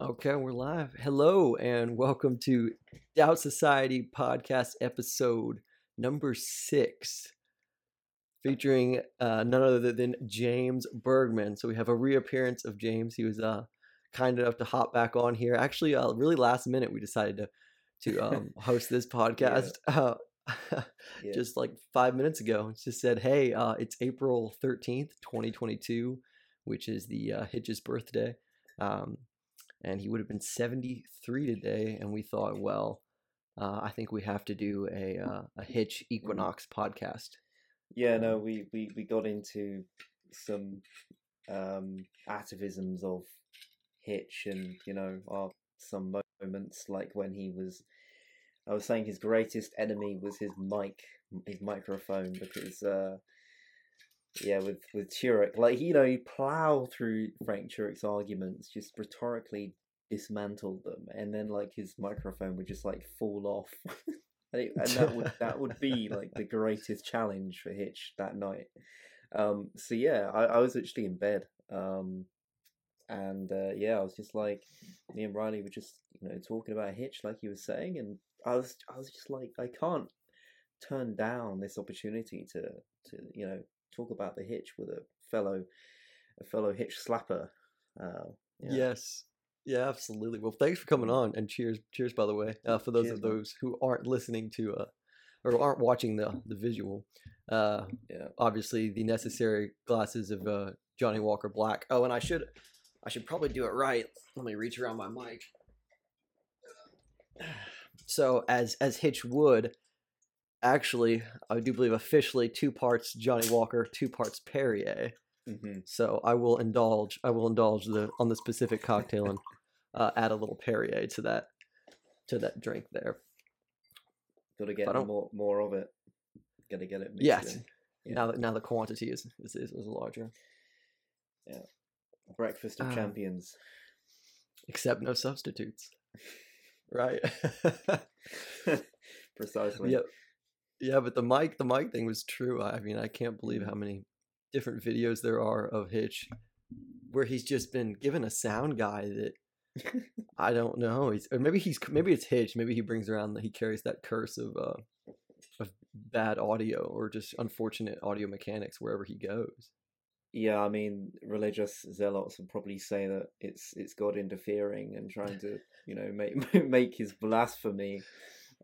Okay, we're live. Hello and welcome to Doubt Society podcast episode number six, featuring uh, none other than James Bergman. So we have a reappearance of James. He was uh, kind enough to hop back on here. Actually, uh, really last minute, we decided to to um, host this podcast. Uh, Yeah. just like five minutes ago, It just said, "Hey, uh, it's April thirteenth, twenty twenty two, which is the uh, Hitch's birthday." Um, and he would have been 73 today and we thought well uh, i think we have to do a uh, a hitch equinox podcast Yeah, no, we, we, we got into some um, atavisms of Hitch and, you know, our, some moments like when he was. I was saying his greatest enemy was his mic, his microphone, because, uh, yeah, with, with Turek, like, you know, he plow through Frank Turek's arguments, just rhetorically dismantled them, and then, like, his microphone would just, like, fall off. And, it, and that would that would be like the greatest challenge for Hitch that night. Um, so yeah, I, I was actually in bed, um, and uh, yeah, I was just like, me and Riley were just you know talking about Hitch, like you were saying, and I was I was just like, I can't turn down this opportunity to to you know talk about the Hitch with a fellow a fellow Hitch slapper. Uh, yeah. yes. Yeah absolutely. Well thanks for coming on and cheers cheers by the way uh, for those Cheers, of those who aren't listening to uh or aren't watching the the visual. Uh Yeah. obviously the necessary glasses of uh Johnnie Walker black. Oh and i should i should probably do it right. Let me reach around my mic. So as as hitch would actually i do believe officially two parts Johnnie Walker two parts perrier hmm so i will indulge i will indulge the on the specific cocktail and uh, add a little perrier to that to that drink there Got to get more more of it. Got to get it. Mixed yes in. Yeah. now that now the quantity is is, is, larger Breakfast of Um, champions. except no substitutes right Precisely. Yep. Yeah, but the mic the mic thing was true. I mean, I can't believe how many different videos there are of Hitch where he's just been given a sound guy that I don't know. He's or maybe he's maybe it's Hitch. Maybe he brings around that he carries that curse of uh of bad audio or just unfortunate audio mechanics wherever he goes. Yeah, I mean, religious zealots would probably say that it's it's God interfering and trying to, you know, make make his blasphemy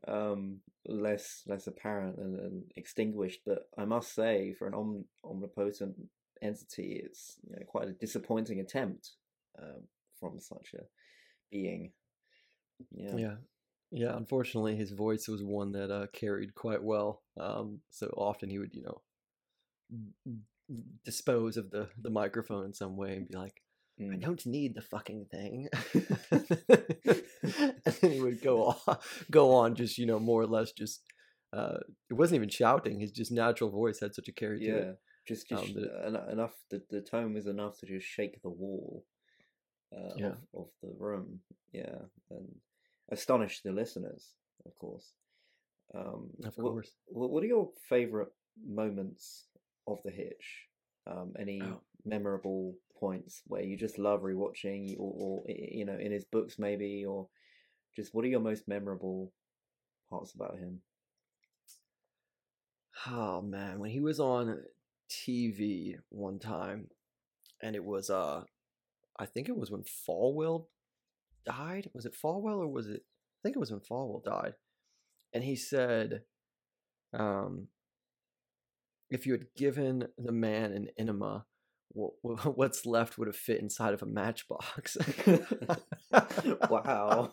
um, less less apparent and, and extinguished. But I must say, for an om- omnipotent entity, it's you know, quite a disappointing attempt um, from such a being. Yeah. Yeah. Yeah, unfortunately his voice was one that uh carried quite well. Um so often he would, you know, dispose of the the microphone in some way and be like I Mm. don't need the fucking thing. and then he would go on, go on, just you know, more or less, just uh, it wasn't even shouting. His just natural voice had such a carry to Yeah. it. Just, just Um, that enough. The, the tone was enough to just shake the wall uh, Yeah. of, of the room. Yeah, and astonish the listeners, of course. Um, Of what, course. What, what are your favorite moments of the Hitch? Um, any Oh. memorable points where you just love rewatching, or, or you know, in his books maybe, or just what are your most memorable parts about him? Oh man, when he was on TV one time, and it was uh, I think it was when Falwell died. Was it Falwell or was it? I think it was when Falwell died, and he said, um, if you had given the man an enema, what's left would have fit inside of a matchbox. Wow.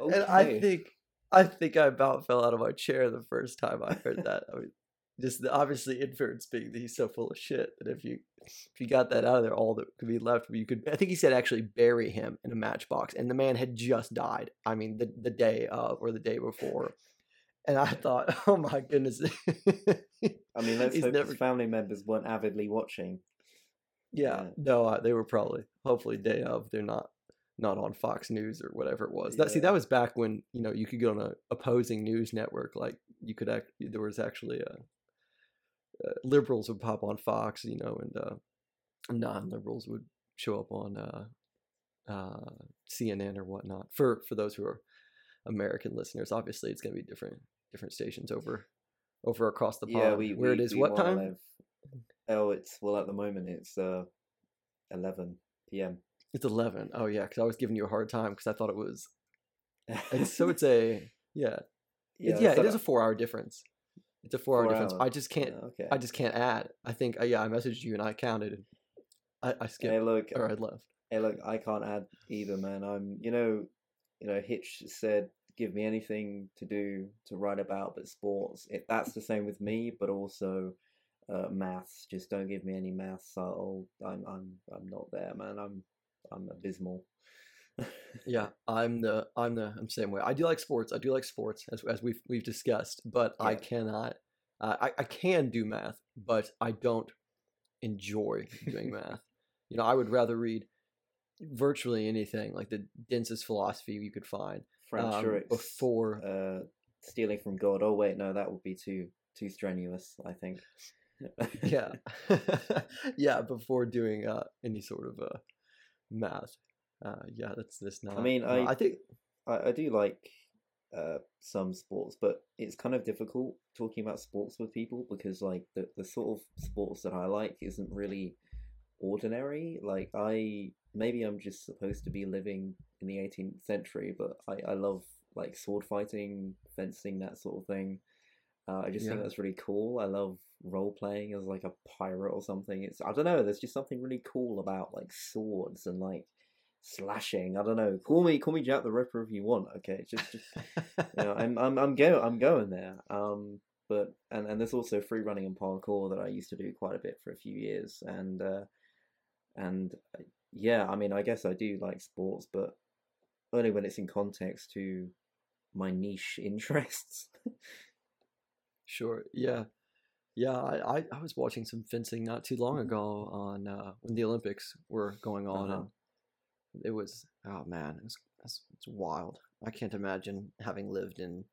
And I think I think I about fell out of my chair the first time I heard that. I mean, just the obviously inference being that he's so full of shit that if you if you got that out of there, all that could be left, you could. I think he said actually bury him in a matchbox, and the man had just died. I mean, the the day of or the day before, and I thought, oh my goodness, I mean, let's he's hope never- his family members weren't avidly watching. Yeah, Yeah. no, uh, they were probably hopefully day of. They're not not on Fox News or whatever it was. That see, that was back when you know you could go on a opposing news network. Like you could act. There was actually a, uh, liberals would pop on Fox, you know, and uh, non-liberals would show up on uh, uh, CNN or whatnot. For for those who are American listeners, obviously it's going to be different different stations over over across the pond. yeah, we where we, it is what time? live- Oh, it's well at the moment it's uh 11 p.m. It's eleven. Oh yeah, because I was giving you a hard time because I thought it was. It's, so it's a yeah yeah, yeah it is a four hour difference. It's a four hour Four difference. I just can't. Yeah, okay. I just can't add. I think uh, yeah, I messaged you and I counted. And I I skipped Hey, look, or I left. hey, look, I can't add either, man. I'm, you know, you know, Hitch said, "Give me anything to do to write about, but sports." It, that's the same with me, but also uh, maths. Just don't give me any maths. I'll, I'm, I'm, I'm not there, man. I'm, I'm abysmal. Yeah, I'm the I'm the I'm the same way. I do like sports. I do like sports as as we've we've discussed, but I cannot. Uh, I I can do math, but I don't enjoy doing math. You know, I would rather read virtually anything, like the densest philosophy you could find, Um, before. uh, stealing from God. Oh wait, no, that would be too too strenuous. I think. yeah, yeah, before doing uh, any sort of uh, math. Uh, yeah, that's this now. I mean, I- I think I, I do like uh, some sports, but it's kind of difficult talking about sports with people because like the, the sort of sports that I like isn't really ordinary. Like I maybe I'm just supposed to be living in the 18th century, but I, I love like sword fighting, fencing, that sort of thing. Uh, I just think that's really cool. I love role playing as like a pirate or something. It's I don't know. There's just something really cool about like swords and like slashing. I don't know. Call me call me Jack the Ripper if you want. Okay, just just you know, I'm I'm I'm go I'm going there. Um, but and and there's also free running and parkour that I used to do quite a bit for a few years, and uh, and yeah, I mean, I guess I do like sports, but only when it's in context to my niche interests. Sure. Yeah. Yeah. I, I, was watching some fencing not too long ago on uh, when the Olympics were going on, Uh-huh. and it was oh man, it was it's, it's wild. I can't imagine having lived in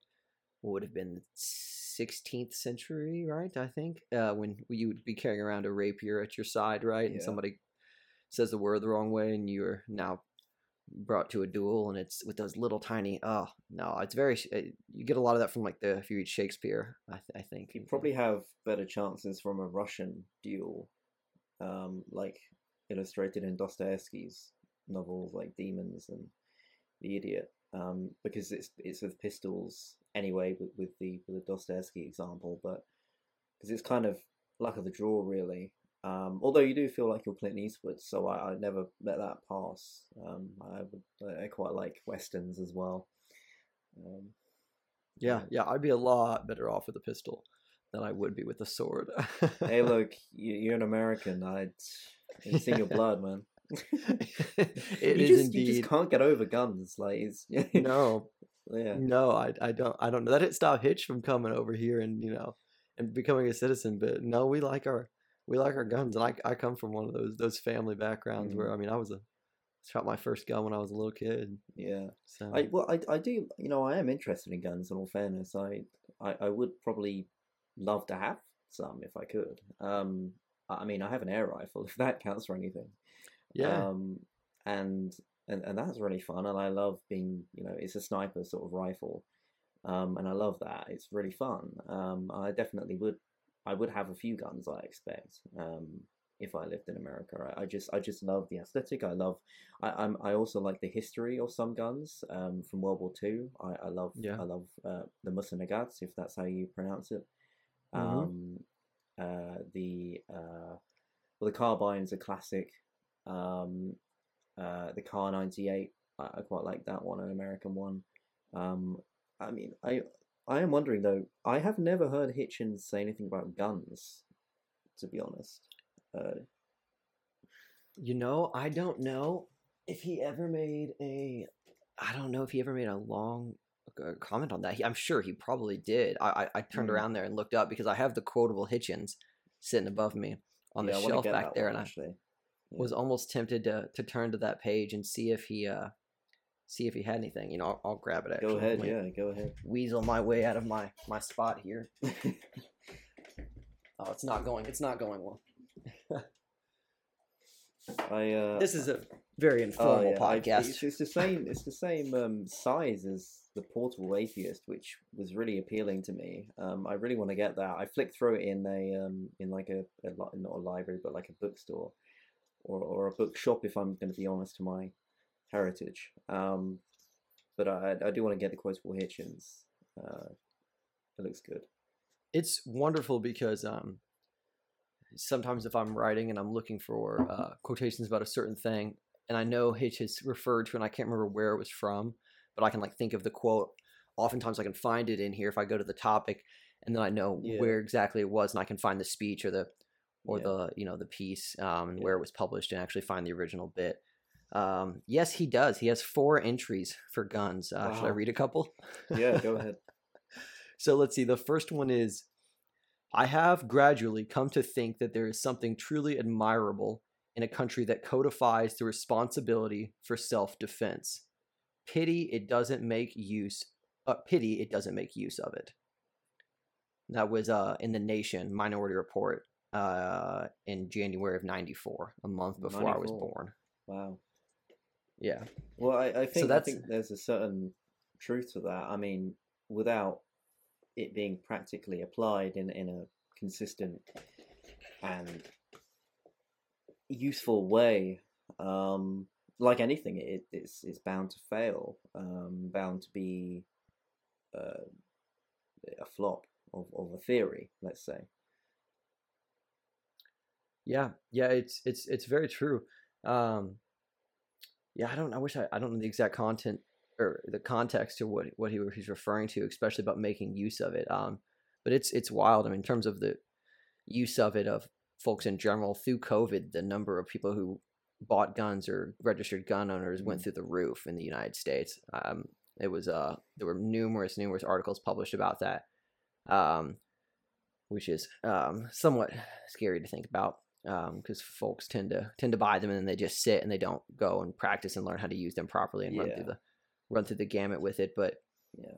what would have been the 16th century, right? I think uh, when you would be carrying around a rapier at your side, right, and somebody says the word the wrong way, and you're now brought to a duel, and it's with those little tiny. Oh no, it's very. You get a lot of that from like the if you read Shakespeare. I, th- I think you probably have better chances from a Russian duel, um, like illustrated in Dostoevsky's novels like Demons and The Idiot, um, because it's it's with pistols anyway with, with the with the Dostoevsky example, but because it's kind of luck of the draw really. Um, although you do feel like you're Clint Eastwood, so I, I never let that pass. Um, I would, I quite like westerns as well. Um, Yeah, yeah, I'd be a lot better off with a pistol than I would be with a sword. hey, look, you, you're an American. I'd it's in your blood, man. it you is just, indeed. You just can't get over guns. Like it's No, yeah. no, I, I don't, I don't know. That didn't stop Hitch from coming over here and you know, and becoming a citizen. But no, we like our, we like our guns, and I, I come from one of those those family backgrounds Mm. where I mean, I was a shot my first gun when I was a little kid. Yeah, So I well, I, I do. You know, I am interested in guns. In all fairness, I, I I would probably love to have some if I could. Um, I I mean, I have an air rifle if that counts for anything. yeah, Um, and and and that's really fun. And I love being, you know, it's a sniper sort of rifle. Um, and I love that. It's really fun. Um, I definitely would. I would have a few guns. I expect. Um, if I lived in America, I, I just I just love the aesthetic. I love. I, I'm. I also like the history of some guns. Um, from World War Two. I, I love. Yeah. I love uh, the Mosin-Nagants, if that's how you pronounce it. Mhm. Um, uh, the uh, well, the carbine's a classic. Um, uh, the Kar 98, I, I quite like that one, an American one. Um, I mean, I I am wondering though. I have never heard Hitchens say anything about guns. To be honest, uh, you know, I don't know if he ever made a. I don't know if he ever made a long uh, comment on that. He, I'm sure he probably did. I I, I turned Mm. around there and looked up because I have the quotable Hitchens sitting above me on yeah, the wanna shelf back there, one, and I actually. Yeah. was almost tempted to to turn to that page and see if he uh see if he had anything. You know, I'll, I'll grab it. Actually. Go ahead, yeah, go ahead. Weasel my way out of my my spot here. Oh, it's not going. It's not going well. I uh, This is a very Oh, informal yeah, podcast. It's, it's the same. It's the same um, size as the Portable Atheist, which was really appealing to me. Um, I really want to get that. I flicked through it in a um, in like a, a not a library, but like a bookstore or or a bookshop. If I'm going to be honest to my heritage, um, but I I do want to get the Quotable Hitchens. Uh, it looks good. it's wonderful because um sometimes if I'm writing and I'm looking for uh, quotations about a certain thing and I know Hitch has referred to and I can't remember where it was from, but I can like think of the quote. Oftentimes I can find it in here if I go to the topic and then I know Yeah. where exactly it was and I can find the speech or the or Yeah. the you know the piece um, and Yeah. where it was published and actually find the original bit. Um, yes, he does. He has four entries for guns. Uh, Should I read a couple? Yeah, go ahead. So let's see. The first one is I have gradually come to think that there is something truly admirable in a country that codifies the responsibility for self defense. Pity it doesn't make use uh, pity it doesn't make use of it. That was uh, in the Nation Minority Report uh, in January of 94, a month before I was born. Wow. Yeah. Well, I, I think I that's- think there's a certain truth to that. I mean, without it being practically applied in in a consistent and useful way, um, like anything, it, it's it's bound to fail, um, bound to be uh, a flop of, of a theory, let's say. Yeah, yeah, it's it's it's very true. Um, yeah, I don't. I wish I. I don't know the exact content or the context to what what he he's referring to, especially about making use of it. Um, but it's it's wild. I mean, in terms of the use of it of folks in general through COVID, the number of people who bought guns or registered gun owners went Mhm. through the roof in the United States. Um, it was uh there were numerous numerous articles published about that. Um, which is um somewhat scary to think about because folks tend to tend to buy them and then they just sit and they don't go and practice and learn how to use them properly and run through the run through the gamut with it. But Yeah.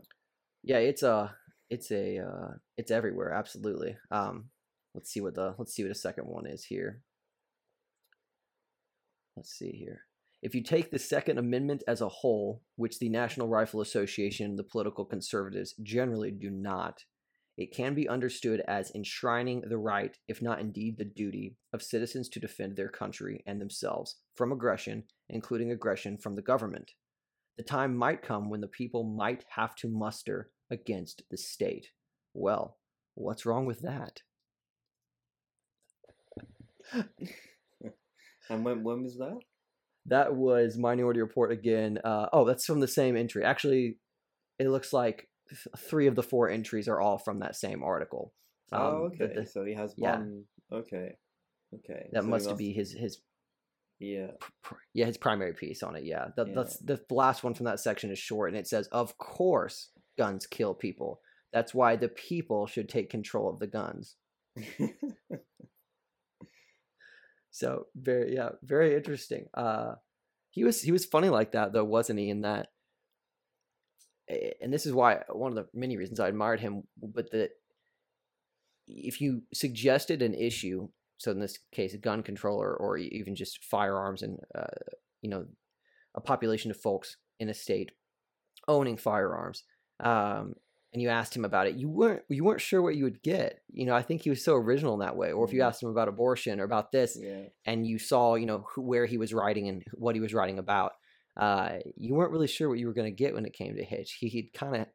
yeah, it's a it's a uh, it's everywhere. Absolutely. Um, let's see what the let's see what a second one is here. Let's see here. If you take the Second Amendment as a whole, which the National Rifle Association and the political conservatives generally do not, it can be understood as enshrining the right, if not indeed the duty, of citizens to defend their country and themselves from aggression, including aggression from the government. The time might come when the people might have to muster against the state. Well, what's wrong with that? And when when was that? That was Minority Report again. Uh, oh, that's from the same entry. Actually, it looks like th- three of the four entries are all from that same article. oh, Um, that okay. the- so he has yeah. one. Okay. Okay. that so must be his his Yeah. pr- yeah his primary piece on it. Yeah, the, Yeah. that's the last one from that section is short, and it says, "Of course, guns kill people. That's why the people should take control of the guns." So very yeah, very interesting. Uh he was he was funny like that though, wasn't he? In that and this is why one of the many reasons I admired him, but that if you suggested an issue, so in this case, a gun control or, or even just firearms and uh, you know a population of folks in a state owning firearms, um, and you asked him about it, you weren't you weren't sure what you would get. You know, I think he was so original in that way. Or if you Mhm. asked him about abortion or about this, yeah. and you saw you know who, where he was writing and what he was writing about uh, you weren't really sure what you were going to get when it came to hitch he, he'd kind of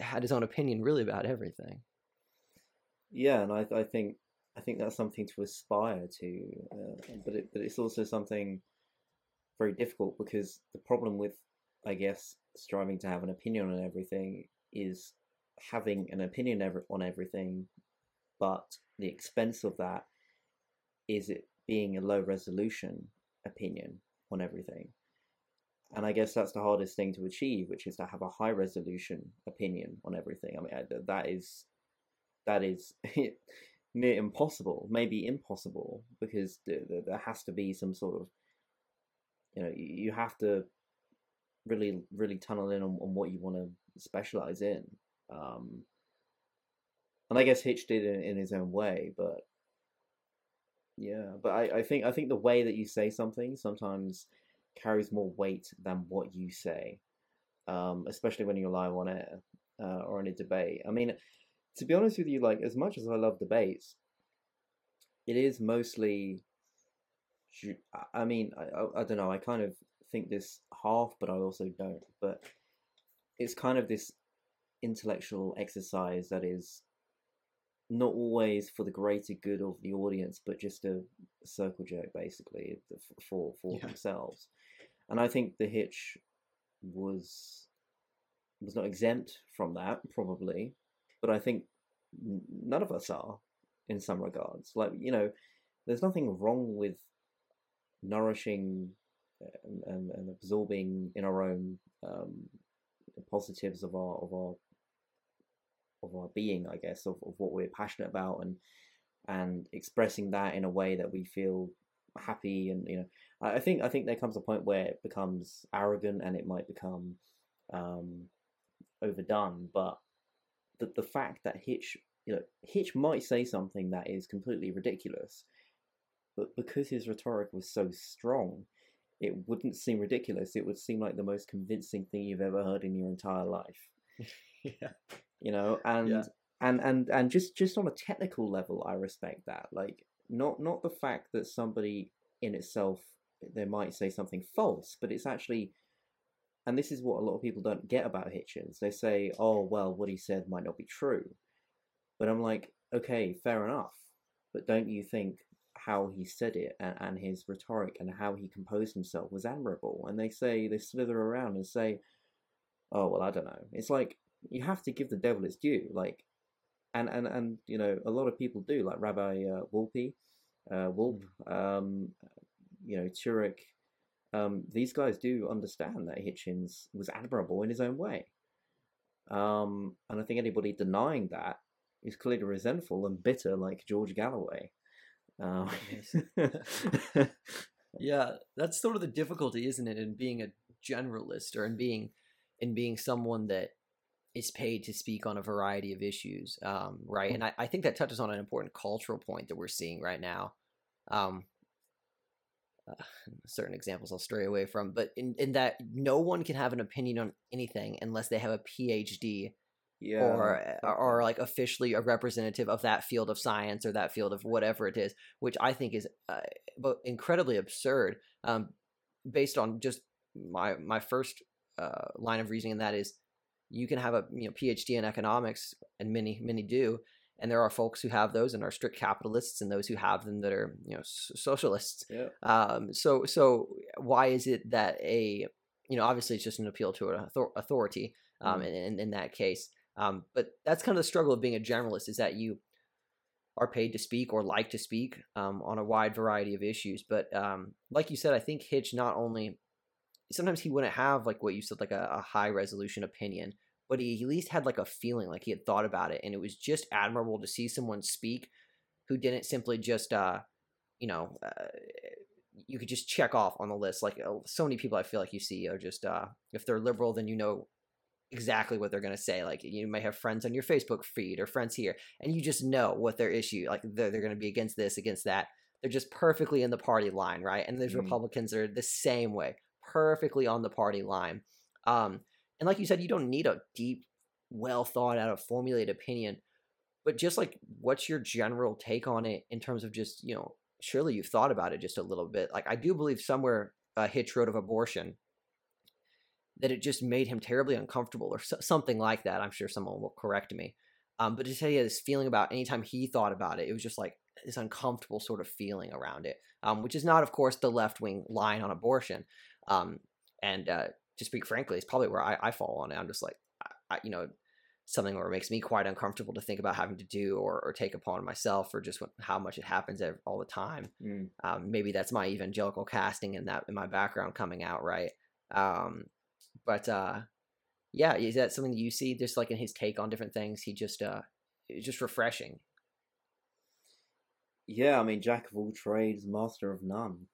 had his own opinion really about everything Yeah, and I I think I think that's something to aspire to, uh, but it but it's also something very difficult because the problem with I guess striving to have an opinion on everything is having an opinion ever on everything, but the expense of that is it being a low resolution opinion on everything. And I guess that's the hardest thing to achieve, which is to have a high resolution opinion on everything. I mean, I- that is that is near impossible, maybe impossible, because th- th- there has to be some sort of, you know, you you have to really, really tunnel in on, on what you want to specialize in. Um, and I guess Hitch did it in his own way, but yeah, but I, I think I think the way that you say something sometimes carries more weight than what you say, um, especially when you're live on air uh, or in a debate. I mean, to be honest with you, like as much as I love debates, it is mostly. I mean, I, I, don't know. I kind of think this half, but I also don't. But it's kind of this intellectual exercise that is not always for the greater good of the audience, but just a circle jerk, basically, for for yeah. themselves. And I think the hitch was was not exempt from that, probably, but I think none of us are in some regards. Like you know, there's nothing wrong with nourishing and, and, and absorbing in our own um, positives of our of our of our being, I guess, of, of what we're passionate about and and expressing that in a way that we feel happy and you know I think I think there comes a point where it becomes arrogant and it might become um, overdone. But the the fact that Hitch you know Hitch might say something that is completely ridiculous, but because his rhetoric was so strong, it wouldn't seem ridiculous. It would seem like the most convincing thing you've ever heard in your entire life. yeah you know and yeah. and and and just just on a technical level i respect that like not not the fact that somebody in itself they might say something false but it's actually and this is what a lot of people don't get about hitchens. They say oh well what he said might not be true. But i'm like okay fair enough but don't you think how he said it and, and his rhetoric and how he composed himself was admirable? And they say they slither around and say oh well i don't know. It's like you have to give the devil its due. Like, and and and you know, a lot of people do, like Rabbi uh, Wolpe, uh, mm. um, you know, Turek. Um, these guys do understand that Hitchens was admirable in his own way. Um, and I think anybody denying that is clearly resentful and bitter, like George Galloway. Um, yeah, that's sort of the difficulty, isn't it, in being a generalist or in being in being someone that is paid to speak on a variety of issues, um, right? And I, I, think that touches on an important cultural point that we're seeing right now. Um, uh, certain examples I'll stray away from, but in, in that no one can have an opinion on anything unless they have a PhD yeah, or uh, or like officially a representative of that field of science or that field of whatever it is, which I think is uh, incredibly absurd. Um, based on just my my first uh, line of reasoning, and that is you can have a you know PhD in economics, and many many do, and there are folks who have those and are strict capitalists, and those who have them that are you know socialists. Yeah. Um. So so why is it that a you know obviously it's just an appeal to an authority. Um. Mm. In, in that case. Um. But that's kind of the struggle of being a generalist is that you are paid to speak or like to speak um, on a wide variety of issues. But um, like you said, I think Hitch not only sometimes he wouldn't have like what you said like a, a high resolution opinion but he at least had like a feeling like he had thought about it and it was just admirable to see someone speak who didn't simply just uh you know uh, you could just check off on the list like uh, so many people i feel like you see are just uh if they're liberal then you know exactly what they're going to say like you may have friends on your facebook feed or friends here and you just know what their issue like they're, they're going to be against this against that. They're just perfectly in the party line right? And there's mm. republicans that are the same way perfectly on the party line. Um, and like you said, you don't need a deep, well thought out, formulated opinion, but just like what's your general take on it in terms of just you know, surely you've thought about it just a little bit. Like I do believe somewhere uh, Hitch wrote of abortion that it just made him terribly uncomfortable or so, something like that. I'm sure someone will correct me. Um, but to say he had this feeling about anytime he thought about it, it was just like this uncomfortable sort of feeling around it, um, which is not, of course, the left wing line on abortion. Um, and uh, to speak frankly, it's probably where I, I fall on it. I'm just like, I, you know, something where it makes me quite uncomfortable to think about having to do or, or take upon myself or just what, how much it happens all the time. Mm. Um, maybe that's my evangelical casting and that in my background coming out, right? Um, but uh, yeah, is that something that you see just like in his take on different things? He just uh, it's just refreshing. Yeah, I mean, jack of all trades, master of none,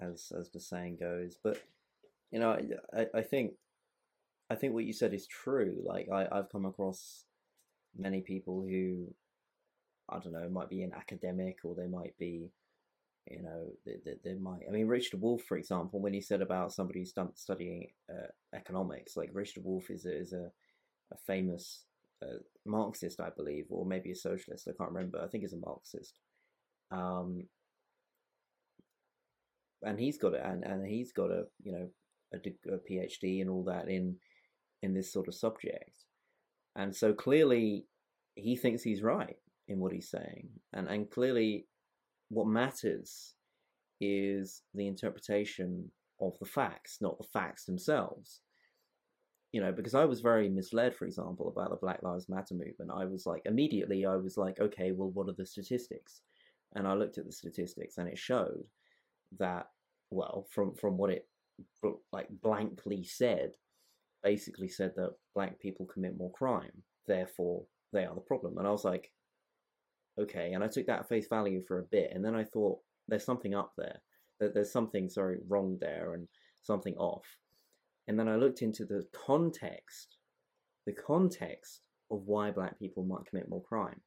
as as the saying goes. But you know, I, I think, I think what you said is true. Like I, I've come across many people who, I don't know, might be an academic or they might be you know, there, there, there might. I mean, Richard Wolff, for example, when he said about somebody who's studying uh, economics, like Richard Wolff is a, is a, a famous uh, Marxist, I believe, or maybe a socialist. I can't remember. I think he's a Marxist. Um, and he's got it, and, and he's got a you know a, a PhD and all that in in this sort of subject, and so clearly he thinks he's right in what he's saying, and and clearly what matters is the interpretation of the facts, not the facts themselves. You know, because I was very misled, for example, about the Black Lives Matter movement. I was like, immediately, I was like, okay, well, what are the statistics? And I looked at the statistics, and it showed that, well, from from what it like blankly said, basically said that black people commit more crime, therefore they are the problem. And I was like, okay. And I took that face value for a bit, and then I thought there's something up there. That there's something sorry wrong there and something off. And then I looked into the context, the context of why black people might commit more crime.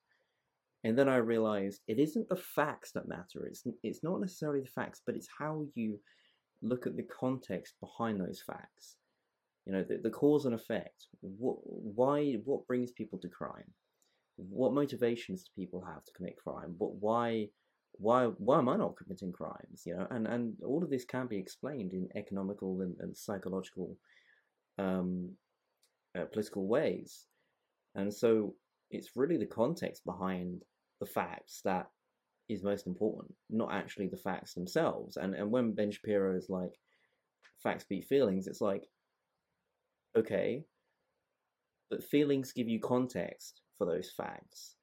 And then I realized it isn't the facts that matter. It's it's not necessarily the facts, but it's how you look at the context behind those facts. You know, the, the cause and effect. What, why? What brings people to crime? What motivations do people have to commit crime? What? Why? Why? Why am I not committing crimes? You know, and and all of this can be explained in economical and, and psychological, um, uh, political ways, and so it's really the context behind the facts that is most important, not actually the facts themselves. And and when Ben Shapiro is like, facts beat feelings, it's like, okay, but feelings give you context for those facts.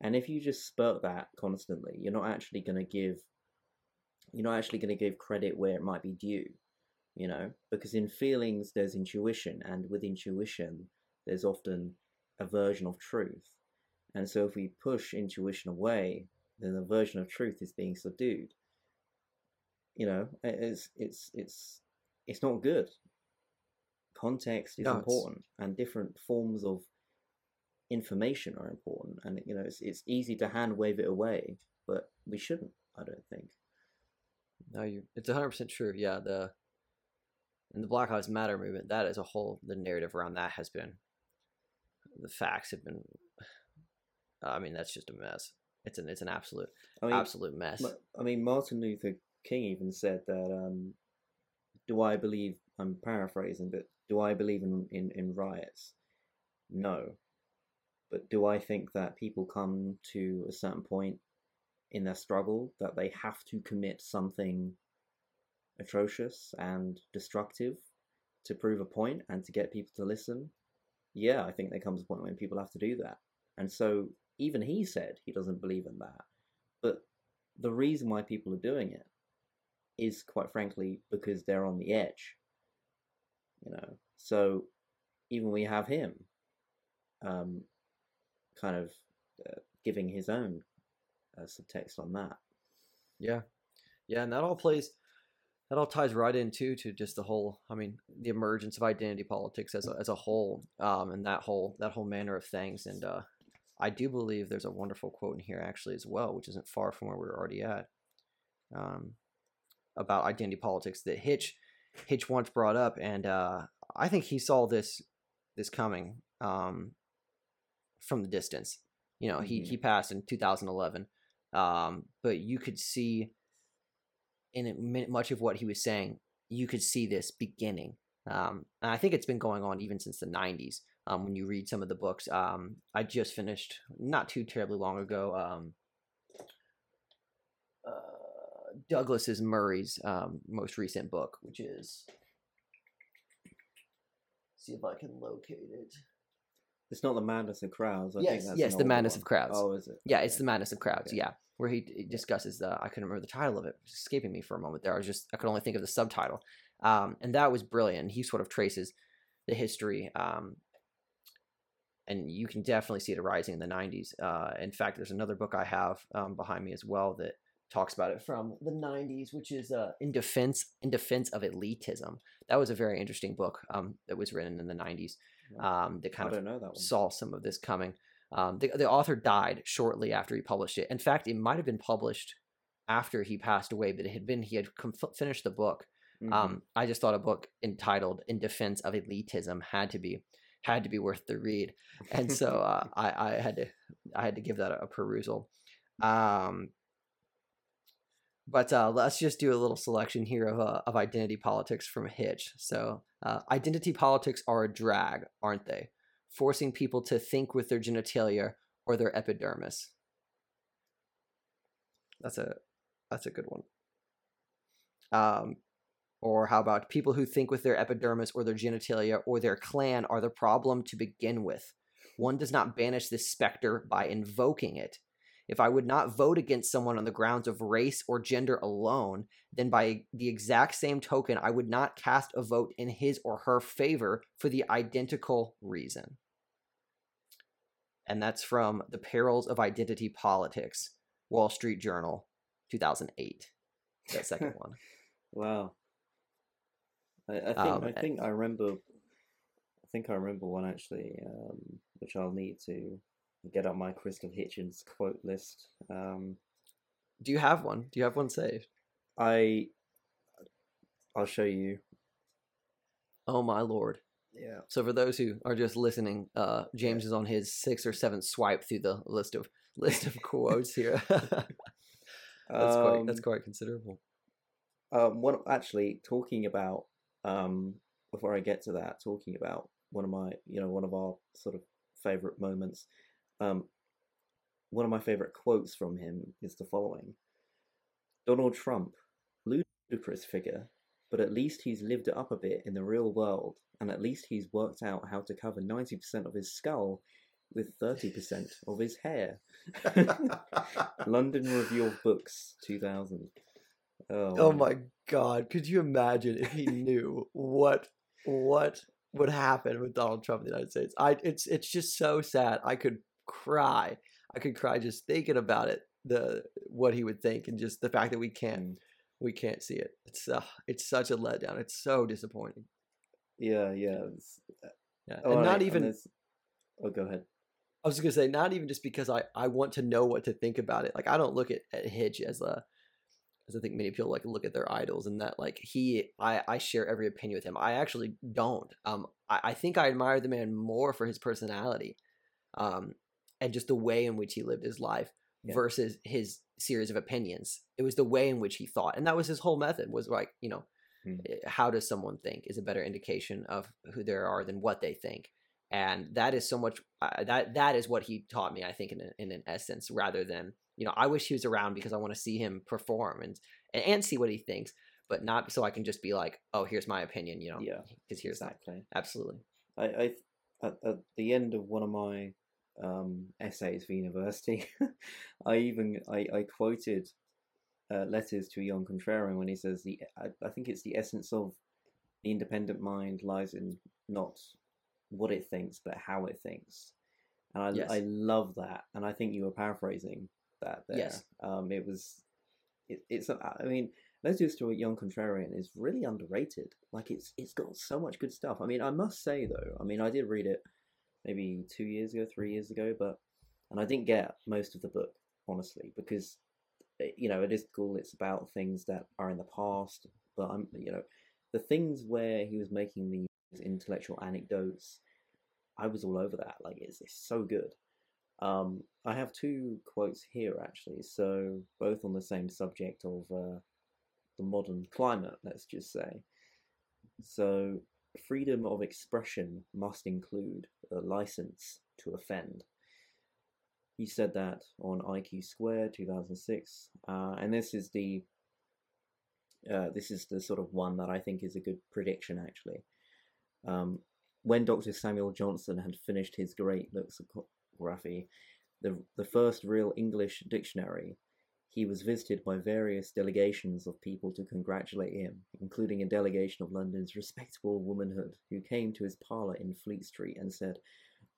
And if you just spurt that constantly, you're not actually going to give, you're not actually going to give credit where it might be due, you know, because in feelings there's intuition, and with intuition there's often a version of truth. And so if we push intuition away, then the version of truth is being subdued. You know, it's it's it's it's not good. Context is no, important, and different forms of information are important. And you know, it's it's easy to hand wave it away, but we shouldn't. I don't think. No, you. It's hundred percent true. Yeah, the in the Black Lives Matter movement, that as a whole, the narrative around that has been the facts have been. I mean, that's just a mess. It's an it's an absolute I mean, absolute mess. I mean, Martin Luther King even said that. Um, do I believe? I'm paraphrasing, but do I believe in, in, in riots? No. But do I think that people come to a certain point in their struggle that they have to commit something atrocious and destructive to prove a point and to get people to listen? yeah, I think there comes a point when people have to do that. And so even he said he doesn't believe in that. But the reason why people are doing it is quite frankly because they're on the edge. You know, so even we have him um, kind of uh, giving his own uh, subtext on that. Yeah, yeah, and that all plays that all ties right into to just the whole i mean the emergence of identity politics as a, as a whole um, and that whole that whole manner of things and uh, i do believe there's a wonderful quote in here actually as well which isn't far from where we're already at um, about identity politics that hitch hitch once brought up and uh, i think he saw this this coming um, from the distance you know mm-hmm. he he passed in 2011 um, but you could see in much of what he was saying, you could see this beginning. Um, and I think it's been going on even since the 90s. Um, when you read some of the books, um, I just finished not too terribly long ago. Um, uh, Douglas's Murray's um, most recent book, which is see if I can locate it. It's not the madness of crowds. I yes, yes, the madness one. of crowds. Oh, is it? Yeah, it's the madness of crowds. Okay. Yeah, where he discusses the I couldn't remember the title of it, it escaping me for a moment there. I was just I could only think of the subtitle, um, and that was brilliant. He sort of traces the history, um, and you can definitely see it arising in the '90s. Uh, in fact, there's another book I have um, behind me as well that talks about it from the 90s which is uh, in defense in defense of elitism that was a very interesting book um, that was written in the 90s um, that kind of saw some of this coming um, the, the author died shortly after he published it. In fact, it might have been published after he passed away, but it had been he had com- finished the book. Um, I just thought a book entitled "In Defense of Elitism" had to be had to be worth the read, and so uh, I, I had to I had to give that a, a perusal. Um, but uh, let's just do a little selection here of uh, of identity politics from Hitch. So, uh, identity politics are a drag, aren't they? Forcing people to think with their genitalia or their epidermis. That's a that's a good one. Um, or how about people who think with their epidermis or their genitalia or their clan are the problem to begin with? One does not banish this specter by invoking it. If I would not vote against someone on the grounds of race or gender alone, then by the exact same token, I would not cast a vote in his or her favor for the identical reason. And that's from The Perils of Identity Politics, Wall Street Journal, 2008. That second one. Wow. I, I think Um, I a- think I remember. I think I remember one actually, um, which I'll need to get up my Christopher Hitchens quote list. Um, Do you have one? Do you have one saved? I I'll show you. Oh my lord. Yeah. So for those who are just listening, uh, James is on his sixth or seventh swipe through the list of list of quotes here. that's quite that's Um, quite considerable. Um, one actually talking about um, before I get to that, talking about one of my, you know, one of our sort of favorite moments. Um, one of my favorite quotes from him is the following: Donald Trump, ludicrous figure, but at least he's lived it up a bit in the real world, and at least he's worked out how to cover ninety percent of his skull with thirty percent of his hair. London Review of Books, two thousand. Oh, Oh my god! Could you imagine if he knew what what would happen with Donald Trump in the United States? I it's it's just so sad. I could cry. I could cry just thinking about it. The what he would think and just the fact that we can't Mm. we can't see it. It's uh, it's such a letdown. It's so disappointing. Yeah, yeah. it's- Yeah, oh, and not I- even. Oh, go ahead. I was gonna say, not even just because I I want to know what to think about it. Like I don't look at, at Hitch as a I think many people like look at their idols and that like he I I share every opinion with him. I actually don't. Um, I, I think I admire the man more for his personality, um, and just the way in which he lived his life Yeah. versus his series of opinions. It was the way in which he thought, and that was his whole method. Was like you know, eh, how does someone think is a better indication of who they are than what they think and that is so much uh, that that is what he taught me i think in, a, in an essence rather than you know i wish he was around because i want to see him perform and and see what he thinks but not so i can just be like oh here's my opinion you know Yeah, because here's that exactly. absolutely I, I at, at the end of one of my um, essays for university, I even I, I quoted uh, letters to Young Contrarian when he says the I, I think it's the essence of the independent mind lies in not what it thinks but how it thinks, and I Yes. I love that, and I think you were paraphrasing that there. Yes. Um, it was it, it's I mean Letters to a Young Contrarian is really underrated. Like it's it's got so much good stuff. I mean, I must say though, I mean, I did read it maybe two years ago, three years ago, but and I didn't get most of the book honestly because eh, you know it is cool. It's about things that are in the past, but I'm you know the things where he was making these intellectual anecdotes. I was all over that. Like it's, it's so good. Um, I have two quotes here actually, so both on the same subject of uh, the modern climate, let's just say. So, freedom of expression must include a license to offend. He said that on IQ Square 2006, uh, and this is the uh, this is the sort of one that I think is a good prediction actually. Um, when Dr. Samuel Johnson had finished his great lexicography, the the first real English dictionary, he was visited by various delegations of people to congratulate him, including a delegation of London's respectable womanhood, who came to his parlour in Fleet Street and said,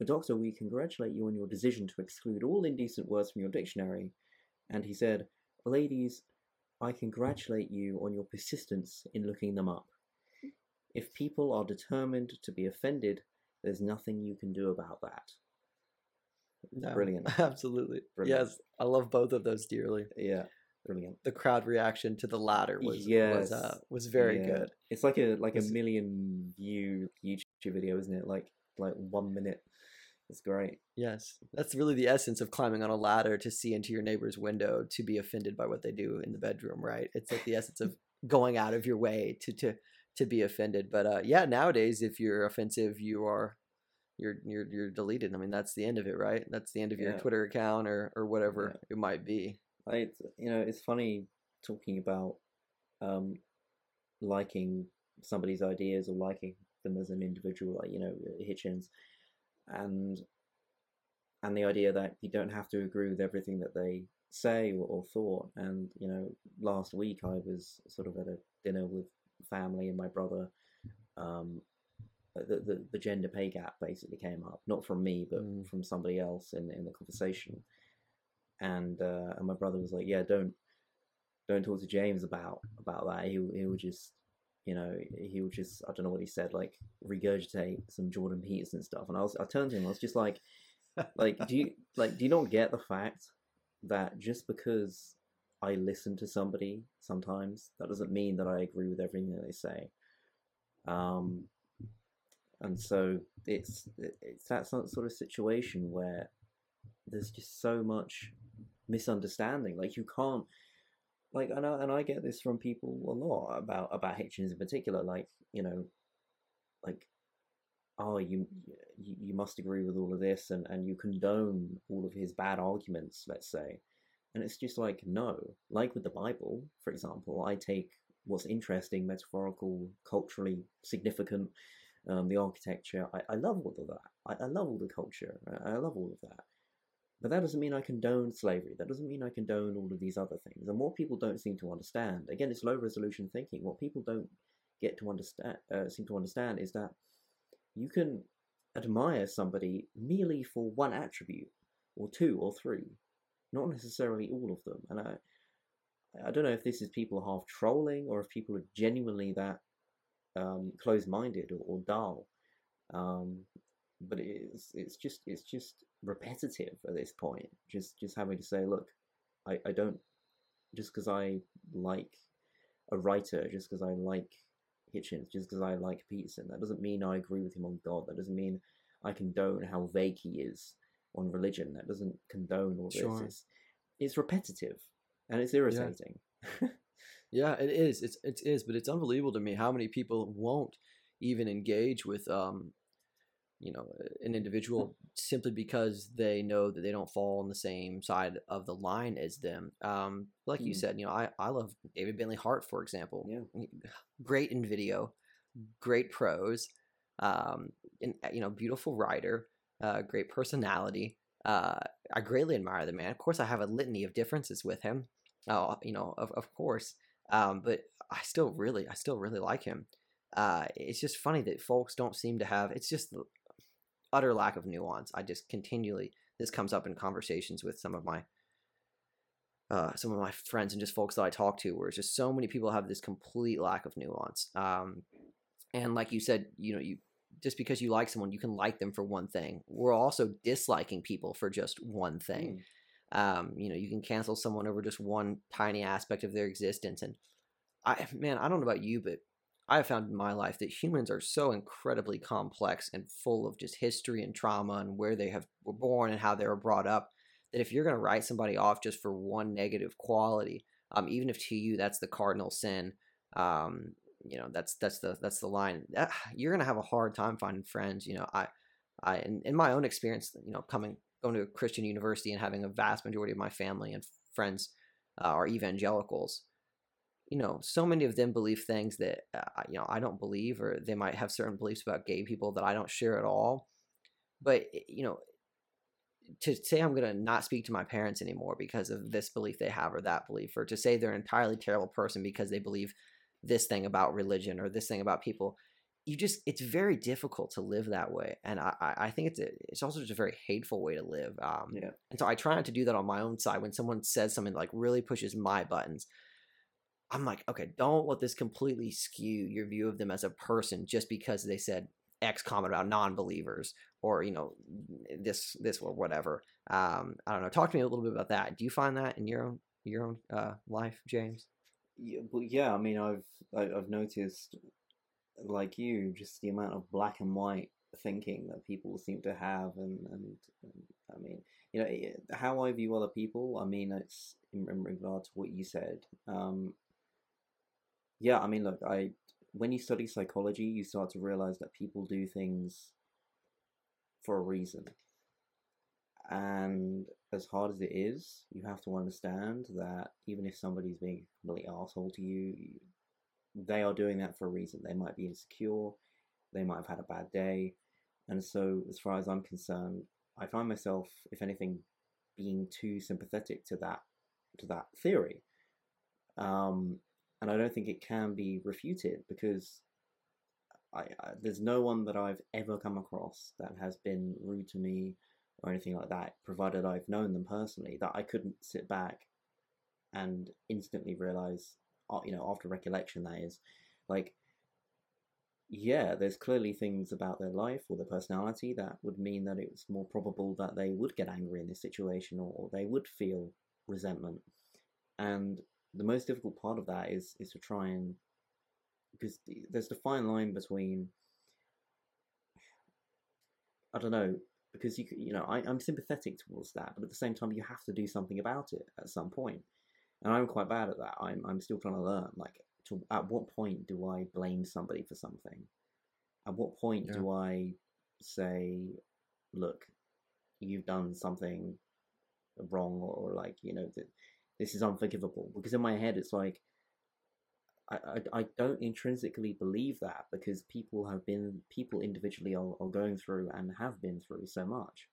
Doctor, we congratulate you on your decision to exclude all indecent words from your dictionary. And he said, Ladies, I congratulate you on your persistence in looking them up. If people are determined to be offended, there's nothing you can do about that. No, Brilliant. absolutely Brilliant. yes i love both of those dearly Yeah. brilliant. the crowd reaction to the latter was was uh, was very Yeah. good. It's like a like a million view YouTube video, isn't it? Like like one minute. It's great. Yes, that's really the essence of climbing on a ladder to see into your neighbor's window to be offended by what they do in the bedroom, right? It's like the essence of going out of your way to to to be offended. But uh, yeah, nowadays if you're offensive, you are you're you're you're deleted. I mean, that's the end of it, right? That's the end of your Twitter account or or whatever it might be. I, it's- you know, it's funny talking about um, liking somebody's ideas or liking them as an individual, like you know Hitchens, and and the idea that you don't have to agree with everything that they say or, or thought. And you know, last week I was sort of at a dinner with family and my brother. Um, the, the the gender pay gap basically came up, not from me, but Mm. from somebody else in in the conversation. And uh, and my brother was like, "Yeah, don't don't talk to James about about that. He he will just, you know, he will just I don't know what he said, like regurgitate some Jordan Peterson stuff." And I was I turned to him, I was just like, like do you like do you not get the fact that just because I listen to somebody sometimes that doesn't mean that I agree with everything that they say. Um, and so it's it's that sort of situation where there's just so much misunderstanding. Like you can't like and I, and I get this from people a lot about about Hitchens in particular. Like you know, like oh you you, you must agree with all of this and and you condone all of his bad arguments. Let's say, and it's just like no. Like with the Bible, for example, I take what's interesting, metaphorical, culturally significant. Um, the architecture, I, I love all of that. I, I love all the culture. I, I love all of that. But that doesn't mean I condone slavery. That doesn't mean I condone all of these other things. And what people don't seem to understand, again, it's low resolution thinking. What people don't get to understand, uh, seem to understand, is that you can admire somebody merely for one attribute, or two, or three, not necessarily all of them. And I, I don't know if this is people half trolling or if people are genuinely that um, closed-minded or, or dull. Um, but it's it's just it's just repetitive at this point. Just just having to say, look, I, I don't just because I like a writer, just because I like Hitchens, just because I like Peterson, that doesn't mean I agree with him on God. That doesn't mean I condone how vague he is on religion. That doesn't condone all this. Sure. It's, it's repetitive and it's irritating. Yeah, it is. It's it is, but it's unbelievable to me how many people won't even engage with um, you know, an individual simply because they know that they don't fall on the same side of the line as them. Um, like you Mm. said, you know, I I love David Bentley Hart, for example. Yeah. Great in video, great prose, um, and you know, beautiful writer, uh, great personality. Uh, I greatly admire the man. Of course, I have a litany of differences with him. Oh, you know, of of course. Um, but I still really, I still really like him. Uh, it's just funny that folks don't seem to have. It's just utter lack of nuance. I just continually this comes up in conversations with some of my uh, some of my friends and just folks that I talk to, where it's just so many people have this complete lack of nuance. Um, and like you said, you know, you just because you like someone, you can like them for one thing. We're also disliking people for just one thing Mm. Um, you know you can cancel someone over just one tiny aspect of their existence and i man i don't know about you but i have found in my life that humans are so incredibly complex and full of just history and trauma and where they have were born and how they were brought up that if you're going to write somebody off just for one negative quality um, even if to you that's the cardinal sin um, you know that's that's the that's the line that, you're going to have a hard time finding friends you know i i in, in my own experience you know coming going to a Christian university and having a vast majority of my family and friends uh, are evangelicals. You know, so many of them believe things that uh, you know I don't believe, or they might have certain beliefs about gay people that I don't share at all. But you know, to say I'm going to not speak to my parents anymore because of this belief they have or that belief, or to say they're an entirely terrible person because they believe this thing about religion or this thing about people, you just it's very difficult to live that way and i i think it's a, it's also just a very hateful way to live um Yeah. and so i try not to do that on my own side when someone says something that, like really pushes my buttons i'm like okay don't let this completely skew your view of them as a person just because they said x comment about non-believers or you know this this or whatever um i don't know talk to me a little bit about that do you find that in your own your own uh, life, James? Yeah, but yeah, I mean, I've I've noticed, like you, just the amount of black and white thinking that people seem to have, and and, and I mean, you know, how I view other people. I mean, it's in, in regard to what you said. Um, yeah, I mean, look, I when you study psychology, you start to realize that people do things for a reason. And as hard as it is, you have to understand that even if somebody's being complete asshole to you- they are doing that for a reason. They might be insecure, they might have had a bad day. And so, as far as I'm concerned, I find myself, if anything, being too sympathetic to that to that theory. Um, and I don't think it can be refuted because I, I there's no one that I've ever come across that has been rude to me or anything like that, provided I've known them personally, that I couldn't sit back and instantly realize, Uh, you know, after recollection, that is, like, yeah, there's clearly things about their life or their personality that would mean that it's more probable that they would get angry in this situation or, or they would feel resentment. And the most difficult part of that is is to try and because there's the fine line between I don't know because you you know I, I'm sympathetic towards that, but at the same time you have to do something about it at some point, and I'm quite bad at that. I'm I'm still trying to learn. Like, to at what point do I blame somebody for something? At what point Yeah. do I say, look, you've done something wrong, or, or like you know that this is unforgivable? Because in my head it's like. I, I, I don't intrinsically believe that because people have been people individually are, are going through and have been through so much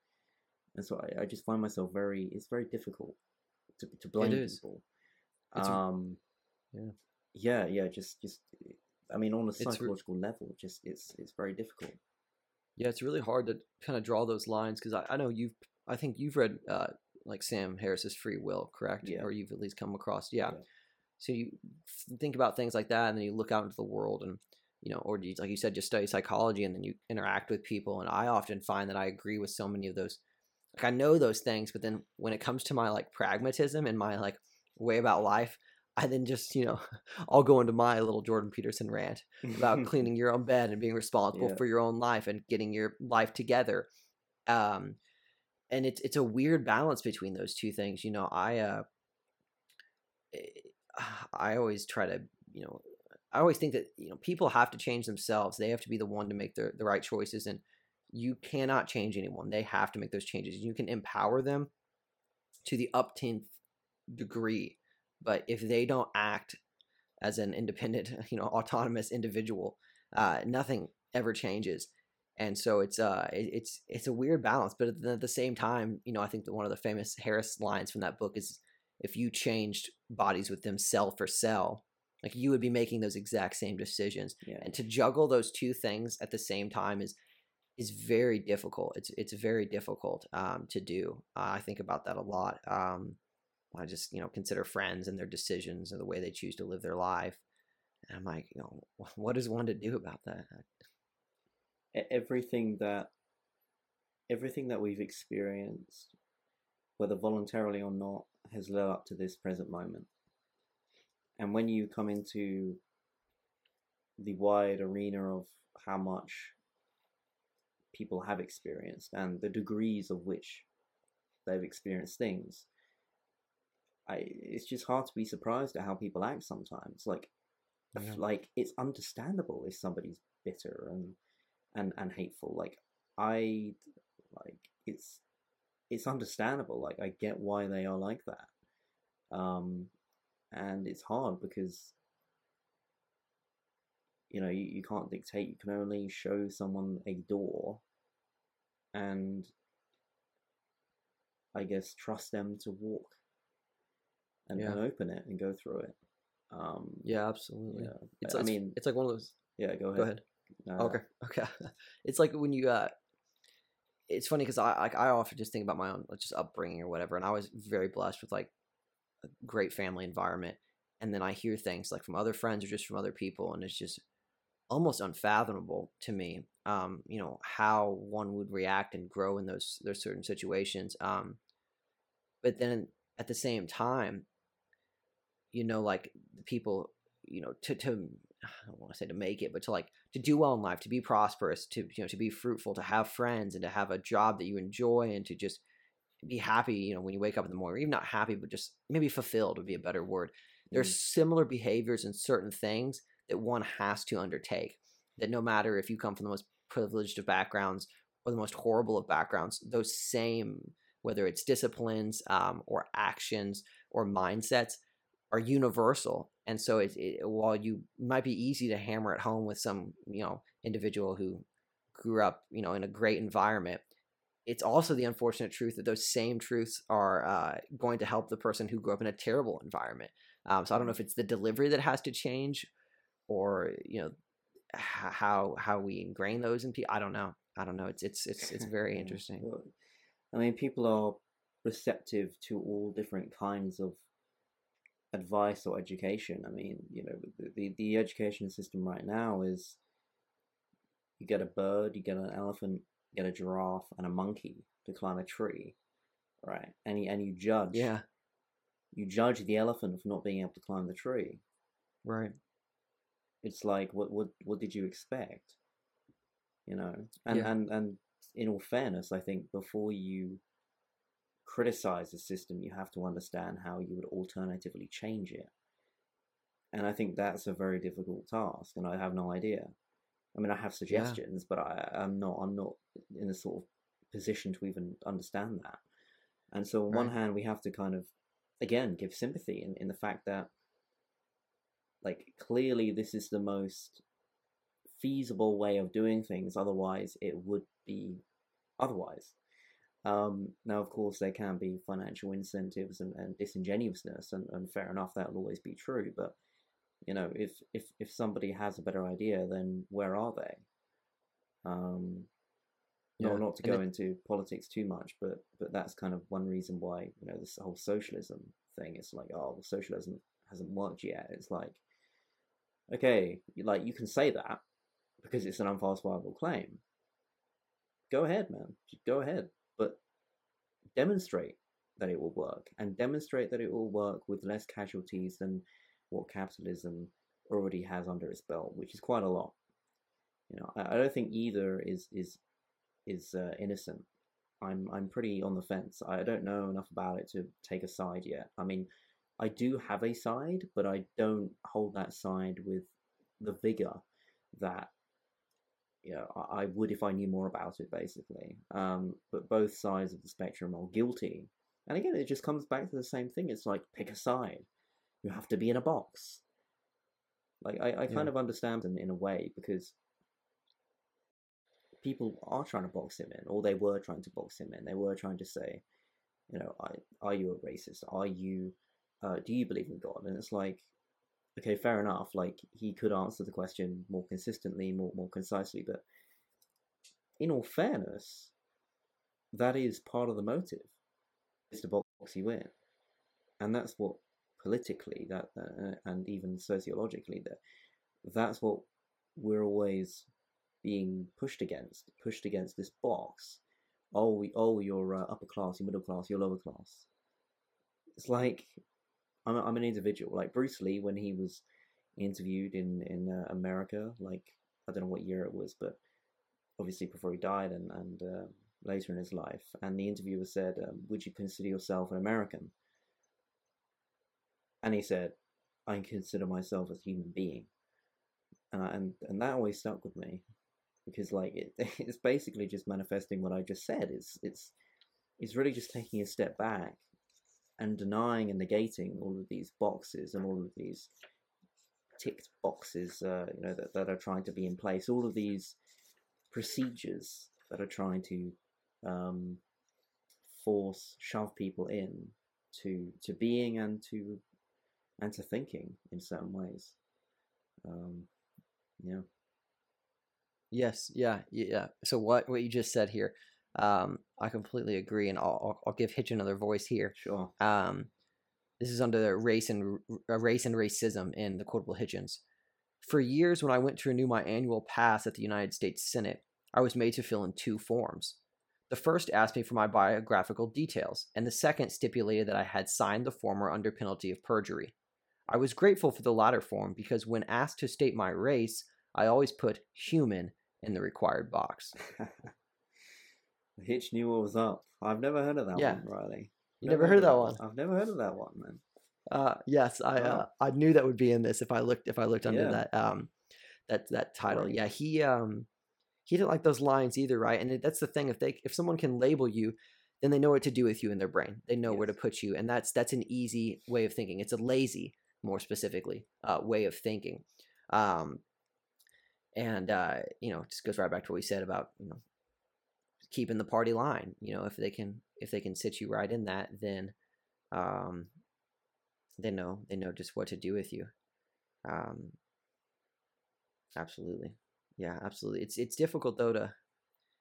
and so I, I just find myself very it's very difficult to, to blame people It's- um yeah. yeah yeah just just i mean on a It's re- psychological level just it's it's very difficult Yeah, it's really hard to kind of draw those lines because I, I know you've, I think you've read uh, like Sam Harris's Free Will, correct? Yeah. Or you've at least come across, yeah. Yeah. So you th- think about things like that, and then you look out into the world, and you know, or you, like you said, just study psychology, and then you interact with people. And I often find that I agree with so many of those. Like I know those things, but then when it comes to my like pragmatism and my like way about life, I then just you know, I'll go into my little Jordan Peterson rant about cleaning your own bed and being responsible Yeah. for your own life and getting your life together. Um, and it's it's a weird balance between those two things. You know, I uh, eh, I always try to you know I always think that you know people have to change themselves. They have to be the one to make the the right choices, and you cannot change anyone. They have to make those changes. You can empower them to the upteenth degree, but if they don't act as an independent, you know, autonomous individual, uh, nothing ever changes. And so it's uh it- it's it's a weird balance, but at the, at the same time, you know, I think that one of the famous Harris lines from that book is if you changed bodies with them cell for cell, like you would be making those exact same decisions. yeah And to juggle those two things at the same time is is very difficult. It's it's very difficult um, to do. Uh, I think about that a lot. Um, I just you know consider friends and their decisions and the way they choose to live their life. And I'm like, you know, what is one to do about that? Everything that everything that we've experienced whether voluntarily or not has led up to this present moment and when you come into the wide arena of how much people have experienced and the degrees of which they've experienced things I, it's just hard to be surprised at how people act sometimes like Yeah. like it's understandable if somebody's bitter and and and hateful like i like it's it's understandable like i get why they are like that um and it's hard because you know you, you can't dictate you can only show someone a door and i guess trust them to walk and, Yeah. open it and go through it um Yeah, absolutely. yeah It's, i it's- mean it's like one of those. yeah go ahead Go ahead. Okay, okay. It's like when you uh it's funny because I like I often just think about my own like, just upbringing or whatever, and I was very blessed with like a great family environment, and then I hear things like from other friends or just from other people, and it's just almost unfathomable to me. Um, you know how one would react and grow in those those certain situations. Um, but then at the same time, you know, like people, you know, to to I don't want to say to make it, but to like to do well in life, to be prosperous, to you know, to be fruitful, to have friends, and to have a job that you enjoy, and to just be happy. You know, when you wake up in the morning, even not happy, but just maybe fulfilled would be a better word. There's Mm. similar behaviors and certain things that one has to undertake. That no matter if you come from the most privileged of backgrounds or the most horrible of backgrounds, those same whether it's disciplines um, or actions or mindsets are universal and so it, it while you might be easy to hammer at home with some you know individual who grew up you know in a great environment it's also the unfortunate truth that those same truths are uh, going to help the person who grew up in a terrible environment. Um, so i don't know if it's the delivery that has to change or you know how how we ingrain those in people i don't know. I don't know. It's it's it's, it's very interesting. I mean, people are receptive to all different kinds of advice or education. I mean, you know, the, the, the education system right now is you get a bird, you get an elephant, you get a giraffe, and a monkey to climb a tree, right? And you, and you judge, yeah you judge the elephant for not being able to climb the tree. right It's like, what what what did you expect? You know, and Yeah. and and in all fairness, I think before you criticize the system, you have to understand how you would alternatively change it. And I think that's a very difficult task, and I have no idea. I mean, I have suggestions, but I, I'm not. I'm not in a sort of position to even understand that. And so, on one hand, we have to kind of, again, give sympathy in, in the fact that, like, clearly this is the most feasible way of doing things. Otherwise, it would be otherwise. Um, now, of course, there can be financial incentives and, and disingenuousness, and, and fair enough, that will always be true. But you know, if if if somebody has a better idea, then where are they? Um, Yeah, no, not to and go it- into politics too much, but but that's kind of one reason why you know this whole socialism thing is like, oh, well, socialism hasn't worked yet. It's like, okay, like you can say that because it's an unfalsifiable claim. Go ahead, man. Just go ahead, demonstrate that it will work and demonstrate that it will work with less casualties than what capitalism already has under its belt, which is quite a lot. You know, I, I don't think either is is is uh, innocent. I'm I'm pretty on the fence. I don't know enough about it to take a side yet. I mean, I do have a side, but I don't hold that side with the vigor that you know I, I would if I knew more about it. Basically, um, but both sides of the spectrum are guilty. And again, it just comes back to the same thing. It's like pick a side. You have to be in a box. Like I, I kind Yeah. of understand in in a way because people are trying to box him in, or they were trying to box him in. They were trying to say, you know, I, are you a racist? Are you, uh, do you believe in God? And it's like, okay, fair enough. Like he could answer the question more consistently, more more concisely, but in all fairness, that is part of the motive, It's to box you in, and that's what politically that uh, and even sociologically that that's what we're always being pushed against, pushed against this box. Oh, we, oh, you're uh, upper class, you're middle class, you're lower class. It's like I'm, a, I'm an individual. Like Bruce Lee, when he was interviewed in in uh, America, like I don't know what year it was, but obviously before he died and and uh, later in his life, and the interviewer said, um, "Would you consider yourself an American?" And he said, "I consider myself a human being," and and and that always stuck with me because like it, it's basically just manifesting what I just said. It's it's it's really just taking a step back and denying and negating all of these boxes and all of these ticked boxes, uh, you know, that, that are trying to be in place. All of these procedures that are trying to um, force, shove people in to to being and to and to thinking in certain ways. Um, yeah. Yes, yeah, yeah. So what what you just said here, um, I completely agree, and I'll I'll, give Hitch another voice here. Sure. Um, this is under the race and uh, race and racism in the quotable Hitchens. For years, when I went to renew my annual pass at the United States Senate, I was made to fill in two forms. The first asked me for my biographical details, and the second stipulated that I had signed the former under penalty of perjury. I was grateful for the latter form because when asked to state my race, I always put human in the required box. Hitch knew what was up. I've never heard of that Yeah. one, Riley. You never heard of that one? I've never heard of that one, man. Uh, yes, I Oh. uh, I knew that would be in this if I looked if I looked under Yeah. that um that that title. Right. Yeah, he um he didn't like those lines either, right? And it, that's the thing if they if someone can label you, then they know what to do with you in their brain. They know where to put you, and that's that's an easy way of thinking. It's a lazy, more specifically, uh, way of thinking. Um, and uh, you know, it just goes right back to what we said about you know keeping the party line. You know, if they can if they can sit you right in that, then um, they know they know just what to do with you. Um, absolutely, yeah, absolutely. It's it's difficult though to,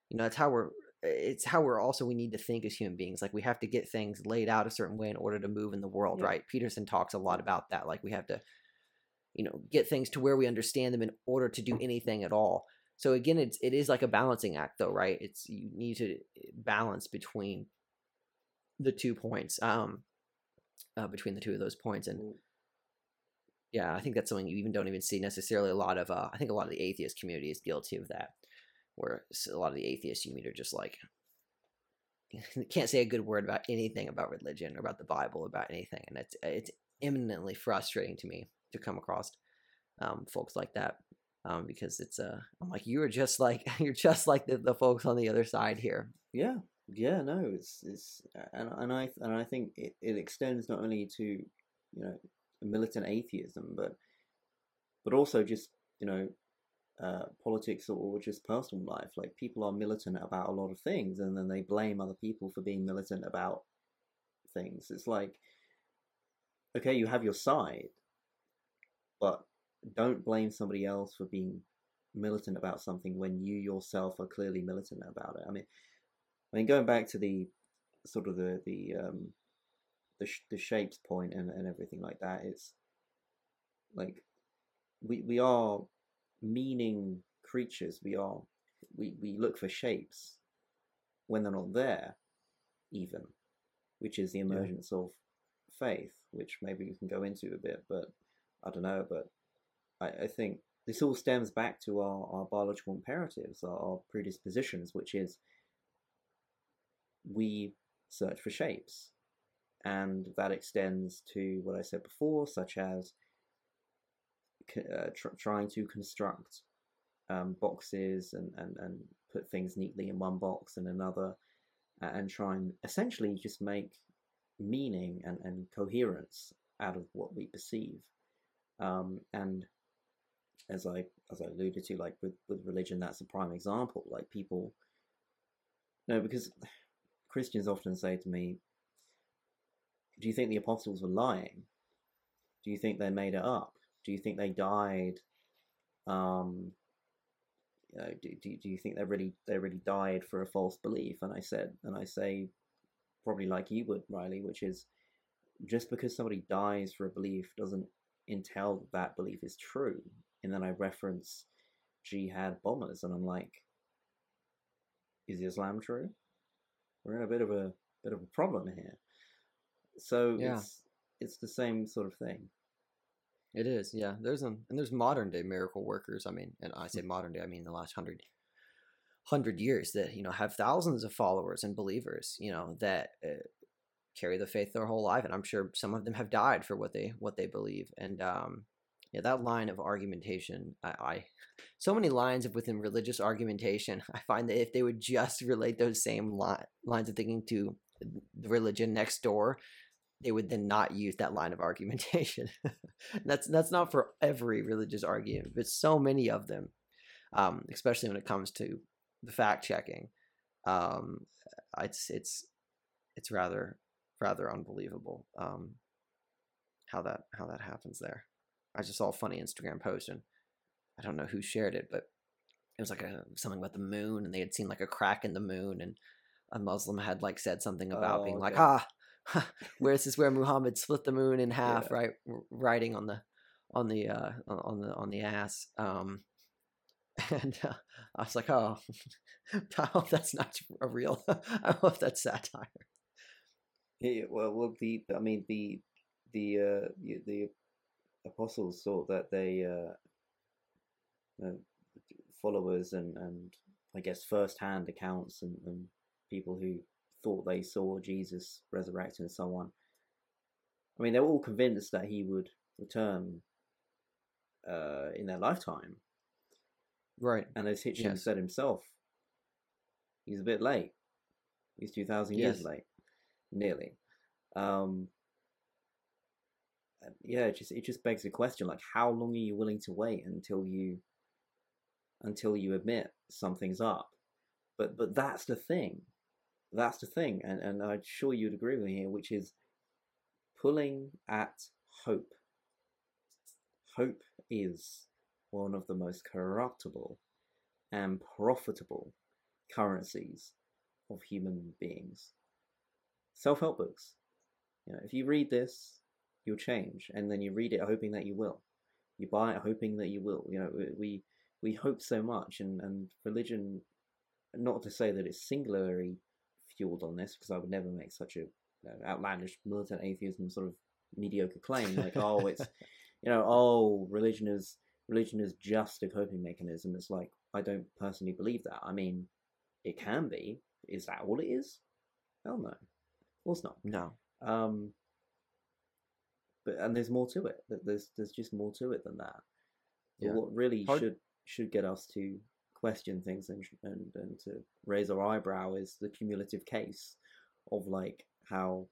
you know, it's how we're it's how we're also we need to think as human beings. Like we have to get things laid out a certain way in order to move in the world, Yeah. right? Peterson talks a lot about that. Like we have to, you know, get things to where we understand them in order to do anything at all. So again, it's it is like a balancing act, though, right? It's you need to eh, balance between the two points, um, uh, between the two of those points, and yeah, I think that's something you even don't even see necessarily. A lot of, uh, I think a lot of the atheist community is guilty of that, where a lot of the atheists you meet are just like can't say a good word about anything about religion or about the Bible, about anything, and it's it's eminently frustrating to me to come across um, folks like that um, because it's uh, I'm like you are just like you're just like the, the folks on the other side here. Yeah, yeah, no, it's it's and and I and I think it, it extends not only to you know militant atheism, but but also just you know uh, politics or, or just personal life. Like people are militant about a lot of things, and then they blame other people for being militant about things. It's like okay, you have your side, but don't blame somebody else for being militant about something when you yourself are clearly militant about it. I mean. I mean, going back to the sort of the the um, the sh- the shapes point and, and everything like that, it's like we we are meaning creatures. We are we we look for shapes when they're not there, even, which is the emergence of faith, which maybe we can go into a bit, but I don't know. But I, I think this all stems back to our, our biological imperatives, our, our predispositions, which is we search for shapes. And that extends to what I said before, such as uh, tr- trying to construct um, boxes and, and, and put things neatly in one box and another, and try and essentially just make meaning and, and coherence out of what we perceive. Um, and as I as I alluded to, like with, with religion, that's a prime example. Like people, no, because Christians often say to me, Do you think the apostles were lying? Do you think they made it up? Do you think they died? Um, you know, do, do, do you think they really they really died for a false belief? And I said, and I say, probably like you would, Riley, which is just because somebody dies for a belief doesn't entail that, that belief is true. And then I reference jihad bombers, and I'm like, is Islam true? we're in a bit of a bit of a problem here. So Yeah. it's it's the same sort of thing. It is, yeah. There's an and there's modern day miracle workers. I mean, and I say modern day, I mean the last hundred hundred years that you know have thousands of followers and believers. You know that uh, carry the faith their whole life, and I'm sure some of them have died for what they what they believe. And um, yeah, that line of argumentation, I, I so many lines of within religious argumentation. I find that if they would just relate those same li- lines of thinking to the religion next door, they would then not use that line of argumentation. that's that's not for every religious argument, but so many of them, um, especially when it comes to the fact checking. Um, it's it's it's rather rather unbelievable um, how that how that happens there. I just saw a funny Instagram post and I don't know who shared it, but it was like a something about the moon, and they had seen like a crack in the moon, and a Muslim had like said something about Oh, being like, okay. ah, where this is where Muhammad split the moon in half, Yeah. right? Riding on the on the uh on the on the ass. Um, and uh, I was like, oh, I hope that's not a real. I hope that's satire. Yeah, well, well, the I mean the the uh, the, the apostles thought that they uh, uh, followers and and I guess first-hand accounts and, and people who thought they saw Jesus resurrecting someone. I mean, they were all convinced that he would return uh, in their lifetime. Right. And as Hitchens Yes. said himself, he's a bit late. He's 2,000 years late, nearly. Um, and yeah, it just it just begs the question: like, how long are you willing to wait until you until you admit something's up? But but that's the thing. That's the thing, and and I'm sure you'd agree with me here, which is pulling at hope. Hope is one of the most corruptible and profitable currencies of human beings. Self-help books. You know, if you read this, you'll change, and then you read it hoping that you will. You buy it hoping that you will. You know, we we hope so much, and and religion. Not to say that it's singularly fueled on this, because I would never make such a outlandish militant atheism sort of mediocre claim like, oh, it's you know, oh, religion is religion is just a coping mechanism. It's like I don't personally believe that. I mean, it can be. Is that all it is? Hell no. Of course not. No. Um, but and there's more to it. Th- There's there's just more to it than that. But Yeah. what really Hard- should should get us to question things and, and and to raise our eyebrow is the cumulative case of like how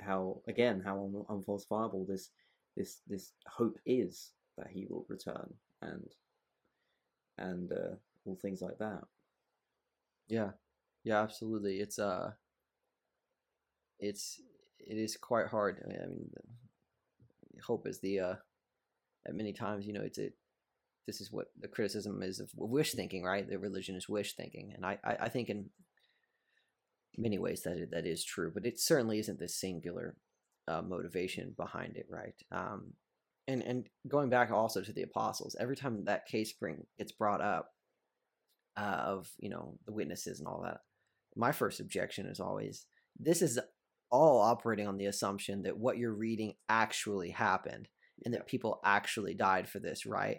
how again how un- unfalsifiable this this this hope is that he will return and and uh, all things like that. Yeah. Yeah, absolutely. It's uh it's it is quite hard. I mean, I mean hope is the uh at many times, you know, it's a this is what the criticism is of wish thinking, right? That religion is wish thinking. And I, I, I think in many ways that that is true, but it certainly isn't the singular uh, motivation behind it, right? Um, and and going back also to the apostles, every time that case bring gets brought up uh, of you know the witnesses and all that, my first objection is always this is all operating on the assumption that what you're reading actually happened and that people actually died for this, right?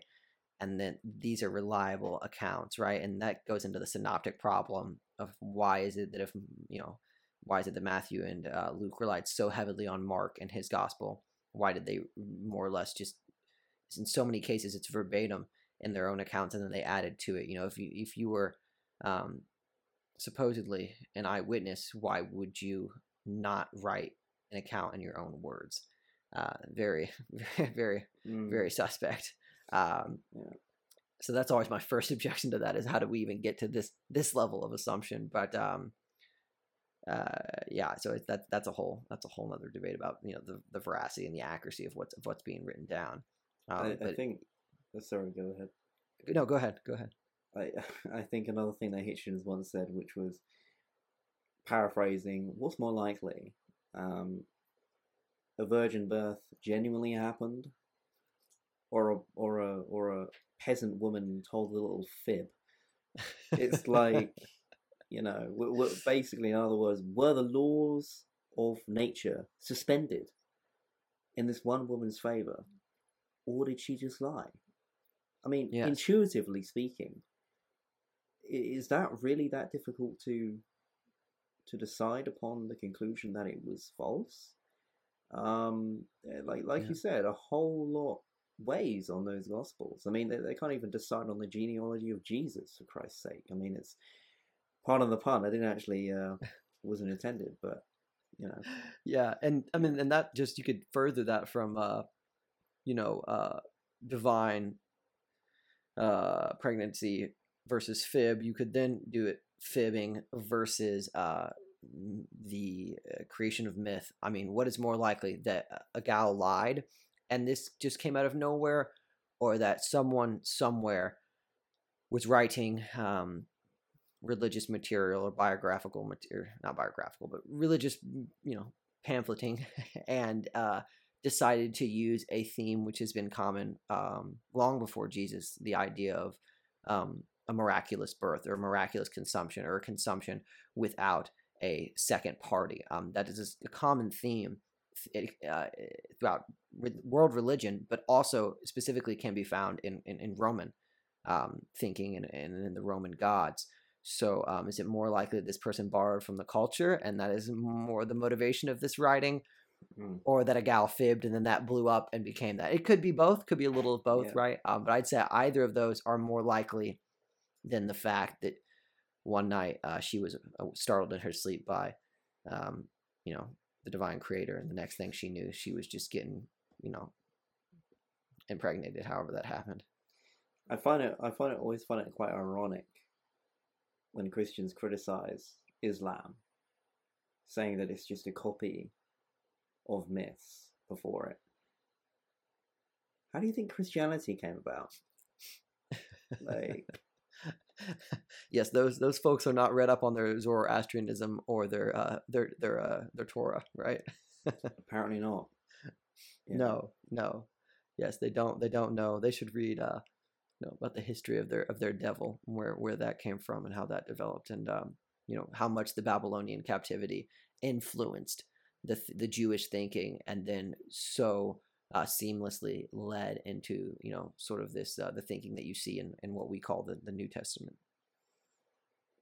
And then these are reliable accounts, right? And that goes into the synoptic problem of why is it that if you know why is it that Matthew and uh, Luke relied so heavily on Mark and his gospel? Why did they more or less just in so many cases it's verbatim in their own accounts and then they added to it? You know, if you if you were um, supposedly an eyewitness, why would you not write an account in your own words? Uh, very, very, very, Mm. very suspect. Um, Yeah. So that's always my first objection to that is how do we even get to this this level of assumption? But um, uh, yeah, so it, that that's a whole that's a whole other debate about you know the, the veracity and the accuracy of what's of what's being written down. Um, I, I think. oh, Sorry, go ahead. no, go ahead, go ahead. I I think another thing that Hitchens once said, which was paraphrasing, what's more likely, um, a virgin birth genuinely happened, or a or a or a peasant woman told a little fib? It's like, you know, w w basically, in other words, were the laws of nature suspended in this one woman's favor, or did she just lie? I mean, Yes. intuitively speaking, is that really that difficult to to decide upon the conclusion that it was false? Um, eh, like like Yeah. you said, a whole lot weighs on those gospels. I mean, they, they can't even decide on the genealogy of Jesus for Christ's sake. I mean, it's part of the pun. I didn't actually uh, wasn't intended, but you know, yeah and i mean and that just you could further that from uh you know uh divine uh pregnancy versus fib you could then do it fibbing versus uh the uh, creation of myth. I mean what is more likely that a gal lied and this just came out of nowhere or that someone somewhere was writing um religious material or biographical material not biographical but religious you know pamphleting and uh decided to use a theme which has been common um long before jesus the idea of um a miraculous birth or a miraculous consumption or a consumption without a second party um that is a common theme uh, throughout world religion, but also specifically can be found in in, in Roman um, thinking and, and in the Roman gods. So, um, is it more likely that this person borrowed from the culture, and that is more the motivation of this writing, Mm. or that a gal fibbed and then that blew up and became that? It could be both. Could be a little of both, Yeah. right? Um, but I'd say either of those are more likely than the fact that one night uh, she was uh, startled in her sleep by, um, you know, the divine creator, and the next thing she knew, she was just getting, you know, impregnated. However that happened. I find it. I find it always find it quite ironic when Christians criticize Islam, saying that it's just a copy of myths before it. How do you think Christianity came about? Like, yes, those those folks are not read up on their Zoroastrianism or their uh, their their uh, their Torah, right? apparently not. Yeah. No, no. Yes, they don't. They don't know. They should read, uh, you know, about the history of their of their devil, where where that came from, and how that developed, and um, you know, how much the Babylonian captivity influenced the the Jewish thinking, and then so uh, seamlessly led into you know sort of this uh, the thinking that you see in, in what we call the, the New Testament.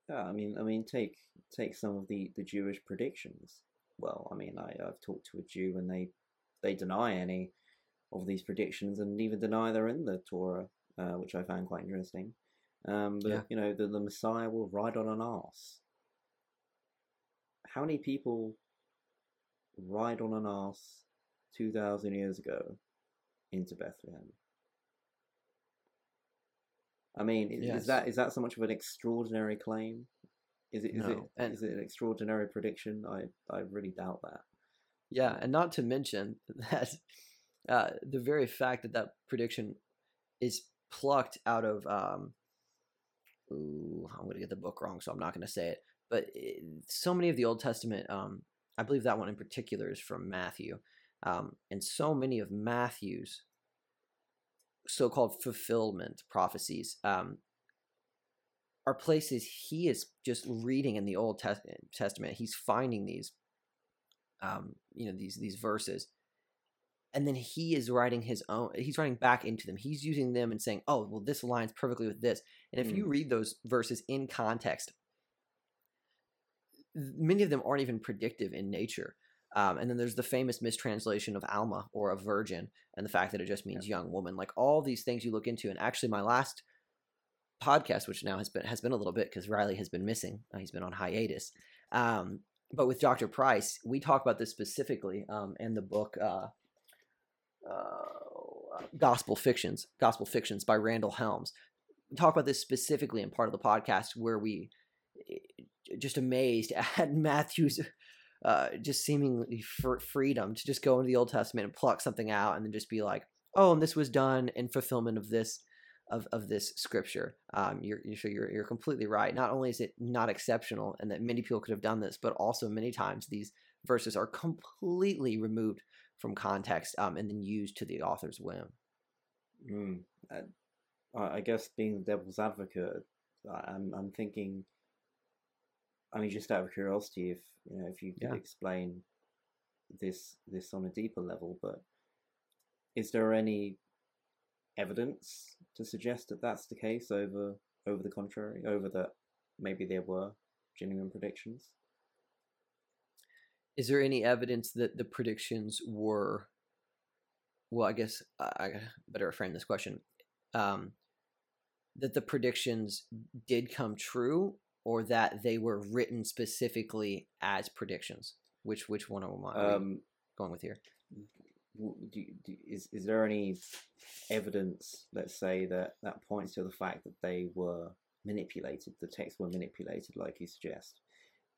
Yeah, I mean, I mean, take take some of the the Jewish predictions. Well, I mean, I I've talked to a Jew and they they deny any of these predictions and even deny they're in the Torah, uh, which I found quite interesting. Um, but Yeah. you know, the the Messiah will ride on an ass. How many people ride on an ass two thousand years ago into Bethlehem? I mean, is, Yes. is that is that so much of an extraordinary claim? Is it is No, it and- is it an extraordinary prediction? I I really doubt that. Yeah, and not to mention that uh, the very fact that that prediction is plucked out of um, ooh, I'm going to get the book wrong, so I'm not going to say it. But it, so many of the Old Testament, um, I believe that one in particular is from Matthew, um, and so many of Matthew's so-called fulfillment prophecies um, are places he is just reading in the Old Testament. He's finding these, um, you know, these these verses, and then he is writing his own. He's writing back into them. He's using them and saying, "Oh, well, this aligns perfectly with this." And if you read those verses in context, many of them aren't even predictive in nature. Um, and then there's the famous mistranslation of Alma or a virgin, and the fact that it just means young woman. Like all these things you look into. And actually, my last podcast, which now has been has been a little bit because Riley has been missing. Uh, he's been on hiatus. Um, but with Dr. Price, we talk about this specifically um, in the book uh, uh, Gospel Fictions, Gospel Fictions by Randel Helms. We talk about this specifically in part of the podcast where we eh, just amazed at Matthew's uh, just seemingly fr- freedom to just go into the Old Testament and pluck something out and then just be like, oh, and this was done in fulfillment of this of, of this scripture. Um, you're, you're, you're, you're completely right. Not only is it not exceptional and that many people could have done this, but also many times these verses are completely removed from context um, and then used to the author's whim. Mm. I, I guess being the devil's advocate, I'm I'm thinking. I mean, just out of curiosity, if you know, if you could Yeah. explain this this on a deeper level, but is there any evidence to suggest that that's the case over over the contrary, over that maybe there were genuine predictions? Is there any evidence that the predictions were? Well, I guess I I better frame this question. Um, that the predictions did come true, or that they were written specifically as predictions. Which which one am I Um, going with here? do, do, is is there any evidence, let's say, that that points to the fact that they were manipulated, the texts were manipulated, like you suggest?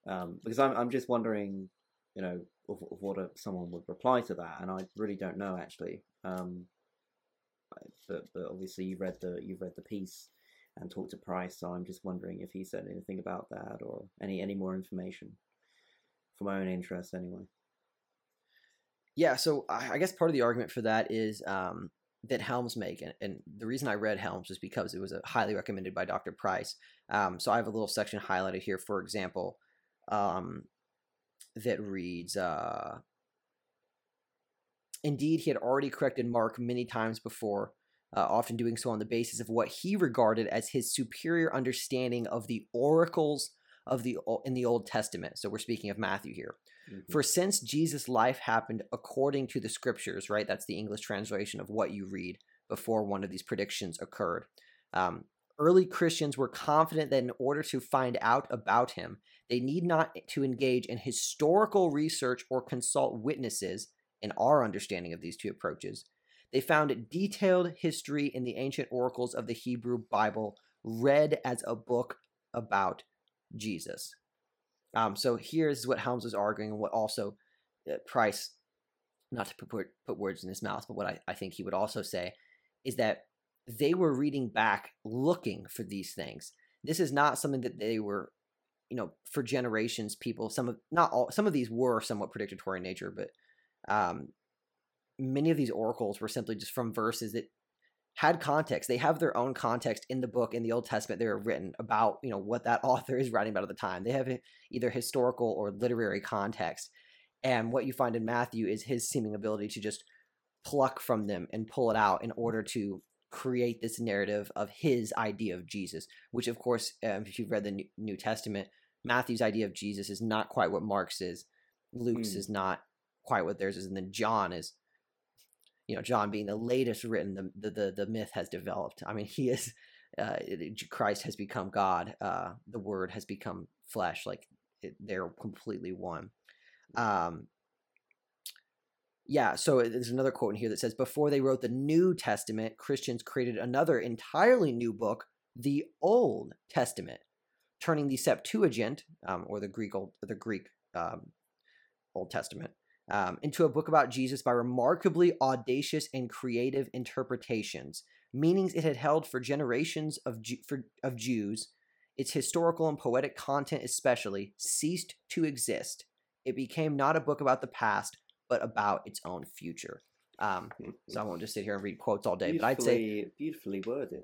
Um, because I'm I'm just wondering, you know, of, of what a, someone would reply to that, and I really don't know actually. Um, but but obviously you read the you read the piece and talked to Price, so I'm just wondering if he said anything about that or any any more information for my own interest anyway. Yeah, so I guess part of the argument for that is um, that Helms make, and, and the reason I read Helms is because it was a highly recommended by Dr. Price. Um, so I have a little section highlighted here, for example, um, that reads, uh, Indeed, he had already corrected Mark many times before, uh, often doing so on the basis of what he regarded as his superior understanding of the oracles of the in the Old Testament. So we're speaking of Matthew here. Mm-hmm. For since Jesus' life happened according to the scriptures, right? That's the English translation of what you read before one of these predictions occurred. Um, early Christians were confident that in order to find out about him, they need not to engage in historical research or consult witnesses in our understanding of these two approaches. They found detailed history in the ancient oracles of the Hebrew Bible read as a book about Jesus. Um, so here's what Helms is arguing, and what also uh, Price, not to put put words in his mouth, but what I, I think he would also say is that they were reading back, looking for these things. This is not something that they were, you know, for generations. People, some of not all, some of these were somewhat predicatory in nature, but um, many of these oracles were simply just from verses that had context. They have their own context in the book in the Old Testament. They are written about you know what that author is writing about at the time. They have either historical or literary context. And what you find in Matthew is his seeming ability to just pluck from them and pull it out in order to create this narrative of his idea of Jesus. Which, of course, um, if you've read the New Testament, Matthew's idea of Jesus is not quite what Mark's is. Luke's mm. is not quite what theirs is, and then John is you know John being the latest written the the the, myth has developed. I mean, he is uh, Christ has become God. Uh, the Word has become flesh. Like they're completely one. Um, yeah, so there's another quote in here that says, Before they wrote the New Testament, Christians created another entirely new book, the Old Testament, turning the Septuagint, um, or the Greek Old, the Greek um, Old Testament, um, into a book about Jesus by remarkably audacious and creative interpretations, meanings it had held for generations of, Ju- for, of Jews. Its historical and poetic content, especially, ceased to exist. It became not a book about the past, but about its own future. Um, so I won't just sit here and read quotes all day, but I'd say beautifully worded.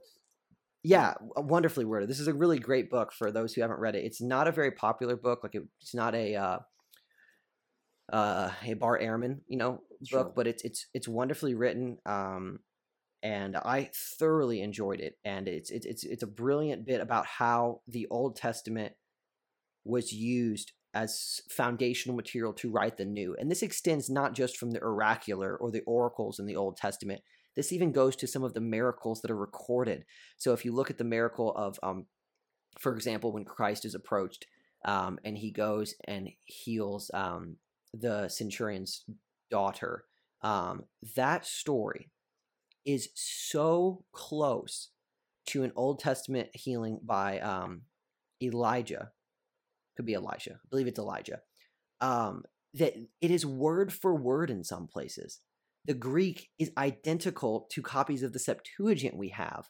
Yeah, wonderfully worded. This is a really great book for those who haven't read it. It's not a very popular book. Like it's not a uh, uh, a Bart Ehrman, you know, sure. book, but it's it's it's wonderfully written. Um, and I thoroughly enjoyed it. And it's it's it's it's a brilliant bit about how the Old Testament was used as foundational material to write the New. And this extends not just from the oracular or the oracles in the Old Testament. This even goes to some of the miracles that are recorded. So if you look at the miracle of, um, for example, when Christ is approached um, and he goes and heals um, the centurion's daughter. Um, that story is so close to an Old Testament healing by um, Elijah. Could be Elijah. I believe it's Elijah. Um, that it is word for word in some places. The Greek is identical to copies of the Septuagint we have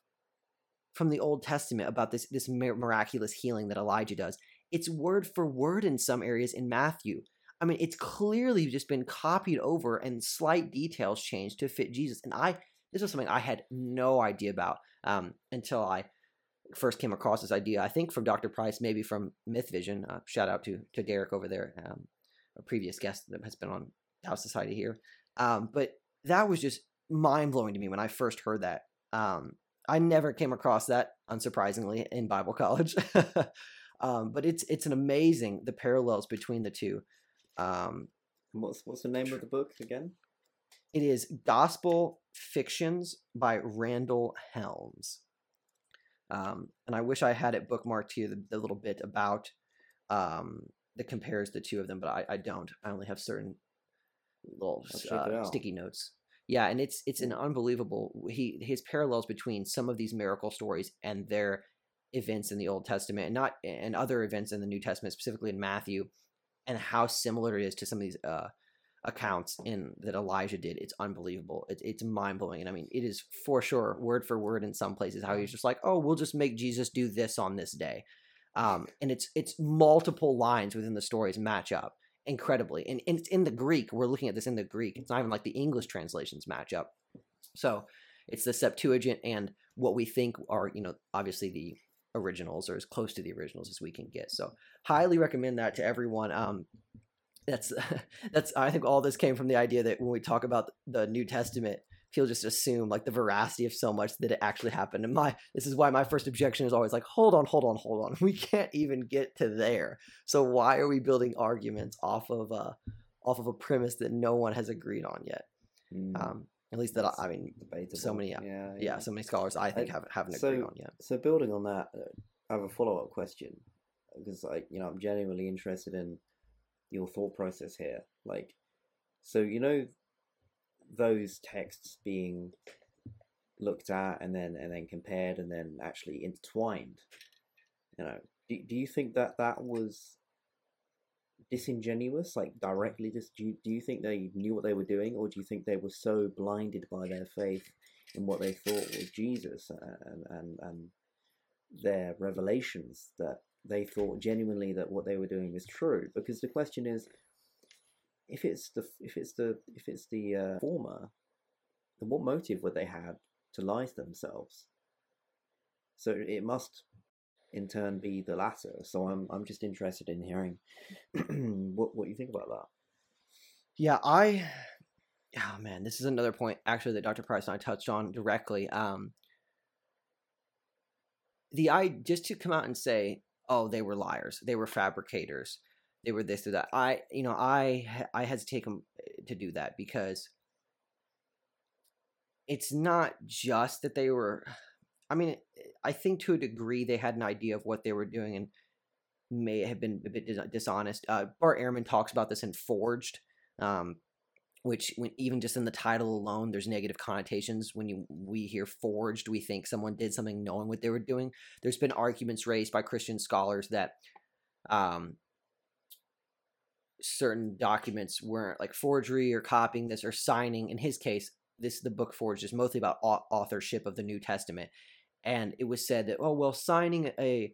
from the Old Testament about this this miraculous healing that Elijah does. It's word for word in some areas in Matthew. I mean, it's clearly just been copied over and slight details changed to fit Jesus. And I, this was something I had no idea about um, until I first came across this idea. I think from Dr. Price, maybe from Myth Vision. Uh, shout out to to Derek over there, um, a previous guest that has been on House Society here. Um, but that was just mind blowing to me when I first heard that. Um, I never came across that, unsurprisingly, in Bible college. um, but it's it's an amazing the parallels between the two. Um, what's what's the name of the book again? It is Gospel Fictions by Randel Helms. Um, and I wish I had it bookmarked here, the, the little bit about um, that compares the two of them, but I, I don't. I only have certain little uh, sticky notes. Yeah, and it's it's an unbelievable. He his parallels between some of these miracle stories and their events in the Old Testament, and not and other events in the New Testament, specifically in Matthew, and how similar it is to some of these uh, accounts in that Elijah did. It's unbelievable. It's it's mind blowing, and I mean, it is for sure word for word in some places how he's just like, oh, we'll just make Jesus do this on this day, um, and it's it's multiple lines within the stories match up incredibly, and, and it's in the Greek. We're looking at this in the Greek. It's not even like the English translations match up. So it's the Septuagint and what we think are you know obviously the originals or as close to the originals as we can get. So highly recommend that to everyone. Um, that's that's I think all this came from the idea that when we talk about the New Testament, people just assume like the veracity of so much that it actually happened. And my this is why my first objection is always like, hold on, hold on, hold on. We can't even get to there. So why are we building arguments off of a off of a premise that no one has agreed on yet? Mm, Um, at least that I, I mean, debatable. so many, yeah, yeah, so many scholars I think I- haven't haven't so- agreed on yet. So building on that, uh, I have a follow up question because like you know, I'm genuinely interested in your thought process here. Like, so you know, those texts being looked at and then and then compared and then actually intertwined. You know, do do you think that that was disingenuous, like directly? Just do you, do you think they knew what they were doing, or do you think they were so blinded by their faith in what they thought was Jesus and and and their revelations that they thought genuinely that what they were doing was true? Because the question is, if it's the if it's the if it's the uh, former, then what motive would they have to lie to themselves? So it must, in turn, be the latter. So I'm I'm just interested in hearing what what you think about that. Yeah, I. Oh man, this is another point actually that Dr. Price and I touched on directly. Um, the I just to come out and say, oh, they were liars, they were fabricators, they were this or that. I, you know, I I hesitate to do that because it's not just that they were. I mean, I think to a degree they had an idea of what they were doing and may have been a bit dishonest. Uh, Bart Ehrman talks about this in Forged, um, which when even just in the title alone, there's negative connotations. When you we hear forged, we think someone did something knowing what they were doing. There's been arguments raised by Christian scholars that um, certain documents weren't like forgery or copying this or signing. In his case, this the book forged is mostly about authorship of the New Testament, and it was said that oh well, signing a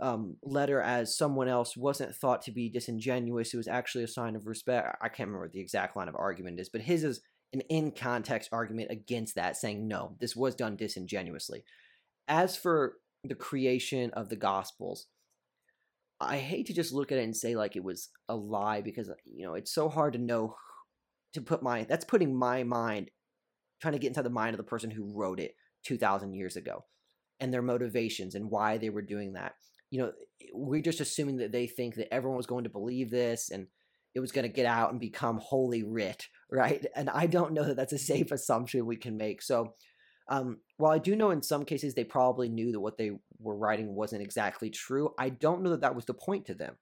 um, letter as someone else wasn't thought to be disingenuous. It was actually a sign of respect. I can't remember what the exact line of argument is, but his is an in context argument against that, saying no, this was done disingenuously. As for the creation of the Gospels, I hate to just look at it and say like it was a lie because you know it's so hard to know to put my that's putting my mind trying to get inside the mind of the person who wrote it 2000 years ago and their motivations and why they were doing that. You know we're just assuming that they think that everyone was going to believe this and it was going to get out and become holy writ right? And i don't know that that's a safe assumption we can make. So um, while i do know in some cases they probably knew that what they were writing wasn't exactly true i don't know that that was the point to them.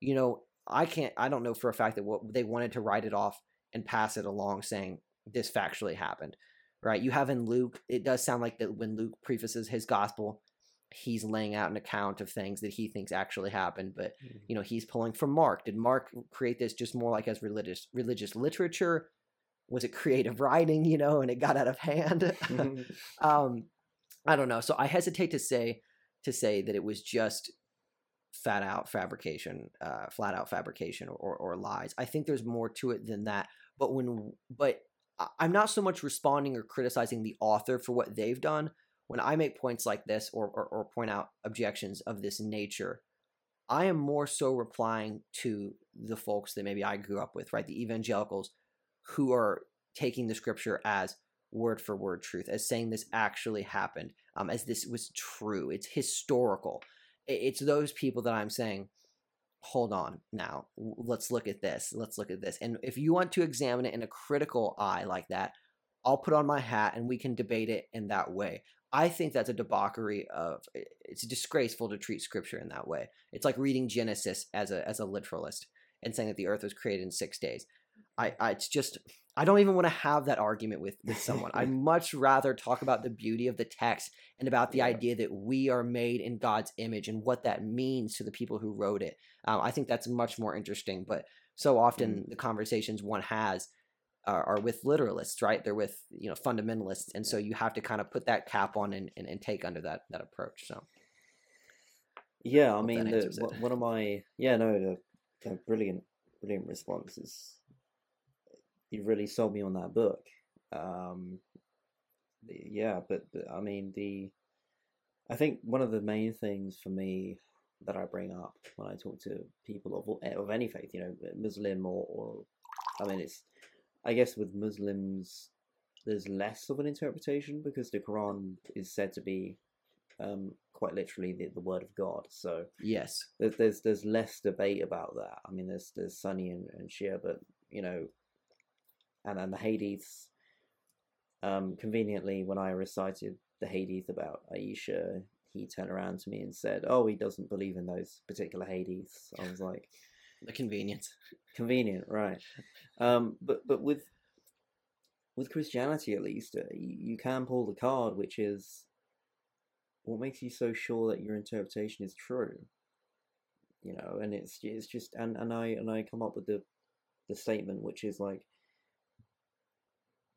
You know i can't i don't know for a fact that what they wanted to write it off and pass it along saying this factually happened right? You have in luke it does sound like that when luke prefaces his gospel he's laying out an account of things that he thinks actually happened but you know he's pulling from mark. Did mark create this just more like as religious religious literature? Was it creative writing you know and it got out of hand? Um i don't know. So i hesitate to say to say that it was just fat out fabrication uh flat out fabrication or or lies. I think there's more to it than that. But when but i'm not so much responding or criticizing the author for what they've done. When i make points like this or or, or point out objections of this nature i am more so replying to the folks that maybe i grew up with right? The evangelicals who are taking the scripture as word for word truth as saying this actually happened um, as this was true. It's historical. It's those people that i'm saying hold on now let's look at this let's look at this and if you want to examine it in a critical eye like that i'll put on my hat and we can debate it in that way. I think that's a debauchery of it's disgraceful to treat scripture in that way. It's like reading genesis as a as a literalist and saying that the earth was created in six days i, I it's just i don't even want to have that argument with with someone i'd much rather talk about the beauty of the text and about the Yeah. idea that we are made in god's image and what that means to the people who wrote it um, I think that's much more interesting. But so often the conversations one has are, are with literalists, right? They're with you know fundamentalists, and so you have to kind of put that cap on and, and, and take under that that approach. So Yeah, I Hope mean, the, one one of my yeah, no, the, the brilliant, brilliant responses. You really sold me on that book. Um, yeah, but, but I mean, the I think one of the main things for me that I bring up when I talk to people of eh, of any faith, you know, Muslim or, or I mean, it's I guess with Muslims there's less of an interpretation because the Quran is said to be um, quite literally the, the word of God. So yes, there's, there's there's less debate about that. I mean, there's there's Sunni and, and Shia, but you know, and then the Hadiths. Um, conveniently, when I recited the Hadith about Aisha, he turned around to me and said, "Oh, he doesn't believe in those particular Hadiths." I was like, "The convenience." Convenient, right? Um, but but with with Christianity, at least, uh, you, you can pull the card, which is what makes you so sure that your interpretation is true. You know, and it's it's just and and I and I come up with the the statement, which is like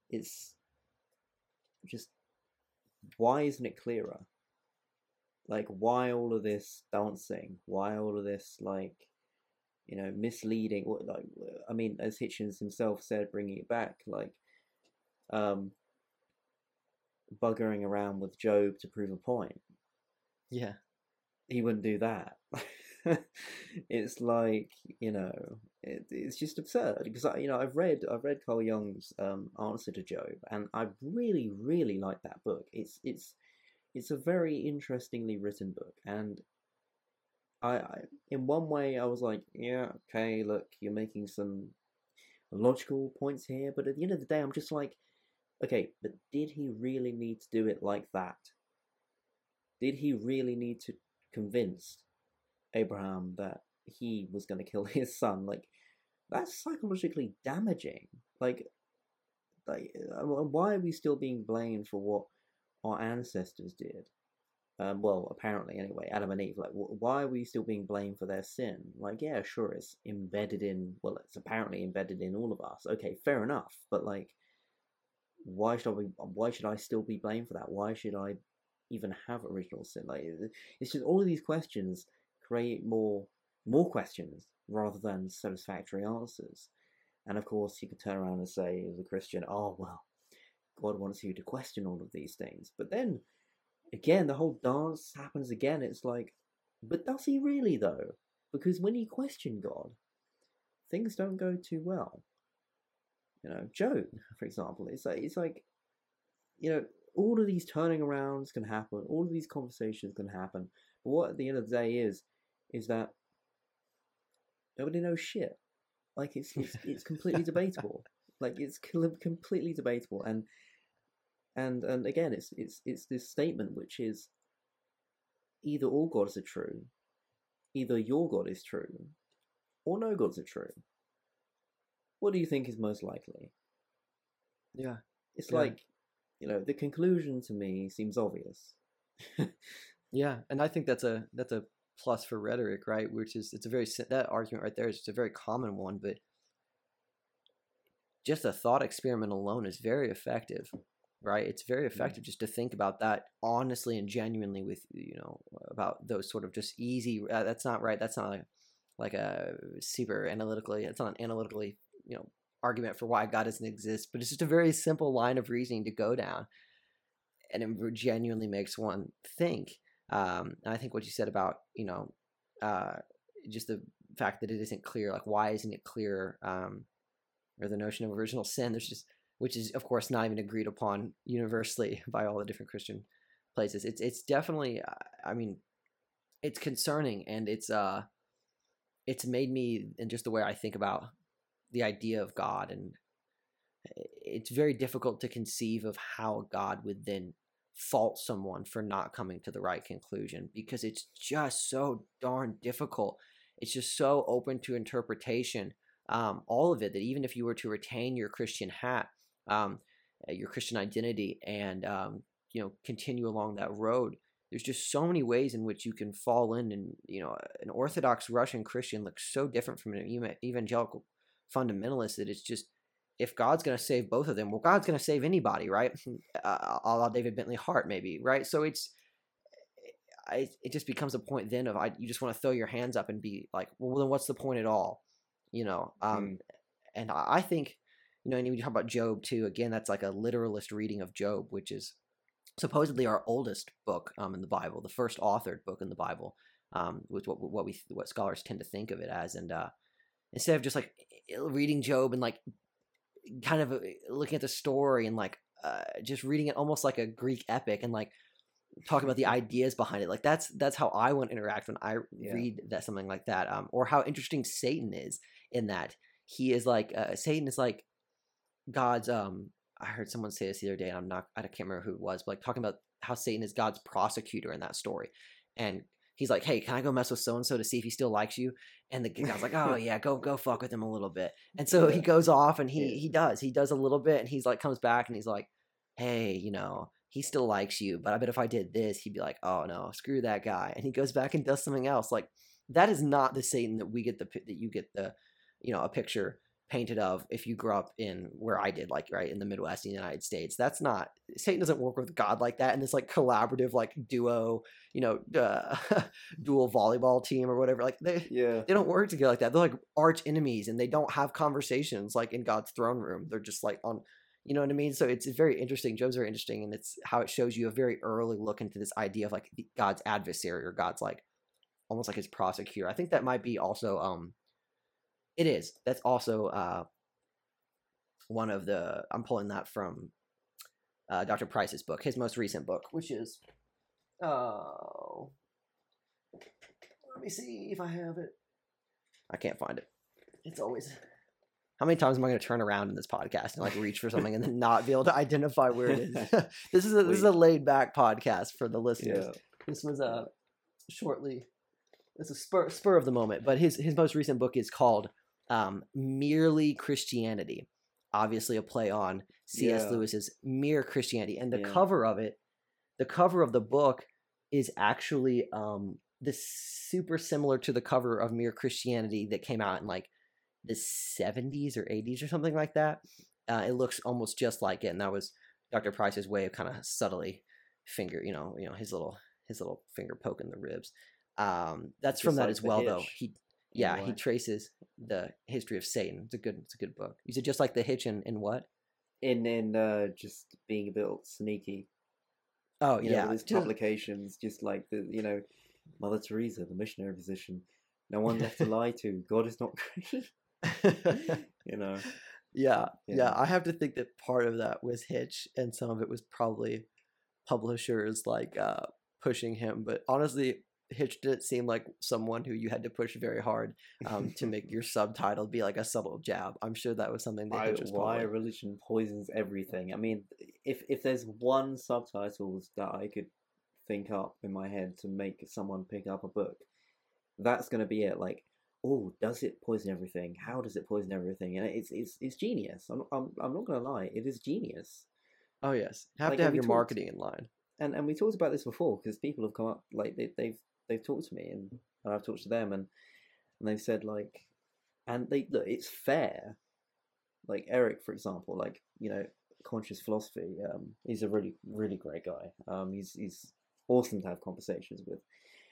it's just why isn't it clearer? Like, why all of this dancing? Why all of this, like, you know, misleading? Like, I mean, as Hitchens himself said, bringing it back, like, um, buggering around with Job to prove a point. Yeah. He wouldn't do that. it's like you know, it, it's just absurd because I, you know I've read I've read Carl Jung's um, answer to Job, and I really really like that book. It's it's it's a very interestingly written book, and I, I in one way I was like, yeah, okay, look, you're making some logical points here, but at the end of the day, I'm just like, Okay, but did he really need to do it like that? Did he really need to convince Abraham that he was going to kill his son? Like, that's psychologically damaging. Like, like, uh, why are we still being blamed for what our ancestors did? Um, well, apparently, anyway, Adam and Eve. Like, why are we still being blamed for their sin? Like, yeah, sure, it's embedded in. Well, it's apparently embedded in all of us. Okay, fair enough. But like, why should I be, why should I still be blamed for that? Why should I even have original sin? Like it's just all of these questions create more more questions rather than satisfactory answers. And of course, you could turn around and say, as a Christian, oh well, God wants you to question all of these things. But then again, the whole dance happens again. It's like, but does he really though? Because when you question God, things don't go too well. You know, Job, for example, it's like it's like, you know, all of these turning arounds can happen, all of these conversations can happen. But what at the end of the day is, is that nobody knows shit. Like it's it's, it's completely debatable. Like it's completely debatable, and and and again, it's it's it's this statement which is either all gods are true, either your God is true, or no gods are true what do you think is most likely? Yeah. It's yeah. like, you know, the conclusion to me seems obvious. yeah, and I think that's a that's a plus for rhetoric, right? Which is it's a very that argument right there is just a very common one, but just a thought experiment alone is very effective, right? It's very effective just to think about that honestly and genuinely with you know about those sort of just easy. Uh, that's not right. That's not like, like a super analytically. It's not an analytically you know argument for why God doesn't exist, but it's just a very simple line of reasoning to go down, and it genuinely makes one think. Um, and I think what you said about you know uh, just the fact that it isn't clear, like why isn't it clear, um, or the notion of original sin. There's just which is of course not even agreed upon universally by all the different Christian places. It's it's definitely I mean it's concerning and it's uh it's made me and just the way I think about the idea of God, and it's very difficult to conceive of how God would then fault someone for not coming to the right conclusion because it's just so darn difficult. It's just so open to interpretation. Um, all of it that even if you were to retain your Christian hat, um, uh, your Christian identity, and um, you know continue along that road, there's just so many ways in which you can fall in. And you know, an Orthodox Russian Christian looks so different from an evangelical fundamentalist that it's just if God's going to save both of them, well, God's going to save anybody, right? Uh, a la David Bentley Hart, maybe, right? So it's I, it just becomes a point then of I, you just want to throw your hands up and be like, well, then what's the point at all, you know? Um, mm. And I think, you know, and you talk about Job too. Again, that's like a literalist reading of Job, which is supposedly our oldest book um, in the Bible, the first authored book in the Bible. um, with what what we what scholars tend to think of it as, and uh, instead of just like reading Job and like kind of uh, looking at the story and like uh, just reading it almost like a Greek epic and like talking about the ideas behind it. Like that's that's how I want to interact when I Yeah. read that something like that. Um, or how interesting Satan is in that he is like uh, Satan is like God's. Um, I heard someone say this the other day, and I'm not. I can't remember who it was, but like talking about how Satan is God's prosecutor in that story, and he's like, "Hey, can I go mess with so and so to see if he still likes you?" And the guy's like, "Oh yeah, go go fuck with him a little bit." And so he goes off, and he Yeah. he does he does a little bit, and he's like comes back, and he's like, "Hey, you know." He still likes you, but I bet if I did this, he'd be like, "Oh no, screw that guy," and he goes back and does something else. Like that is not the Satan that we get the that you get the, you know, a picture painted of if you grew up in where I did, like right in the Midwest in the United States. That's not Satan doesn't work with God like that. And this like collaborative like duo, you know, uh, dual volleyball team or whatever. Like they Yeah. they don't work together like that. They're like arch enemies and they don't have conversations like in God's throne room. They're just like on, you know what I mean? So it's very interesting. Job's very interesting, and it's how it shows you a very early look into this idea of like God's adversary or God's like almost like his prosecutor. I think that might be also um, it is. That's also uh, one of the. I'm pulling that from uh, Dr. Price's book, his most recent book, which is oh, let me see if I have it. I can't find it. It's always. How many times am I going to turn around in this podcast and like reach for something and then not be able to identify where it is? this is a this is a laid back podcast for the listeners. Yeah. This was a shortly. It's a spur spur of the moment, but his his most recent book is called um, "Merely Christianity." Obviously, a play on C.S. Yeah. Lewis's "Mere Christianity," and the Yeah. cover of it, the cover of the book, is actually um, this super similar to the cover of "Mere Christianity" that came out in like the seventies or eighties or something like that. Uh, it looks almost just like it, and that was Dr. Price's way of kind of subtly finger, you know, you know, his little his little finger poking the ribs. Um, that's from that like as well, though. He, yeah, he traces the history of Satan. It's a good, it's a good book. You said just like the Hitch in, in what? In in uh, just being a bit sneaky. Oh You yeah, his just- publications, just like the you know, Mother Teresa, the missionary position. No one left to lie to. God is not great. you know. yeah, yeah, Yeah. I have to think that part of that was Hitch, and some of it was probably publishers like uh, pushing him. But honestly, Hitch didn't seem like someone who you had to push very hard um, to make your subtitle be like a subtle jab. I'm sure that was something that I, Hitch was why probably. religion poisons everything. I mean, if if there's one subtitles that I could think up in my head to make someone pick up a book, that's gonna be it. Like, oh, does it poison everything? How does it poison everything? And it's it's it's genius. I'm I'm I'm not gonna lie, it is genius. Oh yes, have Like, to have your talked- marketing in line. And and we talked about this before because people have come up like they, they've they've talked to me and, and I've talked to them and and they've said like, and they look, it's fair. Like Eric, for example, like you know, conscious philosophy. Um, he's a really really great guy. Um, he's he's awesome to have conversations with,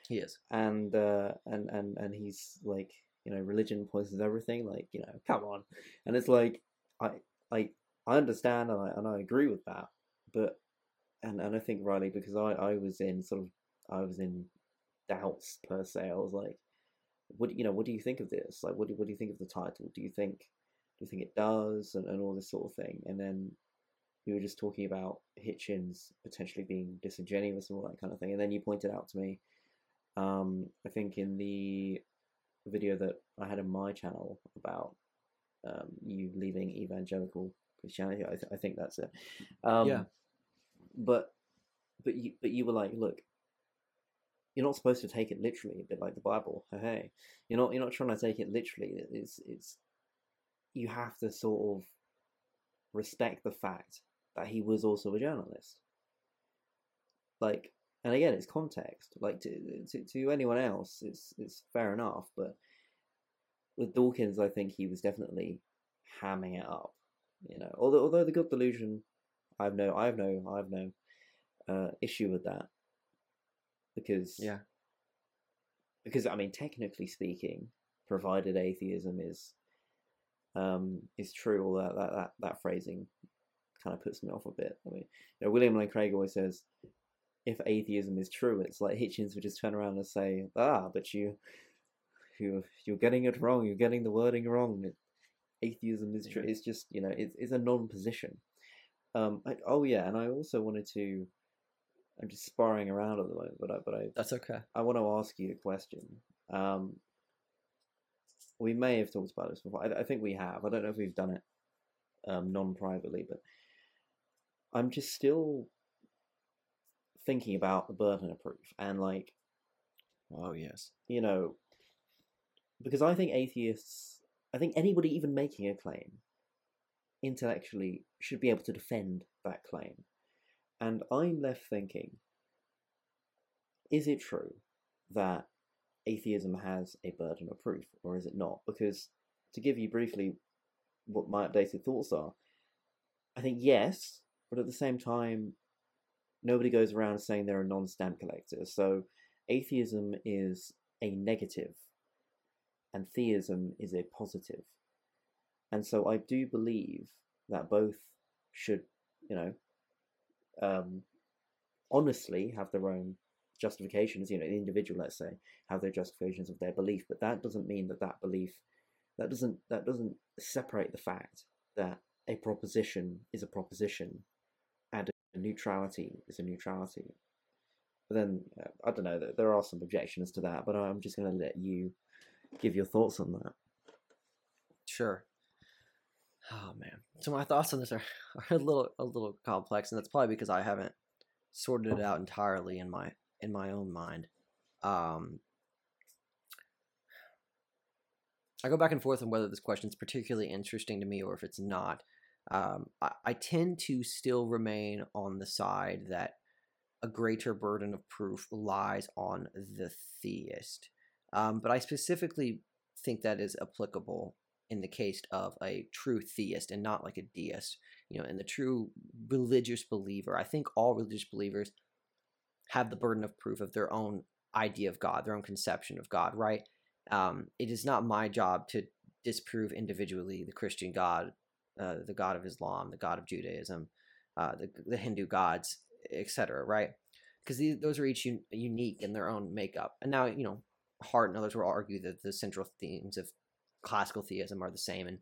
He is. and uh, and and and he's like, you know, religion poisons everything. Like, you know, come on, and it's like, I I I understand and I and I agree with that, but and and I think Riley because I I was in sort of I was in doubts per se. I was like, what do- you know, what do you think of this? Like, what do what do you think of the title? Do you think do you think it does and, and all this sort of thing? And then we were just talking about Hitchens potentially being disingenuous and all that kind of thing. And then you pointed out to me, um, I think in the video that I had on my channel about um, you leaving evangelical Christianity. I, th- I think that's it. Um, Yeah. But but you but you were like, look, you're not supposed to take it literally, a bit like the Bible. Hey, you're not you're not trying to take it literally. It's it's you have to sort of respect the fact that he was also a journalist. Like, and again, it's context. Like to to, to anyone else, it's it's fair enough, but with Dawkins, I think he was definitely hamming it up. You know, although although the God Delusion, I have no I have no I have no uh, issue with that because Yeah. because I mean technically speaking, provided atheism is um is true, all that that that, that phrasing kind of puts me off a bit. I mean, you know, William Lane Craig always says if atheism is true, it's like Hitchens would just turn around and say, "Ah, but you, you, you're getting it wrong. You're getting the wording wrong. Atheism is true. It's just you know, it's it's a non-position." Um, I, oh yeah, and I also wanted to. I'm just sparring around a little bit, but I, but I, That's okay. I want to ask you a question. Um, we may have talked about this before. I, I think we have. I don't know if we've done it um, non-privately, but I'm just still thinking about the burden of proof and like Oh yes. you know because I think atheists, I think anybody even making a claim intellectually should be able to defend that claim, and I'm left thinking: Is it true that atheism has a burden of proof, or is it not? Because to give you briefly what my updated thoughts are, I think yes, but at the same time, nobody goes around saying they're a non-stamp collector. So atheism is a negative, and theism is a positive. And so I do believe that both should, you know, um, honestly have their own justifications. You know, the individual, let's say, have their justifications of their belief, but that doesn't mean that that belief that doesn't that doesn't separate the fact that a proposition is a proposition and a neutrality is a neutrality. But then uh, I don't know. There are some objections to that, but I'm just going to let you give your thoughts on that. Sure. Oh man. So my thoughts on this are, are a little a little complex, and that's probably because I haven't sorted it out entirely in my in my own mind. Um, I go back and forth on whether this question is particularly interesting to me or if it's not. Um, I, I tend to still remain on the side that a greater burden of proof lies on the theist. Um, but I specifically think that is applicable in the case of a true theist and not like a deist. You know, in the true religious believer, I think all religious believers have the burden of proof of their own idea of God, their own conception of God, right? Um, it is not my job to disprove individually the Christian God, uh, the God of Islam, the God of Judaism, uh, the, the Hindu gods, etc., right? Because those are each un- unique in their own makeup. And now, you know, Hart and others will argue that the central themes of classical theism are the same, and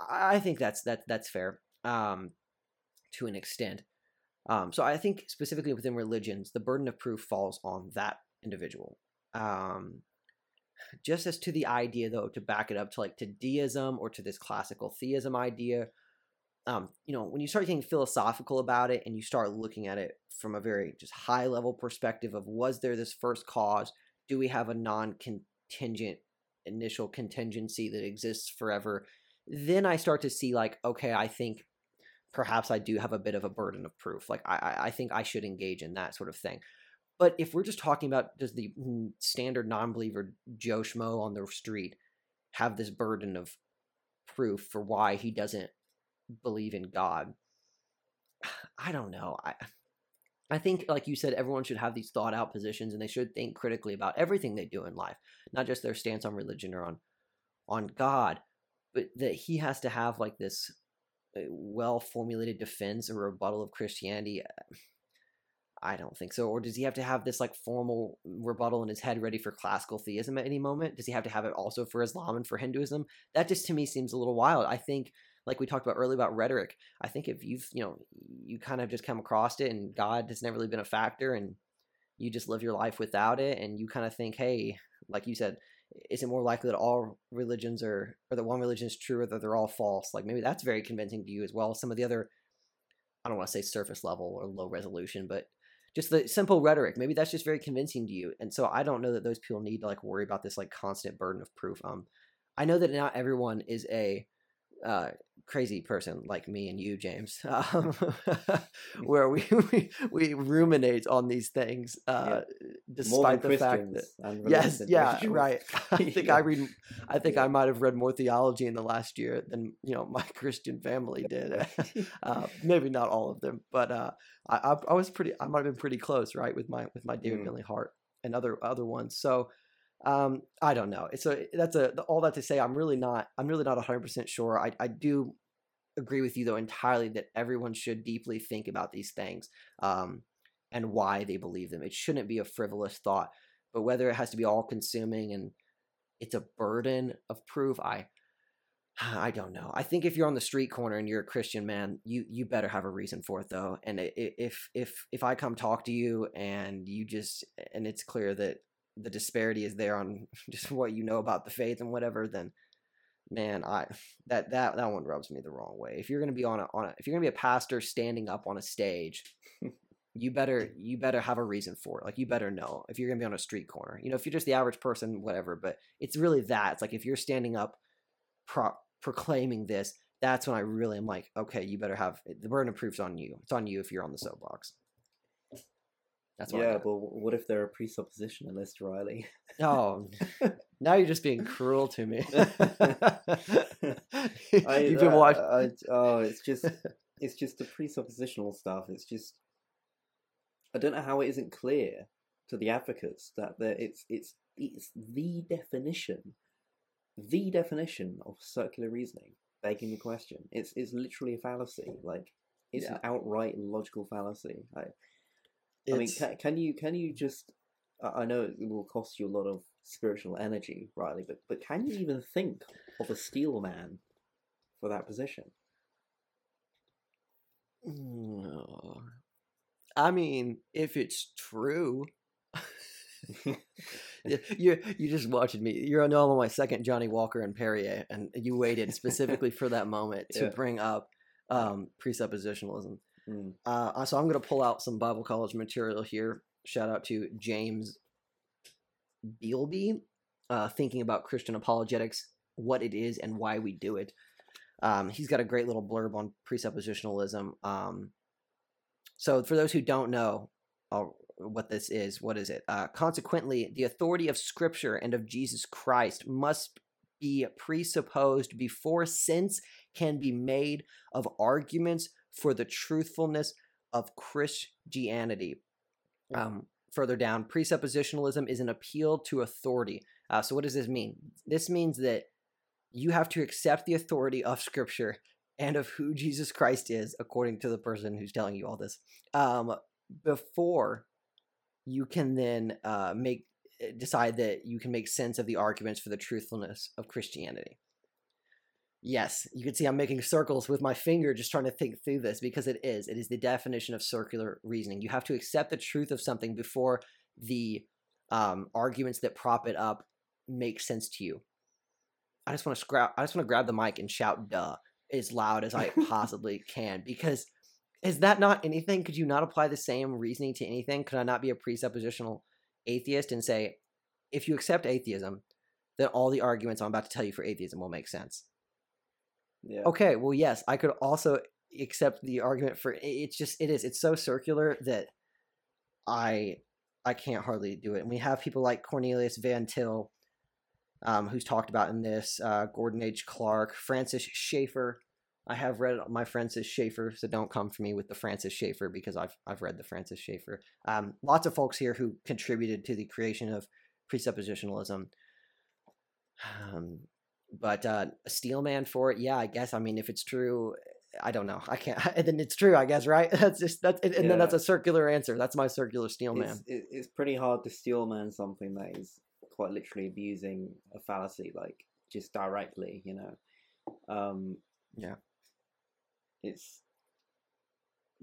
I think that's that that's fair um, to an extent. Um, so I think specifically within religions, the burden of proof falls on that individual. Um, just as to the idea, though, to back it up to like to deism or to this classical theism idea, um, you know, when you start getting philosophical about it and you start looking at it from a very just high level perspective of was there this first cause? Do we have a non contingent initial contingency that exists forever? Then I start to see like, okay, I think perhaps I do have a bit of a burden of proof. Like I, I think I should engage in that sort of thing. But if we're just talking about does the standard non-believer Joe Schmo on the street have this burden of proof for why he doesn't believe in God? I don't know. I I think, like you said, everyone should have these thought out positions and they should think critically about everything they do in life, not just their stance on religion or on on God, but that he has to have like this uh, well formulated defense or rebuttal of Christianity. I don't think so. Or does he have to have this like formal rebuttal in his head ready for classical theism at any moment? Does he have to have it also for Islam and for Hinduism? That just to me seems a little wild. I think, like we talked about earlier about rhetoric, I think if you've, you know, you kind of just come across it and God has never really been a factor and you just live your life without it and you kind of think, hey, like you said, is it more likely that all religions are, or that one religion is true or that they're all false? Like maybe that's very convincing to you as well. Some of the other, I don't want to say surface level or low resolution, but just the simple rhetoric maybe that's just very convincing to you and so i don't know that those people need to like worry about this like constant burden of proof um i know that not everyone is a uh, crazy person like me and you, James, um, where we, we we ruminate on these things, uh, yeah. despite the fact that yes, yeah, right. I think yeah. I read, I think yeah. I might have read more theology in the last year than you know my Christian family did. uh, maybe not all of them, but uh, I, I was pretty, I might have been pretty close, right, with my with my dear mm. Bentley Hart and other other ones. So um, I don't know. So that's a all that to say. I'm really not. I'm really not 100 percent sure. I I do agree with you though entirely that everyone should deeply think about these things. Um, and why they believe them. It shouldn't be a frivolous thought, but whether it has to be all consuming and it's a burden of proof, I I don't know. I think if you're on the street corner and you're a Christian man, you you better have a reason for it though. And if if if I come talk to you and you just and it's clear that the disparity is there on just what you know about the faith and whatever, then man, I that that that one rubs me the wrong way. If you're gonna be on a on a if you're gonna be a pastor standing up on a stage, you better you better have a reason for it. Like you better know if you're gonna be on a street corner. You know, if you're just the average person, whatever. But it's really that. It's like if you're standing up, pro- proclaiming this, that's when I really am like, okay, you better have the burden of proof's on you. It's on you if you're on the soapbox. That's yeah, but what if they're a presuppositionalist, Riley? Oh, now you're just being cruel to me. I, You've been uh, watching. I, oh, it's just it's just the presuppositional stuff. It's just I don't know how it isn't clear to the advocates that it's it's it's the definition the definition of circular reasoning, begging the question. It's it's literally a fallacy. Like it's yeah. an outright logical fallacy. I, I mean, can, can, you can you just? I know it will cost you a lot of spiritual energy, Riley, but but can you even think of a steel man for that position? No. I mean, if it's true, you you just watching me. You're on on my second Johnnie Walker and Perrier, and you waited specifically for that moment to yeah. bring up um, presuppositionalism. Mm. Uh, so I'm going to pull out some Bible college material here. Shout out to James Beilby, uh, thinking about Christian apologetics, what it is and why we do it. Um, he's got a great little blurb on presuppositionalism. Um, so for those who don't know, I'll what this is. What is it? Uh, consequently, the authority of Scripture and of Jesus Christ must be presupposed before sense can be made of arguments for the truthfulness of Christianity. Um, further down, presuppositionalism is an appeal to authority. Uh, so, what does this mean? This means that you have to accept the authority of Scripture and of who Jesus Christ is, according to the person who's telling you all this, um, before you can then uh, make eh, decide that you can make sense of the arguments for the truthfulness of Christianity. Yes, you can see I'm making circles with my finger just trying to think through this because it is. It is the definition of circular reasoning. You have to accept the truth of something before the um, arguments that prop it up make sense to you. I just want to grab. I just want to grab the mic and shout "duh" as loud as I possibly can because is that not anything? Could you not apply the same reasoning to anything? Could I not be a presuppositional atheist and say, if you accept atheism, then all the arguments I'm about to tell you for atheism will make sense? Yeah. Okay, well, yes, I could also accept the argument for it's just it is it's so circular that I I can't hardly do it. And we have people like Cornelius Van Til, um, who's talked about in this, uh, Gordon H. Clark, Francis Schaeffer, I have read my Francis Schaeffer, so don't come for me with the Francis Schaeffer because I've I've read the Francis Schaeffer. Um, lots of folks here who contributed to the creation of presuppositionalism. Um, but uh, a steel man for it, yeah, I guess. I mean, if it's true, I don't know. I can't. And then it's true, I guess, right? That's just that's and yeah. then that's a circular answer. That's my circular steel man. It's, it's pretty hard to steel man something that is quite literally abusing a fallacy, like just directly, you know. Um, yeah it's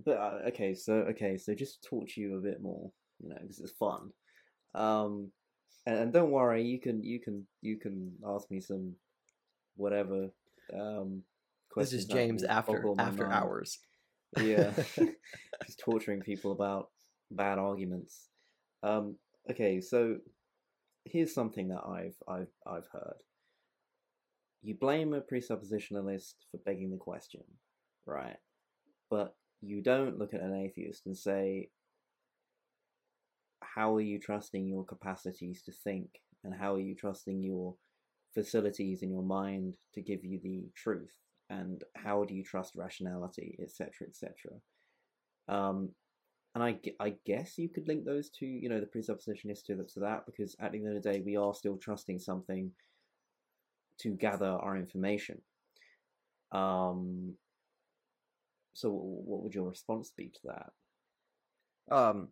but uh, okay so okay so just talk to you a bit more you know because it's fun um and, and, don't worry you can you can you can ask me some whatever um this is james after after mind. hours yeah just torturing people about bad arguments um okay so here's something that i've i've i've heard you blame a presuppositionalist for begging the question right? But you don't look at an atheist and say, how are you trusting your capacities to think? And how are you trusting your facilities in your mind to give you the truth? And how do you trust rationality, etc., etc.? Um, and I, I guess you could link those to, you know, the presuppositionist to, to that, because at the end of the day, we are still trusting something to gather our information. Um, so, what would your response be to that? Um,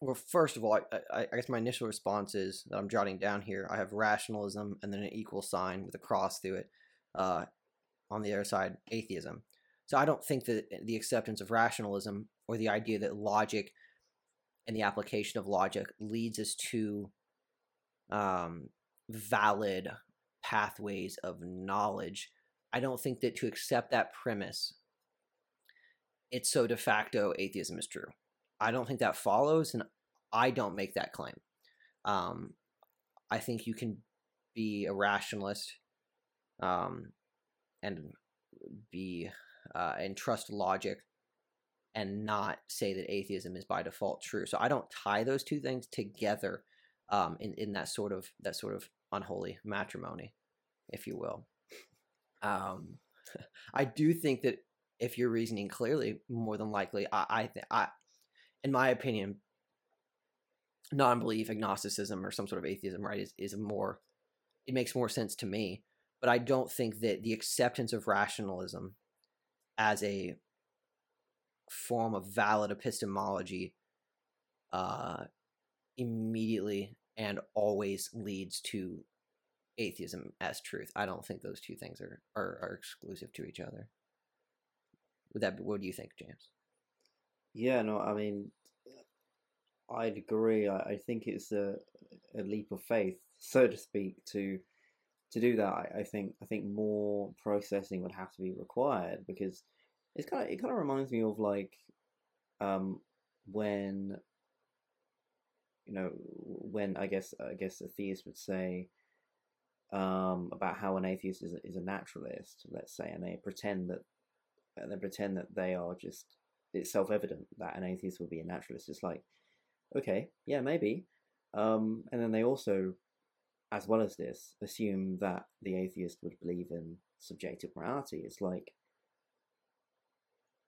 well, first of all, I, I, I guess my initial response is that I'm jotting down here. I have rationalism and then an equal sign with a cross through it. Uh, on the other side, atheism. So I don't think that the acceptance of rationalism or the idea that logic and the application of logic leads us to um, valid pathways of knowledge. I don't think that to accept that premise, it's so de facto atheism is true. I don't think that follows, and I don't make that claim. Um, I think you can be a rationalist um, and be uh, and trust logic and not say that atheism is by default true. So I don't tie those two things together um, in in that sort of that sort of unholy matrimony, if you will. Um, I do think that if you're reasoning clearly, more than likely, I, I, I in my opinion, non-belief, agnosticism, or some sort of atheism, right, is is more. It makes more sense to me, but I don't think that the acceptance of rationalism as a form of valid epistemology uh, immediately and always leads to atheism as truth. I don't think those two things are are, are exclusive to each other. Would that? Be, what do you think, James? Yeah, no, I mean, I'd agree. I, I think it's a, a leap of faith, so to speak, to to do that. I, I think I think more processing would have to be required because it's kind of it kind of reminds me of like um when you know when I guess I guess a theist would say um about how an atheist is a, is a naturalist, let's say, and they pretend that and they pretend that they are just it's self evident that an atheist would be a naturalist. It's like, okay, yeah, maybe. Um, and then they also, as well as this, assume that the atheist would believe in subjective morality. It's like,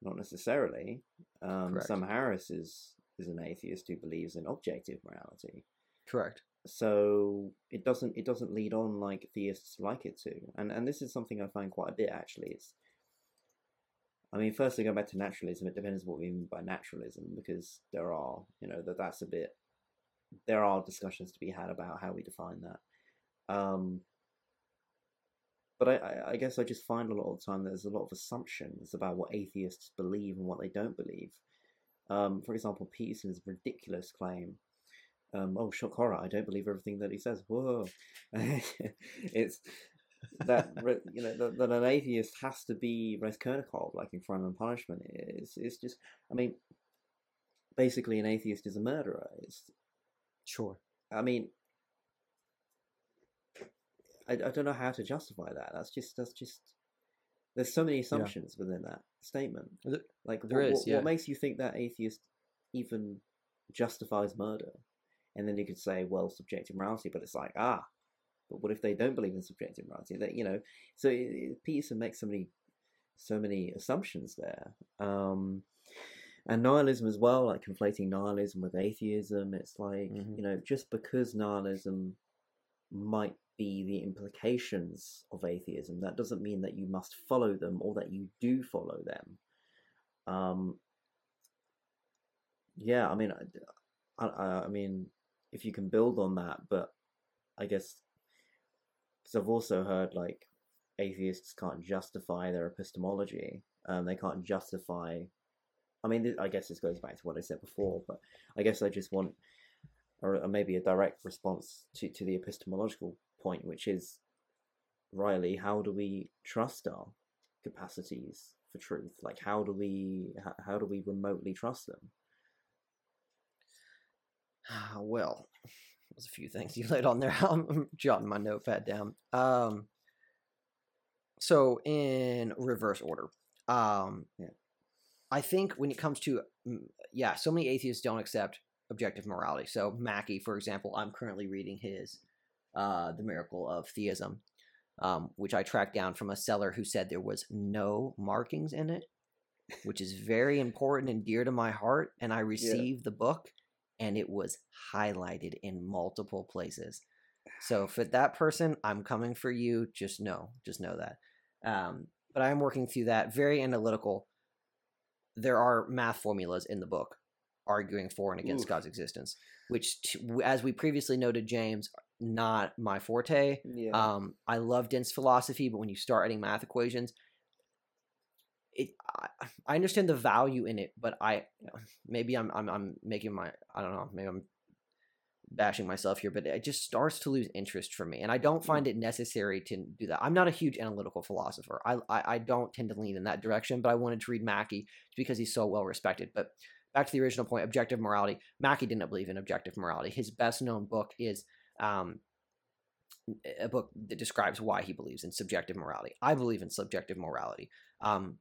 not necessarily. Um, Sam Harris is is an atheist who believes in objective morality. Correct. So it doesn't it doesn't lead on like theists like it to, and and this is something I find quite a bit actually. It's I mean, firstly, going back to naturalism, it depends what we mean by naturalism, because there are, you know, that that's a bit. There are discussions to be had about how we define that. Um, but I, I guess I just find a lot of the time there's a lot of assumptions about what atheists believe and what they don't believe. Um, for example, Peterson's ridiculous claim um, oh shock horror i don't believe everything that he says whoa it's that you know that, that, an atheist has to be Raskolnikov, like in Crime and Punishment. Is it's just, I mean, basically, an atheist is a murderer. It's sure. I mean, I, I don't know how to justify that. That's just that's just. There's so many assumptions yeah. within that statement. Like there what, is, yeah. what makes you think that atheist even justifies murder? And then you could say, well, subjective morality, but it's like, ah, but what if they don't believe in subjective morality? That you know, so Peterson makes so many, so many assumptions there. Um, and nihilism as well, like conflating nihilism with atheism. It's like mm-hmm. you know, just because nihilism might be the implications of atheism, that doesn't mean that you must follow them or that you do follow them. Um, yeah, I mean, I, I, I mean, if you can build on that, but I guess because I've also heard like atheists can't justify their epistemology. Um, they can't justify. I mean, I guess this goes back to what I said before, but I guess I just want, or, maybe a direct response to to the epistemological point, which is, Riley, how do we trust our capacities for truth? Like, how do we how, how do we remotely trust them? well, there's a few things you laid on there. I'm jotting my notepad down. Um, so in reverse order, um, yeah. I think when it comes to mm, yeah, so many atheists don't accept objective morality. So Mackie, for example, I'm currently reading his uh, "The Miracle of Theism," um, which I tracked down from a seller who said there was no markings in it, which is very important and dear to my heart. And I received yeah. the book and it was highlighted in multiple places. So for that person, I'm coming for you. Just know, just know that. Um, but I'm working through that very analytical. There are math formulas in the book arguing for and against Oof. God's existence, which, as we previously noted, James, not my forte. Yeah. Um, I love dense philosophy, but when you start adding math equations, it I, I understand the value in it, but I maybe I'm I'm I'm making my I don't know maybe I'm bashing myself here, but it just starts to lose interest for me, and I don't find it necessary to do that. I'm not a huge analytical philosopher. I I, I don't tend to lean in that direction, but I wanted to read Mackie because he's so well respected. But back to the original point, objective morality. Mackie didn't believe in objective morality. His best known book is um, a book that describes why he believes in subjective morality. I believe in subjective morality. Um,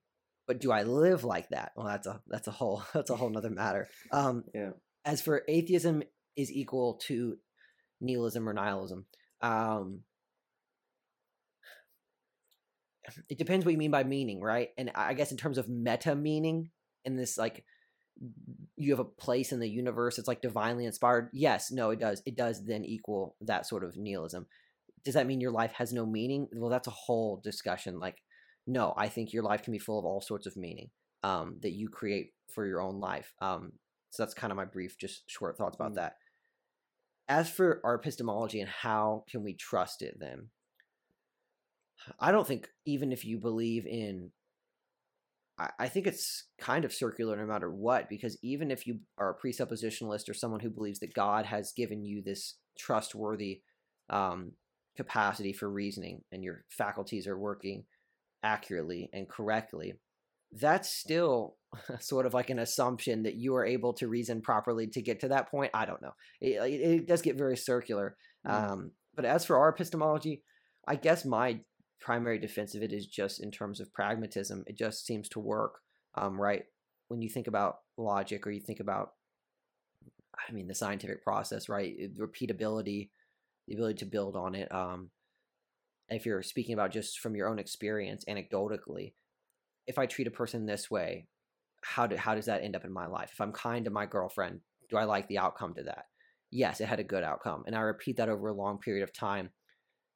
but do I live like that? Well, that's a that's a whole that's a whole nother matter. Um, yeah. as for atheism is equal to nihilism or nihilism. Um, it depends what you mean by meaning, right? And I guess in terms of meta meaning, in this like you have a place in the universe, it's like divinely inspired. Yes, no, it does. It does then equal that sort of nihilism. Does that mean your life has no meaning? Well, that's a whole discussion. Like, no, I think your life can be full of all sorts of meaning um, that you create for your own life. Um, so that's kind of my brief, just short thoughts about Mm. that. As for our epistemology and how can we trust it, then I don't think even if you believe in, I, I think it's kind of circular no matter what, because even if you are a presuppositionalist or someone who believes that God has given you this trustworthy um, capacity for reasoning and your faculties are working accurately and correctly, that's still sort of like an assumption that you are able to reason properly to get to that point. I don't know. It, it, does get very circular. Mm. Um, but as for our epistemology, I guess my primary defense of it is just in terms of pragmatism. It just seems to work, um, right? When you think about logic or you think about, I mean, the scientific process, right? It- Repeatability, the ability to build on it. Um, if you're speaking about just from your own experience, anecdotally, if I treat a person this way, how do, how does that end up in my life? If I'm kind to my girlfriend, do I like the outcome to that? Yes, it had a good outcome, and I repeat that over a long period of time.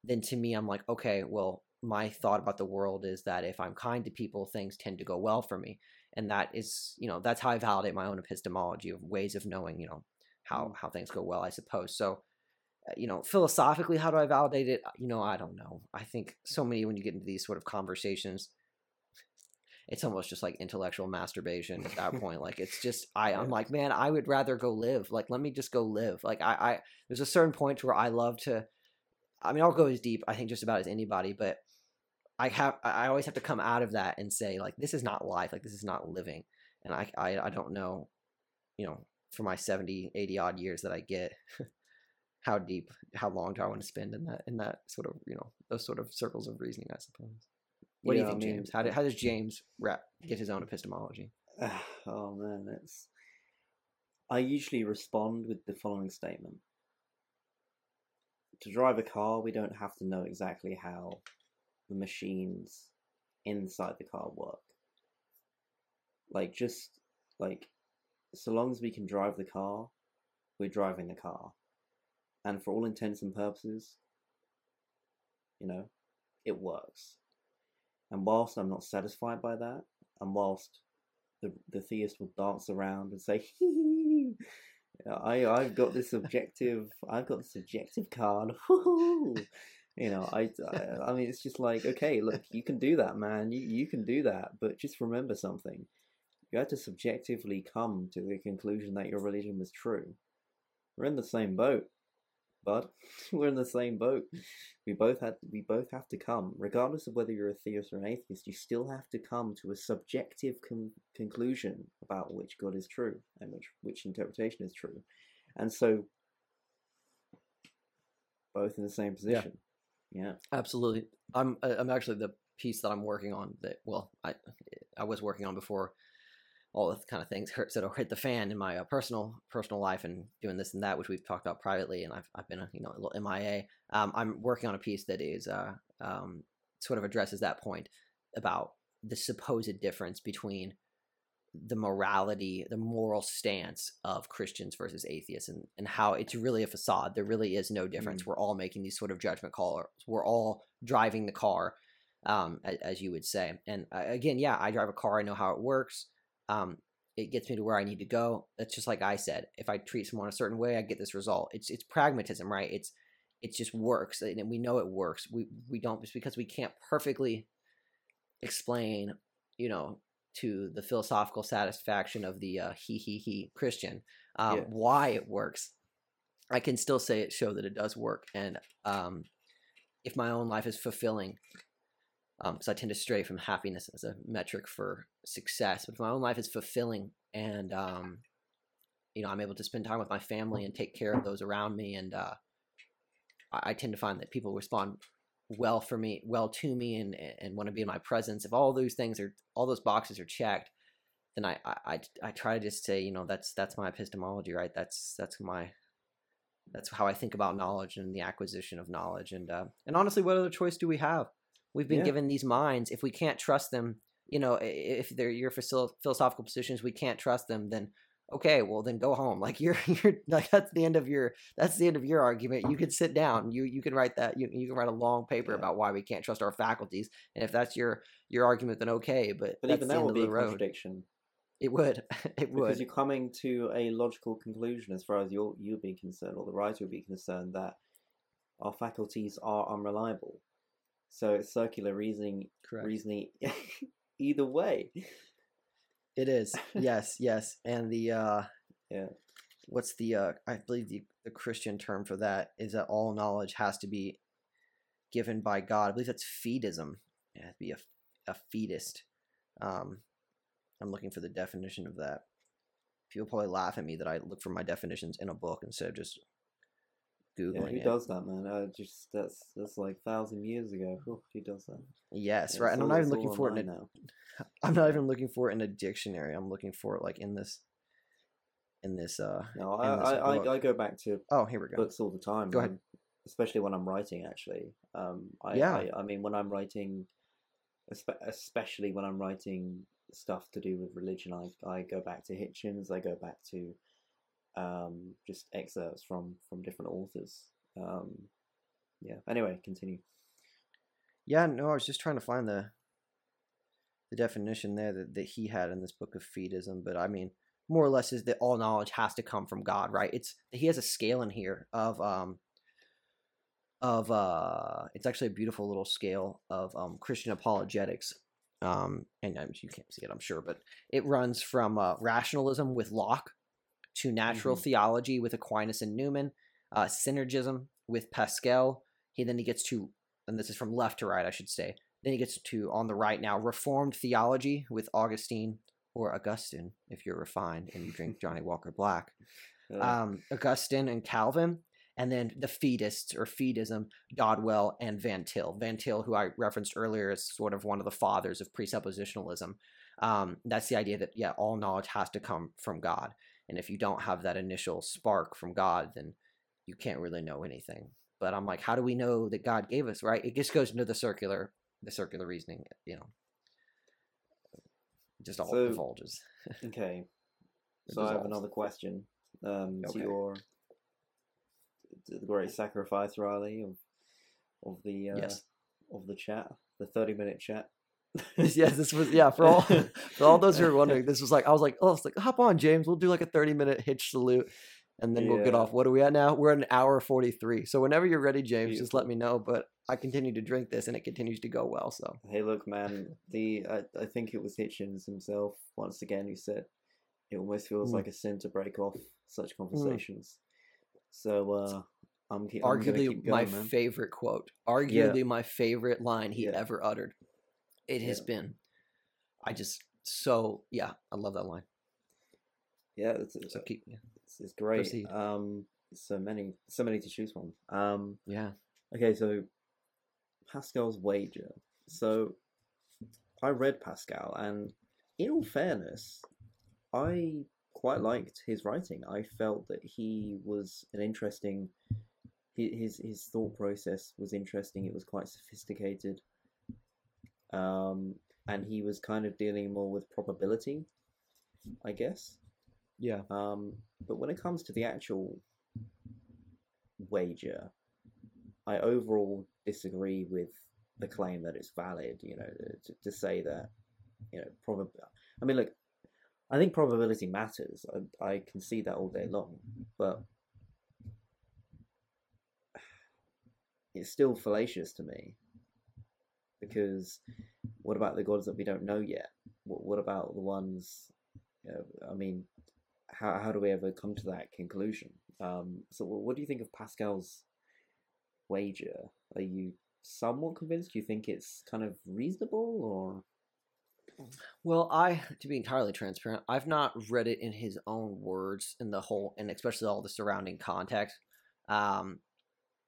Then to me, I'm like, okay, well, my thought about the world is that if I'm kind to people, things tend to go well for me, and that is, you know, that's how I validate my own epistemology of ways of knowing, you know, how Mm. how things go well, I suppose. So, Uh, you know, philosophically, how do I validate it? Uh, you know, I don't know. I think so many when you get into these sort of conversations, it's almost just like intellectual masturbation at that point. Like it's just I I'm like, man, I would rather go live. Like let me just go live. Like I I there's a certain point to where I love to I mean, I'll go as deep, I think just about as anybody, but I have I I always have to come out of that and say like this is not life, like this is not living. And I I, I don't know, you know, for my 70, 80 odd years that I get how deep, how long do I want to spend in that in that sort of, you know, those sort of circles of reasoning, I suppose. What do Yeah, you I think, mean, James? How, do, how does James wrap, get his own epistemology? oh man, it's. I usually respond with the following statement. To drive a car, we don't have to know exactly how the machines inside the car work. Like, just like, so long as we can drive the car, we're driving the car. And for all intents and purposes, you know, it works. And whilst I'm not satisfied by that, and whilst the the theist will dance around and say, "Hee hee, I I've got this objective, I've got this objective card." woo-hoo." You know, I, I I mean, it's just like, okay, look, you can do that, man. You you can do that, but just remember something. You had to subjectively come to the conclusion that your religion was true. We're in the same boat, bud. We're in the same boat. We both had we both have to come, regardless of whether you're a theist or an atheist. You still have to come to a subjective con- conclusion about which God is true and which which interpretation is true, and so both in the same position. Yeah. Absolutely. I'm I'm actually the piece that I'm working on that well I I was working on before all the kind of things of hit the fan in my uh, personal personal life and doing this and that which we've talked about privately and I've I've been a, you know a little MIA. Um, I'm working on a piece that is uh um sort of addresses that point about the supposed difference between the morality, the moral stance of Christians versus atheists, and, and how it's really a facade. There really is no difference. We're all making these sort of judgment calls. We're all driving the car, um, as, as you would say. And uh, again, yeah, I drive a car. I know how it works. Um, it gets me to where I need to go. That's just like I said. If I treat someone a certain way, I get this result. It's it's pragmatism, right? It's it just works, and we know it works. We we don't just because we can't perfectly explain, you know, to the philosophical satisfaction of the uh, he he he Christian um, Yeah. why it works. I can still say it show that it does work, and um, if my own life is fulfilling, because I tend to stray from happiness as a metric for success, but if my own life is fulfilling and um, you know I'm able to spend time with my family and take care of those around me, and uh, I, I tend to find that people respond well for me, well to me, and and want to be in my presence. If all those things are all those boxes are checked, then I I I, I try to just say you know that's that's my epistemology, right? That's that's my that's how I think about knowledge and the acquisition of knowledge. And uh, and honestly, what other choice do we have? We've been Yeah. given these minds. If we can't trust them, you know, if they're your philosophical positions, we can't trust them. Then okay, well then go home. Like you're you're like that's the end of your that's the end of your argument. You could sit down. You you can write that. You you can write a long paper Yeah. about why we can't trust our faculties. And if that's your your argument, then okay. But, But that's even that would be a contradiction It would. it would. because you're coming to a logical conclusion as far as you're you're being concerned, or the writer would be concerned that our faculties are unreliable. So it's circular reasoning, Correct. reasoning either way. It is. Yes, yes. And the uh Yeah. what's the uh I believe the the Christian term for that is that all knowledge has to be given by God. I believe that's fideism. It has to be a a fideist. Um I'm looking for the definition of that. People probably laugh at me that I look for my definitions in a book instead of just Yeah, googling who it. does that, man? Uh, just that's that's like thousand years ago. Who does that? Yes, Yeah, right. And I'm not even looking for it in a, now. I'm not even looking for it in a dictionary. I'm looking for it like in this in this uh No, I, I. I, I go back to Oh, here we go. books all the time. Go ahead. especially when I'm writing. Actually, um, I, Yeah. I, I mean, when I'm writing, especially when I'm writing stuff to do with religion, I, I go back to Hitchens. I go back to um, just excerpts from from different authors. Um, yeah. Anyway, continue. Yeah, no, I was just trying to find the the definition there that, that he had in this book of fideism, but I mean, more or less is that all knowledge has to come from God, right? It's he has a scale in here of um of uh it's actually a beautiful little scale of um Christian apologetics. Um and um, you can't see it, I'm sure, but it runs from uh, rationalism with Locke to natural Mhm. theology with Aquinas and Newman, uh, synergism with Pascal. He then he gets to, and this is from left to right, I should say. Then he gets to on the right now, Reformed theology with Augustine or Augustine, if you're refined and you drink Johnnie Walker Black. Um, Augustine and Calvin, and then the Fideists or Fideism, Dodwell and Van Til. Van Til, who I referenced earlier, is sort of one of the fathers of presuppositionalism. Um, that's the idea that yeah, all knowledge has to come from God, and if you don't have that initial spark from God, then you can't really know anything. But I'm like, how do we know that God gave us right? It just goes into the circular, the circular reasoning, you know. Just all So- divulges. okay. So I have another question um, to your the great sacrifice, Riley, of of the uh, Yes. of the chat, the thirty minute chat. yes, this was yeah for all for all those who are wondering. This was like I was like, oh, it's like hop on, James. We'll do like a thirty minute hitch salute, and then we'll get off. What are we at now? We're at an hour forty three. So whenever you're ready, James, just let me know. But I continue to drink this, and it continues to go well. So Hey, look, man. The I, I think it was Hitchens himself once again who said it almost feels Mm. like a sin to break off such conversations. So uh, I'm, I'm arguably keep my man. favorite quote, arguably my favorite line he Yeah. ever uttered. It has Yeah. been. I just so yeah, I love that line. yeah, it's, it's, So keep yeah. it's, it's great. proceed. Um, so many, so many to choose from. Um, yeah. Okay, so Pascal's wager. So I read Pascal, and in all fairness, I quite liked his writing. I felt that he was an interesting. His his thought process was interesting. It was quite sophisticated. Um, and he was kind of dealing more with probability, I guess. Yeah. Um, but when it comes to the actual wager, I overall disagree with the claim that it's valid. You know, to, to say that, you know, probably. I mean, look, I think probability matters. I, I can see that all day long, but it's still fallacious to me because what about the gods that we don't know yet? What, what about the ones? You know, I mean, how how do we ever come to that conclusion? Um, so, what do you think of Pascal's wager? Are you somewhat convinced? Do you think it's kind of reasonable, or Well, I, to be entirely transparent, I've not read it in his own words in the whole, and especially all the surrounding context. Um,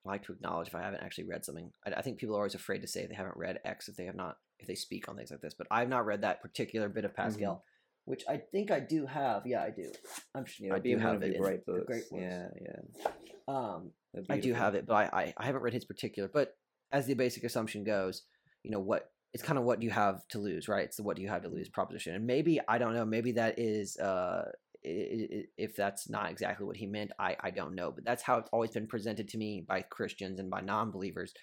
I like to acknowledge if I haven't actually read something. I, I think people are always afraid to say they haven't read X if they have not, if they speak on things like this. But I've not read that particular bit of Pascal, which I think I do have. Yeah, I do. I'm sure you know, I do have it. great books? great ones. yeah, yeah. Um, I do have it, but I, I, I haven't read his particular. But as the basic assumption goes, you know what it's kind of what you have to lose, right? It's the what do you have to lose proposition, and maybe I don't know. Maybe that is uh, if that's not exactly what he meant, I I don't know. But that's how it's always been presented to me by Christians and by non-believers.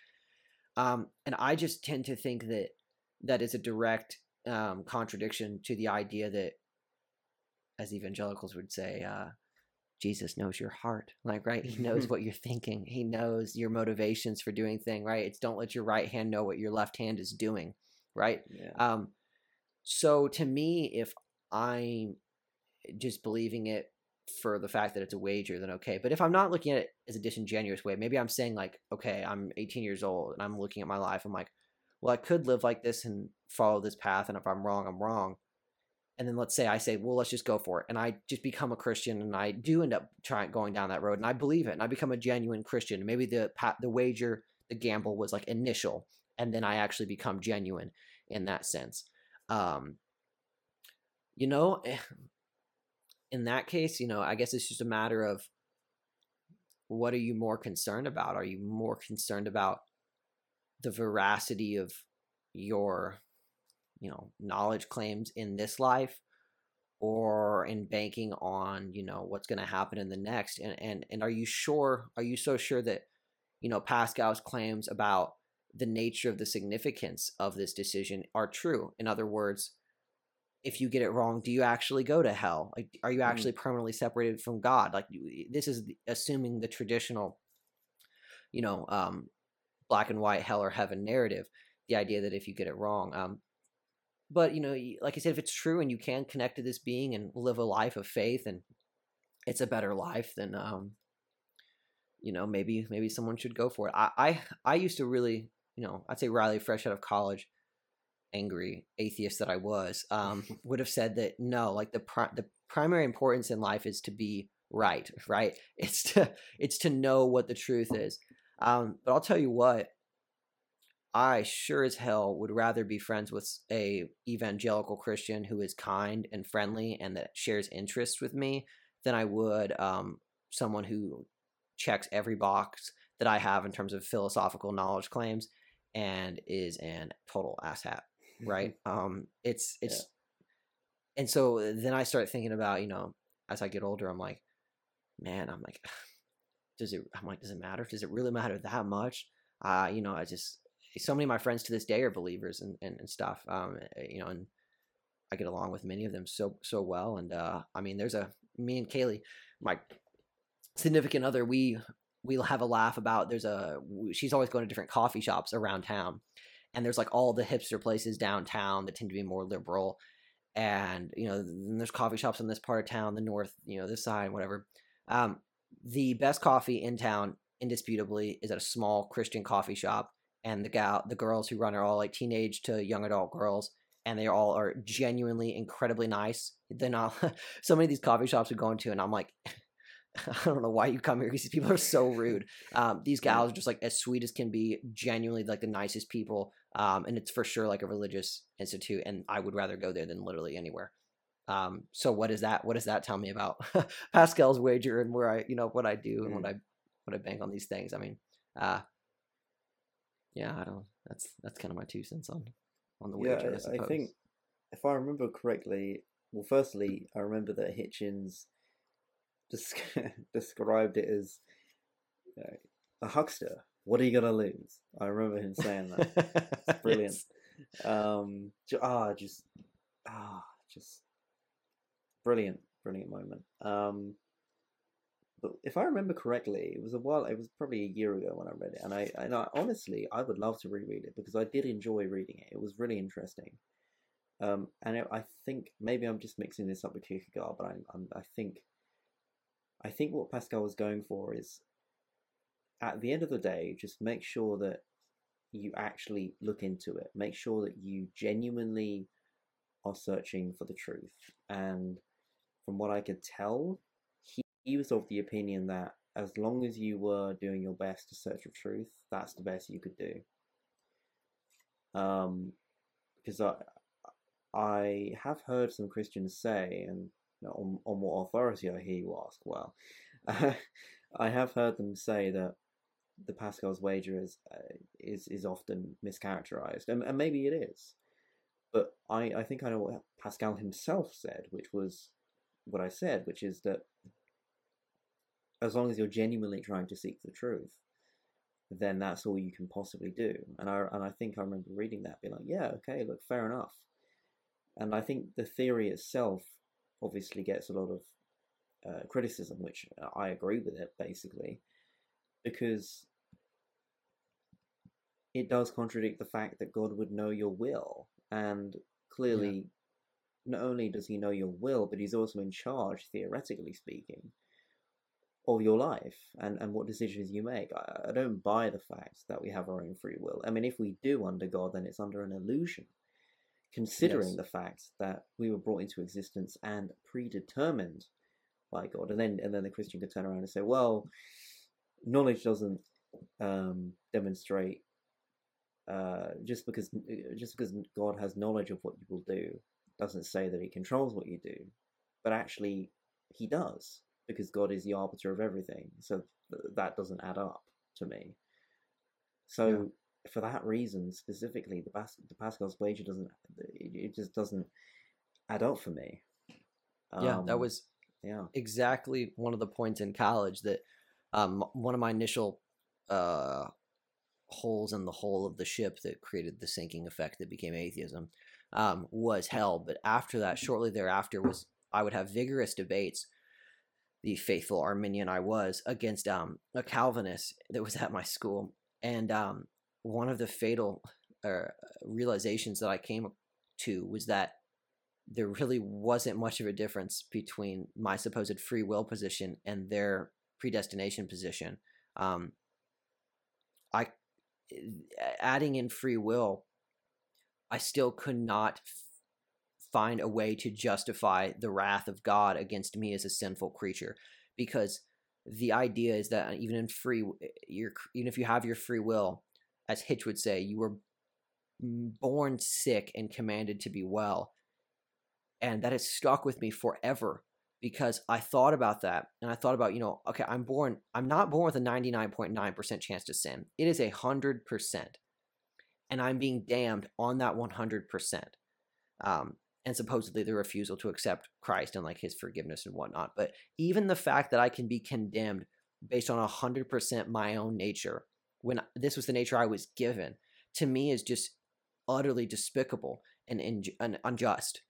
Um, and I just tend to think that that is a direct um, contradiction to the idea that, as evangelicals would say, uh, Jesus knows your heart. Like, right? He knows what you're thinking. He knows your motivations for doing thing, right? It's don't let your right hand know what your left hand is doing, right? Yeah. Um, so to me, if I'm just believing it for the fact that it's a wager, then okay. But if I'm not looking at it as a disingenuous way, maybe I'm saying like, okay, I'm 18 years old and I'm looking at my life. I'm like, well, I could live like this and follow this path, and if I'm wrong, I'm wrong. And then let's say I say, well, let's just go for it, and I just become a Christian, and I do end up trying going down that road, and I believe it, and I become a genuine Christian. Maybe the the wager, the gamble was like initial, and then I actually become genuine in that sense. Um, you know, eh, in that case, you know, I guess it's just a matter of what are you more concerned about? Are you more concerned about the veracity of your, you know, knowledge claims in this life or in banking on, you know, what's going to happen in the next? And, and, and are you sure, are you so sure that, you know, Pascal's claims about the nature of the significance of this decision are true? In other words, if you get it wrong, do you actually go to hell? Like, are you Mm. actually permanently separated from God? Like, this is assuming the traditional, you know, um, black and white hell or heaven narrative. The idea that if you get it wrong, um, but you know, like I said, if it's true and you can connect to this being and live a life of faith, and it's a better life, then um, you know, maybe maybe someone should go for it. I I, I used to really, you know, I'd say Riley, fresh out of college, angry atheist that I was, um, would have said that no, like the pri- the primary importance in life is to be right, right? It's to it's to know what the truth is. Um, but I'll tell you what, I sure as hell would rather be friends with a evangelical Christian who is kind and friendly and that shares interests with me than I would um, someone who checks every box that I have in terms of philosophical knowledge claims and is an total asshat. Right? um, it's it's, and so then I start thinking about you know as I get older, I'm like, man, I'm like, does it? I'm like, does it matter? Does it really matter that much? Uh, you know, I just so many of my friends to this day are believers and, and, and stuff. Um, eh, you know, and I get along with many of them so so well. And uh, I mean, there's a me and Kaylee, my significant other. We we'll have a laugh about. There's a she's always going to different coffee shops around town, and there's like all the hipster places downtown that tend to be more liberal. And you know, then there's coffee shops in this part of town, the north, you know, this side, whatever. Um, the best coffee in town, indisputably, is at a small Christian coffee shop and the gal the girls who run are all like teenage to young adult girls and they all are genuinely incredibly nice they're not so many of these coffee shops we go into and i'm like i don't know why you come here because these people are so rude um, these gals are just like as sweet as can be genuinely like the nicest people um, and it's for sure like a religious institute and i would rather go there than literally anywhere um, so what is that what does that tell me about pascal's wager and where i you know what i do and what i what i bank on these things i mean uh yeah, I don't. That's that's kind of my two cents on on the yeah, wager. I, I, I think if I remember correctly, well, firstly, I remember that Hitchens desc- described it as uh, a huckster. What are you gonna lose? I remember him saying that. It's brilliant. Yes. Um, ah, just ah, just brilliant, brilliant moment. Um, but if I remember correctly, it was a while. It was probably a year ago when I read it, and I, and I honestly, I would love to reread it because I did enjoy reading it. It was really interesting. Um, and it, I think maybe I'm just mixing this up with Kierkegaard, but I'm, I'm, I think, I think what Pascal was going for is, at the end of the day, just make sure that you actually look into it. Make sure that you genuinely are searching for the truth. And from what I could tell, he, he was of the opinion that as long as you were doing your best to search for truth, that's the best you could do. Um, because I, I have heard some Christians say, and on, on what authority I hear you ask, well, I have heard them say that the Pascal's wager is uh, is is often mischaracterized, and, and maybe it is. But I, I think I know what Pascal himself said, which was what I said, which is that as long as you're genuinely trying to seek the truth, then that's all you can possibly do. And I and I think I remember reading that, being like, yeah, okay, look, fair enough. And I think the theory itself obviously gets a lot of uh, criticism, which I agree with it basically, because it does contradict the fact that God would know your will. And clearly, yeah. not only does he know your will, but he's also in charge, theoretically speaking, of your life and, and what decisions you make. I, I don't buy the fact that we have our own free will. I mean, if we do under God, then it's under an illusion considering yes. the fact that we were brought into existence and predetermined by God. And then and then the Christian could turn around and say, well, knowledge doesn't um, demonstrate uh, just because just because God has knowledge of what you will do doesn't say that He controls what you do, but actually He does because God is the arbiter of everything. So th- that doesn't add up to me. So yeah for that reason specifically, the, Bas- the Pascal's wager doesn't it, it, just doesn't add up for me. Um, yeah, that um, was yeah exactly one of the points in college that um, one of my initial uh, holes in the hull of the ship that created the sinking effect that became atheism um, was hell. But after that, shortly thereafter, was I would have vigorous debates. The faithful Arminian I was against um, a Calvinist that was at my school, and um, one of the fatal uh, realizations that I came to was that there really wasn't much of a difference between my supposed free will position and their predestination position. Um, I adding in free will, I still could not find a way to justify the wrath of God against me as a sinful creature, because the idea is that even in free, you're even if you have your free will, as Hitch would say, you were born sick and commanded to be well. And that has stuck with me forever because I thought about that and I thought about, you know, okay, I'm born, I'm not born with a 99.9% chance to sin. It is a 100%. And I'm being damned on that 100%. Um, and supposedly the refusal to accept Christ and like his forgiveness and whatnot. But even the fact that I can be condemned based on a 100% my own nature when this was the nature I was given, to me is just utterly despicable and, and, and unjust.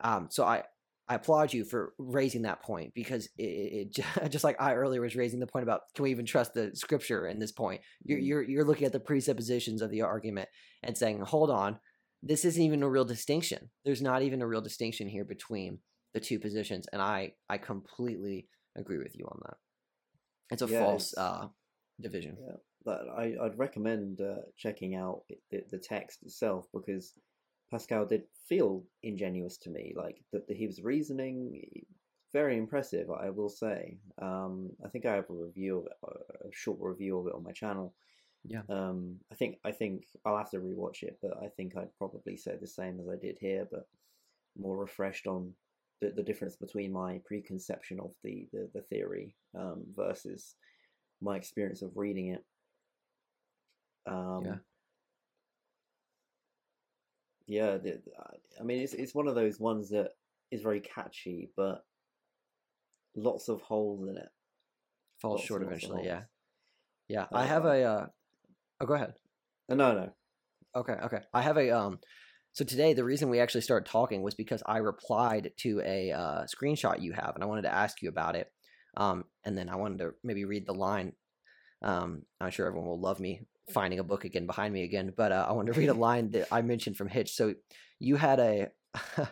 Um, so I, I applaud you for raising that point because it, it, just like I earlier was raising the point about can we even trust the scripture in this point? You're, mm-hmm. you're you're looking at the presuppositions of the argument and saying, hold on, this isn't even a real distinction. There's not even a real distinction here between the two positions, and I I completely agree with you on that. It's a yeah, false it's, uh, division. Yeah that I, I'd recommend uh, checking out the, the text itself because Pascal did feel ingenuous to me. Like that, he was reasoning, very impressive. I will say. Um, I think I have a review of it, a short review of it on my channel. Yeah. Um, I think I think I'll have to rewatch it, but I think I'd probably say the same as I did here, but more refreshed on the, the difference between my preconception of the the, the theory um, versus my experience of reading it. Um, yeah. Yeah, I mean, it's it's one of those ones that is very catchy, but lots of holes in it. Falls lots short eventually. Yeah. Yeah, I have a. Uh... Oh, go ahead. Uh, no, no. Okay, okay. I have a um So today, the reason we actually started talking was because I replied to a uh, screenshot you have, and I wanted to ask you about it. Um, and then I wanted to maybe read the line. Um, I'm sure everyone will love me finding a book again behind me again, but uh, I want to read a line that I mentioned from Hitch. So you had a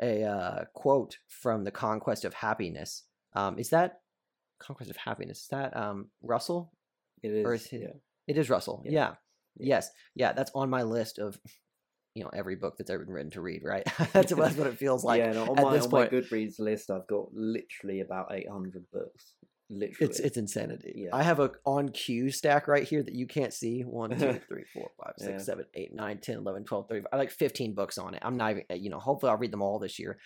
a uh, quote from the Conquest of Happiness. Um, is that Conquest of Happiness? Is that um, Russell? It is. Is it- yeah. It is Russell. Yeah. Yeah. Yes. Yeah. That's on my list of, you know, every book that's ever been written to read. Right. that's, that's what it feels like. yeah, no, on at my this on my Goodreads list, I've got literally about eight hundred books. Literally, It's it's insanity. Yeah. I have a on cue stack right here that you can't see. One, two, three, four, five, six, Yeah. seven, eight, nine, 10, 11, 12, 13. I like 15 books on it. I'm not even, you know, hopefully I'll read them all this year,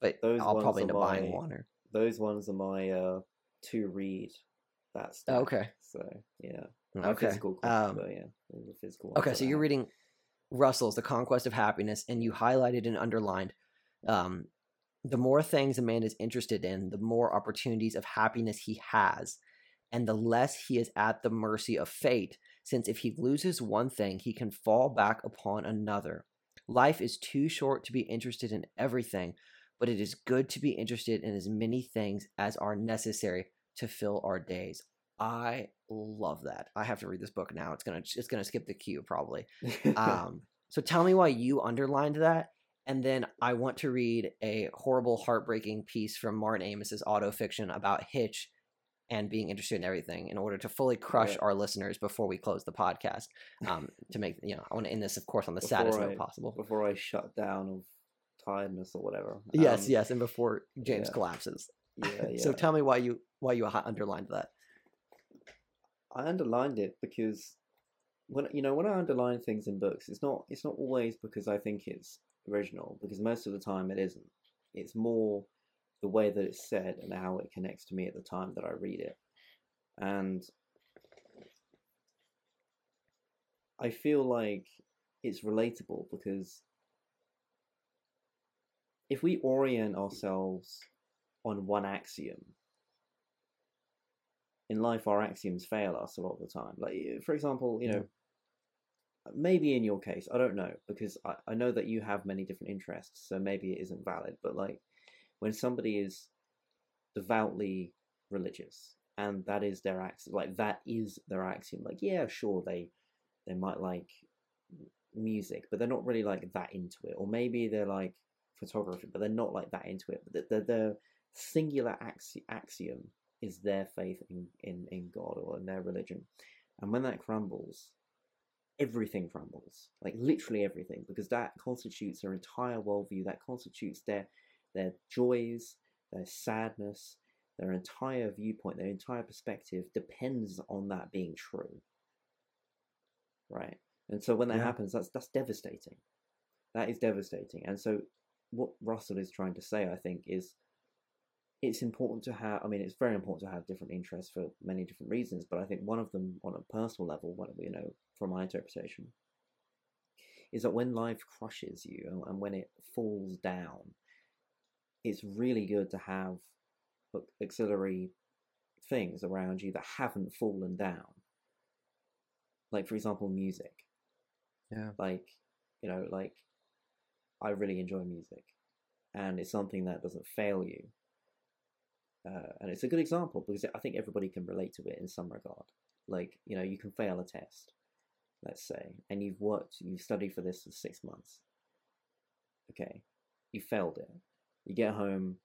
but Those I'll probably end up buying one or. those ones are my uh to read. That's Oh, okay. So yeah, Okay. physical copy, Um, but yeah, physical. Okay, so you're reading Russell's The Conquest of Happiness, and you highlighted and underlined um, the more things a man is interested in, the more opportunities of happiness he has, and the less he is at the mercy of fate, since if he loses one thing, he can fall back upon another. Life is too short to be interested in everything, but it is good to be interested in as many things as are necessary to fill our days. I love that. I have to read this book now. It's gonna it's gonna skip the queue probably. Um, so tell me why you underlined that, and then I want to read a horrible, heartbreaking piece from Martin Amis's auto fiction about Hitch and being interested in everything in order to fully crush Yeah. our listeners before we close the podcast. Um, to make you know, I want to end this, of course, on the saddest Before note possible. before I shut down of tiredness or whatever. yes, Um, yes, and before James yeah. collapses. Yeah, yeah. So tell me why you why you underlined that. I underlined it because when you know when I underline things in books, it's not it's not always because I think it's original because most of the time it isn't. It's more the way that it's said and how it connects to me at the time that I read it, and I feel like it's relatable because if we orient ourselves on one axiom in life our axioms fail us a lot of the time. Like for example you know mm. Maybe in your case i don't know because I, I know that you have many different interests so maybe it isn't valid but like when somebody is devoutly religious and that is their axiom like that is their axiom like yeah sure they they might like music but they're not really like that into it or maybe they're like photography but they're not like that into it but the, the, the singular axi- axiom is their faith in, in, in God or in their religion. And when that crumbles, everything crumbles. Like literally everything, because that constitutes their entire worldview, that constitutes their their joys, their sadness, their entire viewpoint, their entire perspective depends on that being true. Right? And so when that Yeah. happens, that's that's devastating. That is devastating. And so what Russell is trying to say, I think, is it's important to have i mean it's very important to have different interests for many different reasons but i think one of them on a personal level one of you know from my interpretation is that when life crushes you and- when it falls down it's really good to have auxiliary things around you that haven't fallen down like for example music Yeah. like you know like i really enjoy music and it's something that doesn't fail you uh, and it's a good example because I think everybody can relate to it in some regard. Like, you know, you can fail a test, let's say, and you've worked, you've studied for this for six months. Okay, you failed it. You get home,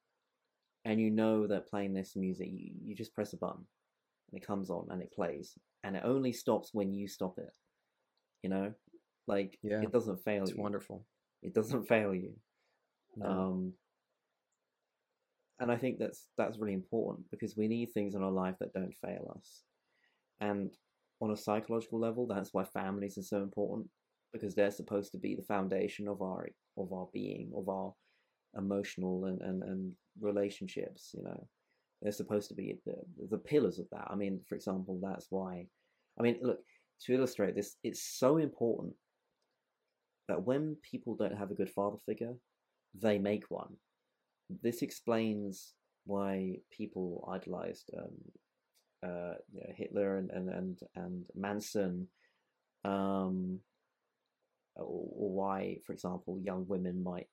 and you know that playing this music, you, you just press a button, and it comes on and it plays, and it only stops when you stop it. You know, like Yeah, it doesn't fail It's you. wonderful. It doesn't fail you. No. Um, and I think that's that's really important because we need things in our life that don't fail us. And on a psychological level, that's why families are so important because they're supposed to be the foundation of our of our being, of our emotional and, and, and relationships, you know. They're supposed to be the the pillars of that. I mean, for example, that's why I mean, look, to illustrate this, it's so important that when people don't have a good father figure, they make one. This explains why people idolized um, uh, you know, Hitler and and and, and Manson, um, or, or why, for example, young women might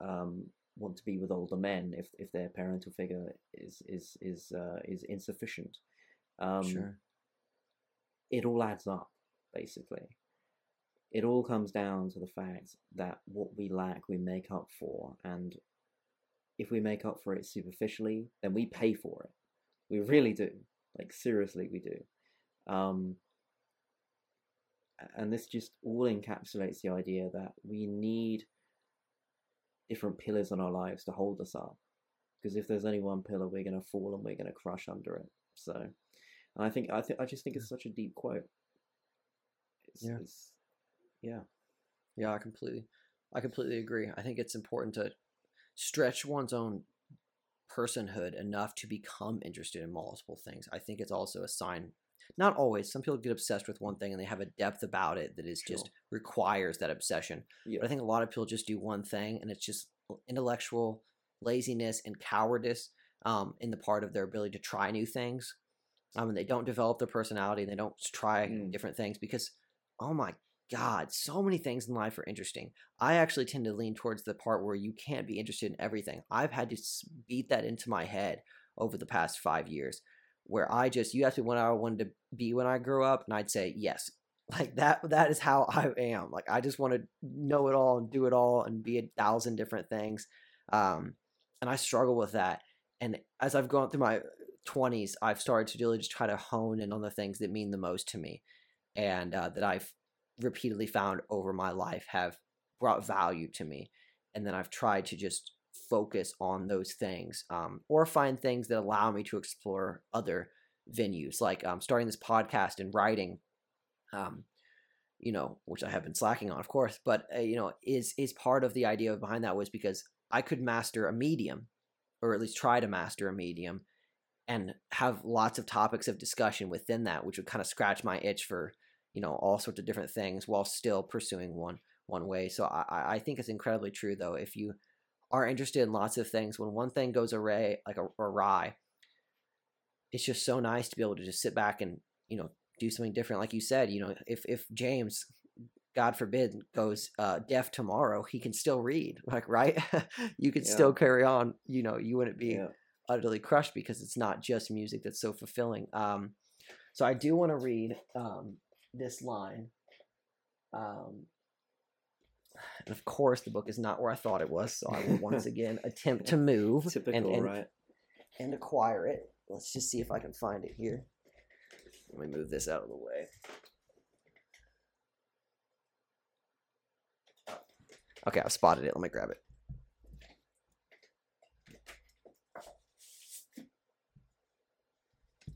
um, want to be with older men if if their parental figure is is is uh, is insufficient. Um, sure. It all adds up, basically. It all comes down to the fact that what we lack, we make up for, and if we make up for it superficially, then we pay for it. We really do. Like seriously, we do. Um, and this just all encapsulates the idea that we need different pillars in our lives to hold us up. Because if there's only one pillar, we're going to fall and we're going to crush under it. So, and I think I think I just think it's such a deep quote. It's, Yeah. It's, yeah. Yeah, I completely, I completely agree. I think it's important to stretch one's own personhood enough to become interested in multiple things. I think it's also a sign. Not always. Some people get obsessed with one thing and they have a depth about it that is just requires that obsession. Yeah. But I think a lot of people just do one thing and it's just intellectual laziness and cowardice um, in the part of their ability to try new things. Um, and they don't develop their personality. And they don't try Mm. different things because, oh my God, so many things in life are interesting. I actually tend to lean towards the part where you can't be interested in everything. I've had to beat that into my head over the past five years, where I just you asked me what I wanted to be when I grew up, and I'd say yes. Like that. That is how I am. Like I just want to know it all and do it all and be a thousand different things. Um, and I struggle with that. And as I've gone through my 20s, I've started to really just try to hone in on the things that mean the most to me and uh, that I've repeatedly found over my life have brought value to me. And then I've tried to just focus on those things um, or find things that allow me to explore other venues, like um, starting this podcast and writing. Um, you know, which I have been slacking on, of course, but uh, you know, is is part of the idea behind that was because I could master a medium, or at least try to master a medium, and have lots of topics of discussion within that, which would kind of scratch my itch for you know all sorts of different things while still pursuing one one way. So I I- think it's incredibly true though. If you are interested in lots of things, when one thing goes array like a, awry, it's just so nice to be able to just sit back and you know do something different. Like you said, you know, if if James, God forbid, goes uh, deaf tomorrow, he can still read. Like right, you could Yeah. still carry on. You know, you wouldn't be Yeah. utterly crushed because it's not just music that's so fulfilling. Um, so I do want to read um, this line. Um, and of course, the book is not where I thought it was, so I will once again attempt to move Typical, and, and, right? and acquire it. Let's just see if I can find it here. Let me move this out of the way. Okay, I've spotted it. Let me grab it.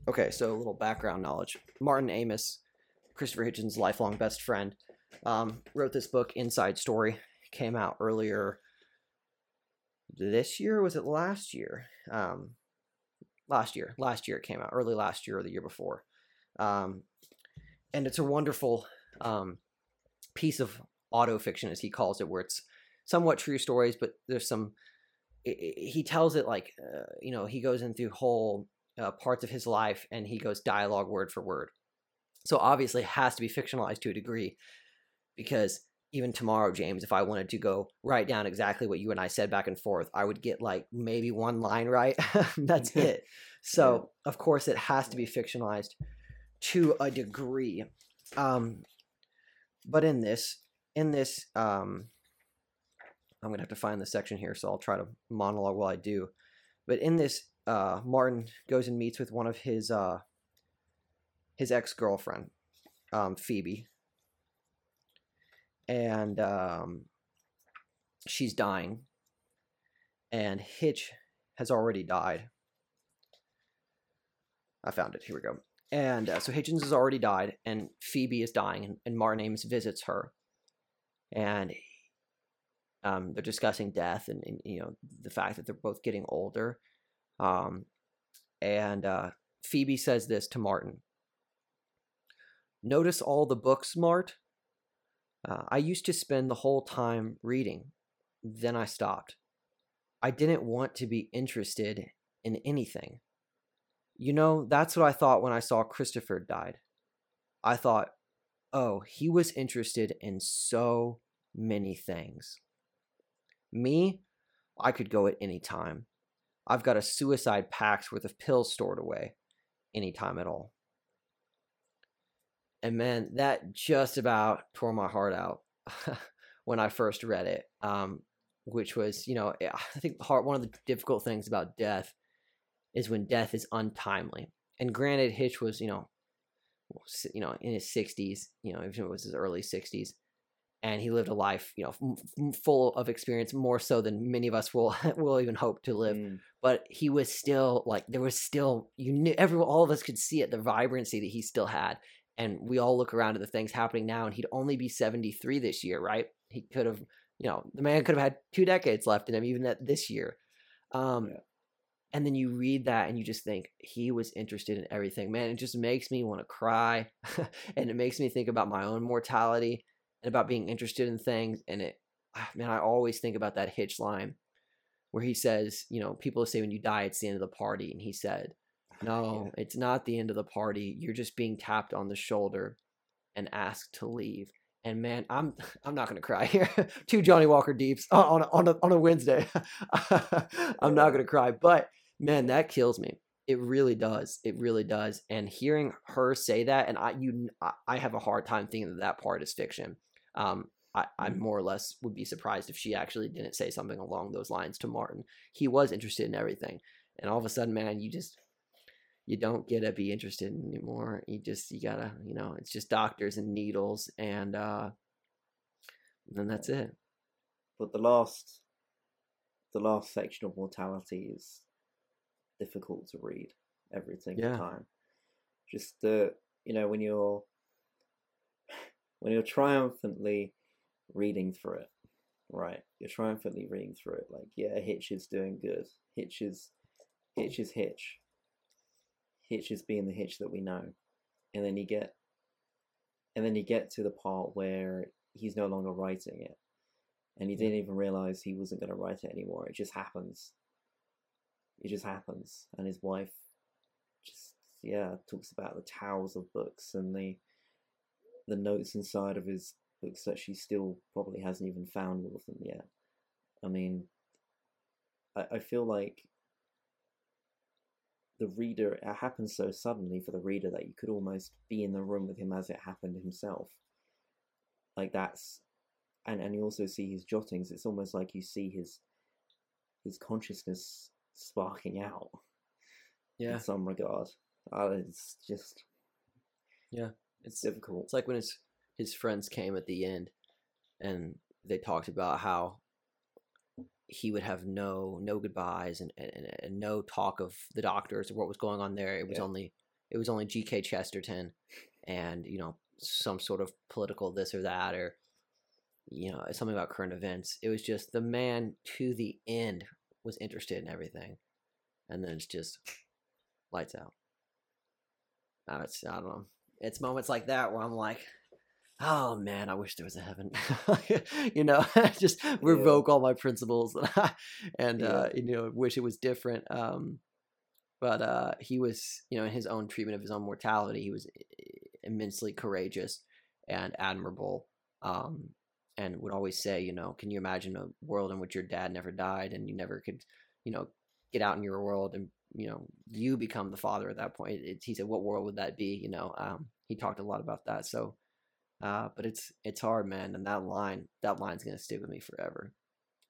Okay, so a little background knowledge. Martin Amis, Christopher Hitchens' lifelong best friend, um, wrote this book, Inside Story. Came out earlier this year. Was it last year? Um, last year. Last year it came out. Early last year or the year before. Um, and it's a wonderful um, piece of auto fiction, as he calls it, where it's somewhat true stories, but there's some. he tells it like uh, you know he goes in through whole uh, parts of his life and he goes dialogue word for word. So obviously it has to be fictionalized to a degree because even tomorrow, James, if I wanted to go write down exactly what you and I said back and forth, I would get like maybe one line right. That's it. So of course it has to be fictionalized to a degree. Um, but in this, in this, um, I'm gonna have to find the section here, so I'll try to monologue while I do. But in this, uh, Martin goes and meets with one of his uh, his ex girlfriend, um, Phoebe, and um, she's dying, and Hitch has already died. I found it. Here we go. And uh, so Hitchens has already died, and Phoebe is dying, and, and Martin Amis visits her, and um, they're discussing death and, and you know the fact that they're both getting older. Um, and uh, Phoebe says this to Martin. Notice all the books, Mart. Uh, I used to spend the whole time reading. Then I stopped. I didn't want to be interested in anything. You know, that's what I thought when I saw Christopher died. I thought, oh, he was interested in so many things. Me, I could go at any time. I've got a suicide pack's worth of pills stored away any time at all. And man, that just about tore my heart out when I first read it. Um, which was, you know, I think hard, one of the difficult things about death is when death is untimely. And granted, Hitch was, you know, you know, in his 60s, you know, even it was his early 60s, and he lived a life, you know, f- full of experience, more so than many of us will will even hope to live. Mm. But he was still like there was still you knew everyone, all of us could see it, the vibrancy that he still had, and we all look around at the things happening now, and he'd only be 73 this year, right? He could have, you know, the man could have had two decades left in him, even at this year. Um, yeah and then you read that and you just think he was interested in everything man it just makes me want to cry and it makes me think about my own mortality and about being interested in things and it ah, man i always think about that hitch line where he says you know people say when you die it's the end of the party and he said no it's not the end of the party you're just being tapped on the shoulder and asked to leave and man, I'm I'm not gonna cry here. Two Johnnie Walker Deeps on a, on a, on a Wednesday. I'm not gonna cry, but man, that kills me. It really does. It really does. And hearing her say that, and I you I have a hard time thinking that that part is fiction. Um, I, I mm. more or less would be surprised if she actually didn't say something along those lines to Martin. He was interested in everything, and all of a sudden, man, you just you don't get to be interested anymore. You just you gotta you know it's just doctors and needles, and uh, then that's it. But the last the last section of mortality is difficult to read every single yeah. time. Just the you know when you're when you're triumphantly reading through it, right? You're triumphantly reading through it. Like yeah, Hitch is doing good. Hitch is Hitch is Hitch. Hitch is being the Hitch that we know, and then you get and then you get to the part where he's no longer writing it. And he didn't even realize he wasn't going to write it anymore. It just happens. It just happens. And his wife just yeah talks about the towers of books and the the notes inside of his books that she still probably hasn't even found all of them yet. I mean, I, I feel like the reader it happens so suddenly for the reader that you could almost be in the room with him as it happened himself. Like that's and and you also see his jottings. It's almost like you see his his consciousness sparking out. Yeah. In some regard, uh, it's just yeah, it's difficult. It's like when his his friends came at the end, and they talked about how he would have no no goodbyes and, and, and no talk of the doctors or what was going on there. It was yeah. only it was only G.K. Chesterton, and you know some sort of political this or that or you know something about current events. It was just the man to the end was interested in everything and then it's just lights out. Uh, it's I don't know. It's moments like that where I'm like, oh man, I wish there was a heaven. you know, just revoke yeah. all my principles and, uh, you know, wish it was different. Um, but uh, he was, you know, in his own treatment of his own mortality, he was immensely courageous and admirable. Um, and would always say, you know, can you imagine a world in which your dad never died and you never could, you know, get out in your world and you know you become the father at that point it, he said what world would that be you know um, he talked a lot about that so uh, but it's it's hard man and that line that line's gonna stick with me forever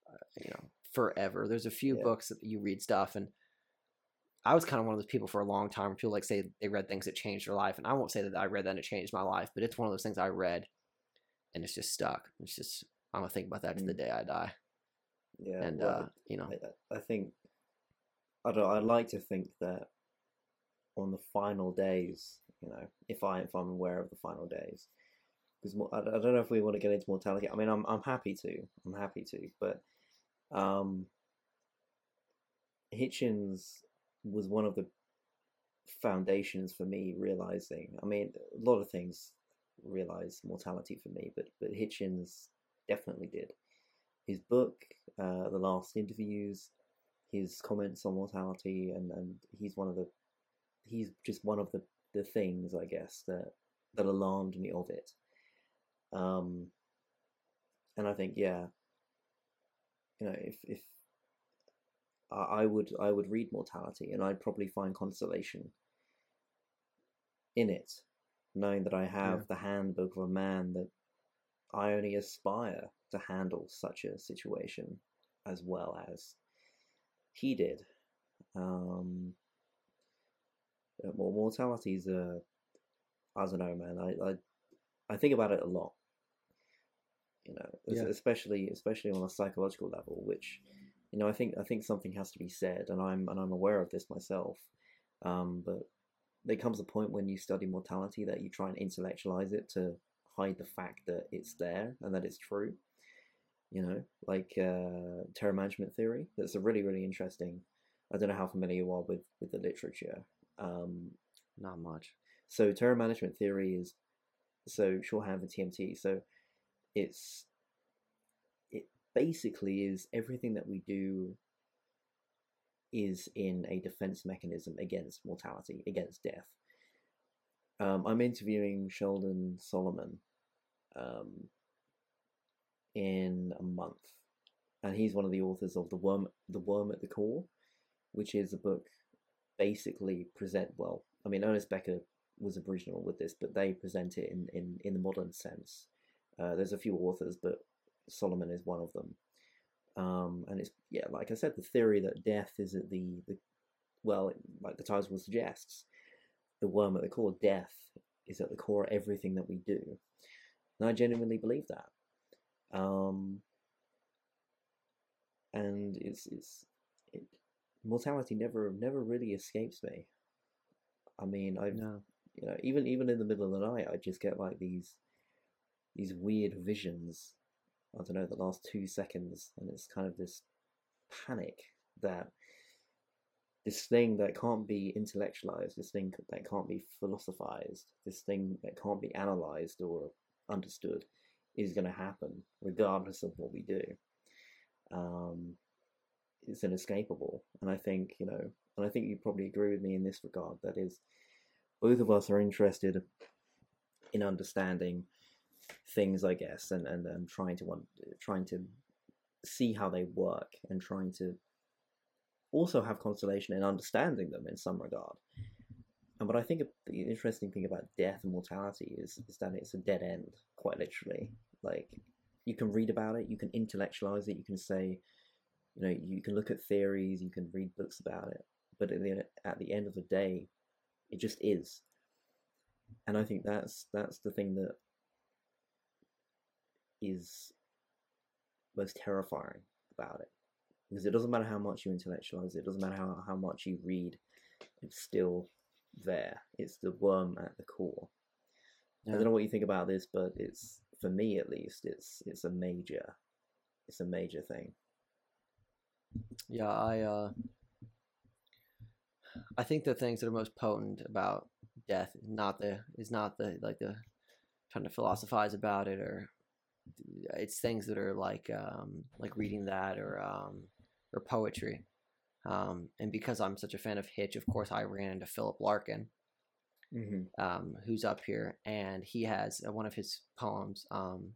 uh, you know forever there's a few yeah. books that you read stuff and I was kind of one of those people for a long time. People like say they read things that changed their life, and I won't say that I read that and it changed my life, but it's one of those things I read, and it's just stuck. It's just I'm gonna think about that to the mm. day I die. Yeah, and well, uh, you know, I, I think I don't. I like to think that on the final days, you know, if I if I'm aware of the final days, because I, don't know if we want to get into mortality. I mean, I'm I'm happy to. I'm happy to, but um, Hitchens was one of the foundations for me realizing. I mean, a lot of things realize mortality for me, but but Hitchens definitely did. His book, uh, The Last Interviews, his comments on mortality, and, and he's one of the he's just one of the, the things I guess that that alarmed me of it. Um, and I think yeah, you know, if if I would I would read mortality, and I'd probably find consolation in it, knowing that I have Yeah. the handbook of a man that I only aspire to handle such a situation as well as he did. Um, mortality is a, I don't know, man. I, I, I think about it a lot. You know, Yeah. especially especially on a psychological level, which, you know, I think I think something has to be said, and I'm and I'm aware of this myself. Um, but there comes a point when you study mortality that you try and intellectualize it to hide the fact that it's there and that it's true. You know, like uh, terror management theory. That's a really really interesting. I don't know how familiar you are with with the literature. Um, Not much. so terror management theory is so shorthand for TMT. So it's it basically is everything that we do is in a defense mechanism against mortality, against death. Um, I'm interviewing Sheldon Solomon um, in a month, and he's one of the authors of the worm, the worm at the core, which is a book basically present well. I mean, Ernest Becker was original with this, but they present it in in, in the modern sense. Uh, there's a few authors, but Solomon is one of them. Um, and it's yeah, like I said, the theory that death is at the the well, like the title suggests, the worm at the core, death is at the core of everything that we do, and I genuinely believe that. Um, and it's it's it, mortality never never really escapes me. I mean, I No. you know even even in the middle of the night, I just get like these these weird visions. I don't know the last two seconds, and it's kind of this panic that this thing that can't be intellectualized, this thing that can't be philosophized, this thing that can't be analyzed or understood is going to happen regardless of what we do. Um, it's inescapable, and I think you know, and I think you probably agree with me in this regard. That is, both of us are interested in understanding things, I guess, and and, and trying to un- trying to see how they work and trying to also have consolation in understanding them in some regard. And what I think the interesting thing about death and mortality is is that it's a dead end, quite literally. Like you can read about it, you can intellectualize it, you can say, you know, you can look at theories, you can read books about it, but at the at the end of the day, it just is. And I think that's that's the thing that is most terrifying about it because it doesn't matter how much you intellectualize it, it doesn't matter how, how much you read, it's still there. It's the worm at the core. I don't know what you think about this, but it's for me at least, it's it's a major, it's a major thing. Yeah, I uh I think the things that are most potent about death is not the is not the like the trying to philosophize about it or it's things that are like um like reading that or um or poetry. Um and because I'm such a fan of Hitch, of course I ran into Philip Larkin, Mm-hmm. um, who's up here, and he has uh, one of his poems um,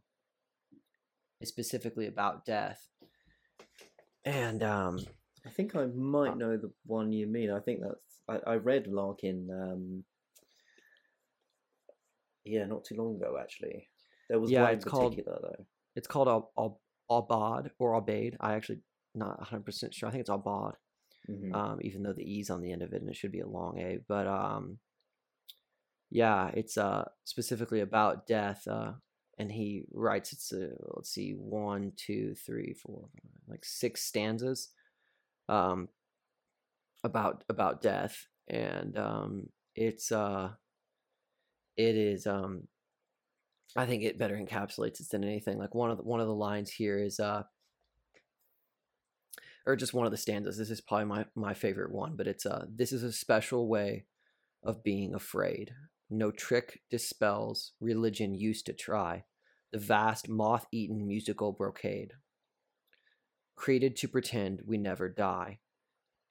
is specifically about death. And um, I think I might know the one you mean. I think that's I, I read Larkin. Um, yeah, not too long ago actually. There was Yeah, one it's called- though. it's called Al- Al- Albad or Aubade. I actually not 100% sure. I think it's Albad, Mhm. um, even though the E's on the end of it and it should be a long A. But um, yeah, it's uh, specifically about death. Uh, and he writes, it's, uh, let's see, one, two, three, four, five, like six stanzas um, about about death. And um, it's, uh, it is, um, I think it better encapsulates it than anything. Like one of the, one of the lines here is, uh, or just one of the stanzas. This is probably my my favorite one, but it's uh, this is a special way of being afraid. No trick dispels religion used to try the vast moth-eaten musical brocade. Created to pretend we never die,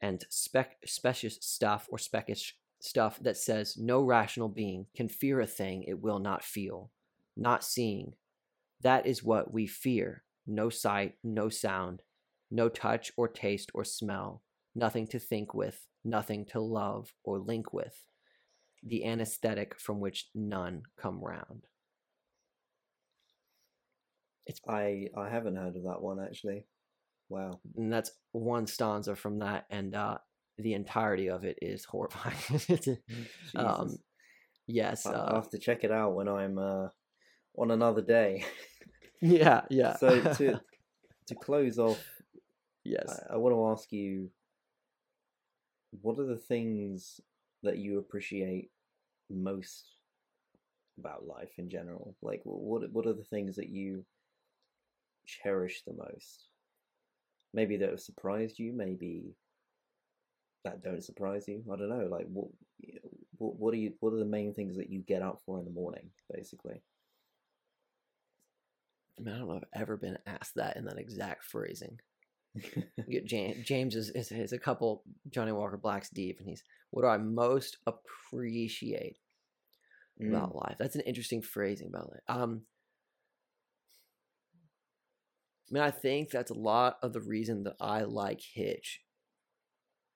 and spec specious stuff or speckish stuff that says no rational being can fear a thing it will not feel, not seeing That is what we fear no sight, no sound, no touch or taste or smell, nothing to think with, nothing to love or link with, the anesthetic from which none come round. It's I I haven't heard of that one actually. Wow. And that's one stanza from that, and uh, the entirety of it is horrifying. um, yes. I- I'll Uh, have to check it out when I'm uh, on another day. yeah. Yeah. so to to close off, yes. I, I want to ask you, what are the things that you appreciate most about life in general? Like, what what are the things that you cherish the most? Maybe that have surprised you. Maybe that don't surprise you. I don't know. Like, what what what are you? What are the main things that you get up for in the morning, basically? I, mean, I don't know if I've ever been asked that in that exact phrasing. James, James is, is, is a couple Johnnie Walker Blacks deep, and he's what do I most appreciate Mm, about life? That's an interesting phrasing about life. Um, I mean, I think that's a lot of the reason that I like Hitch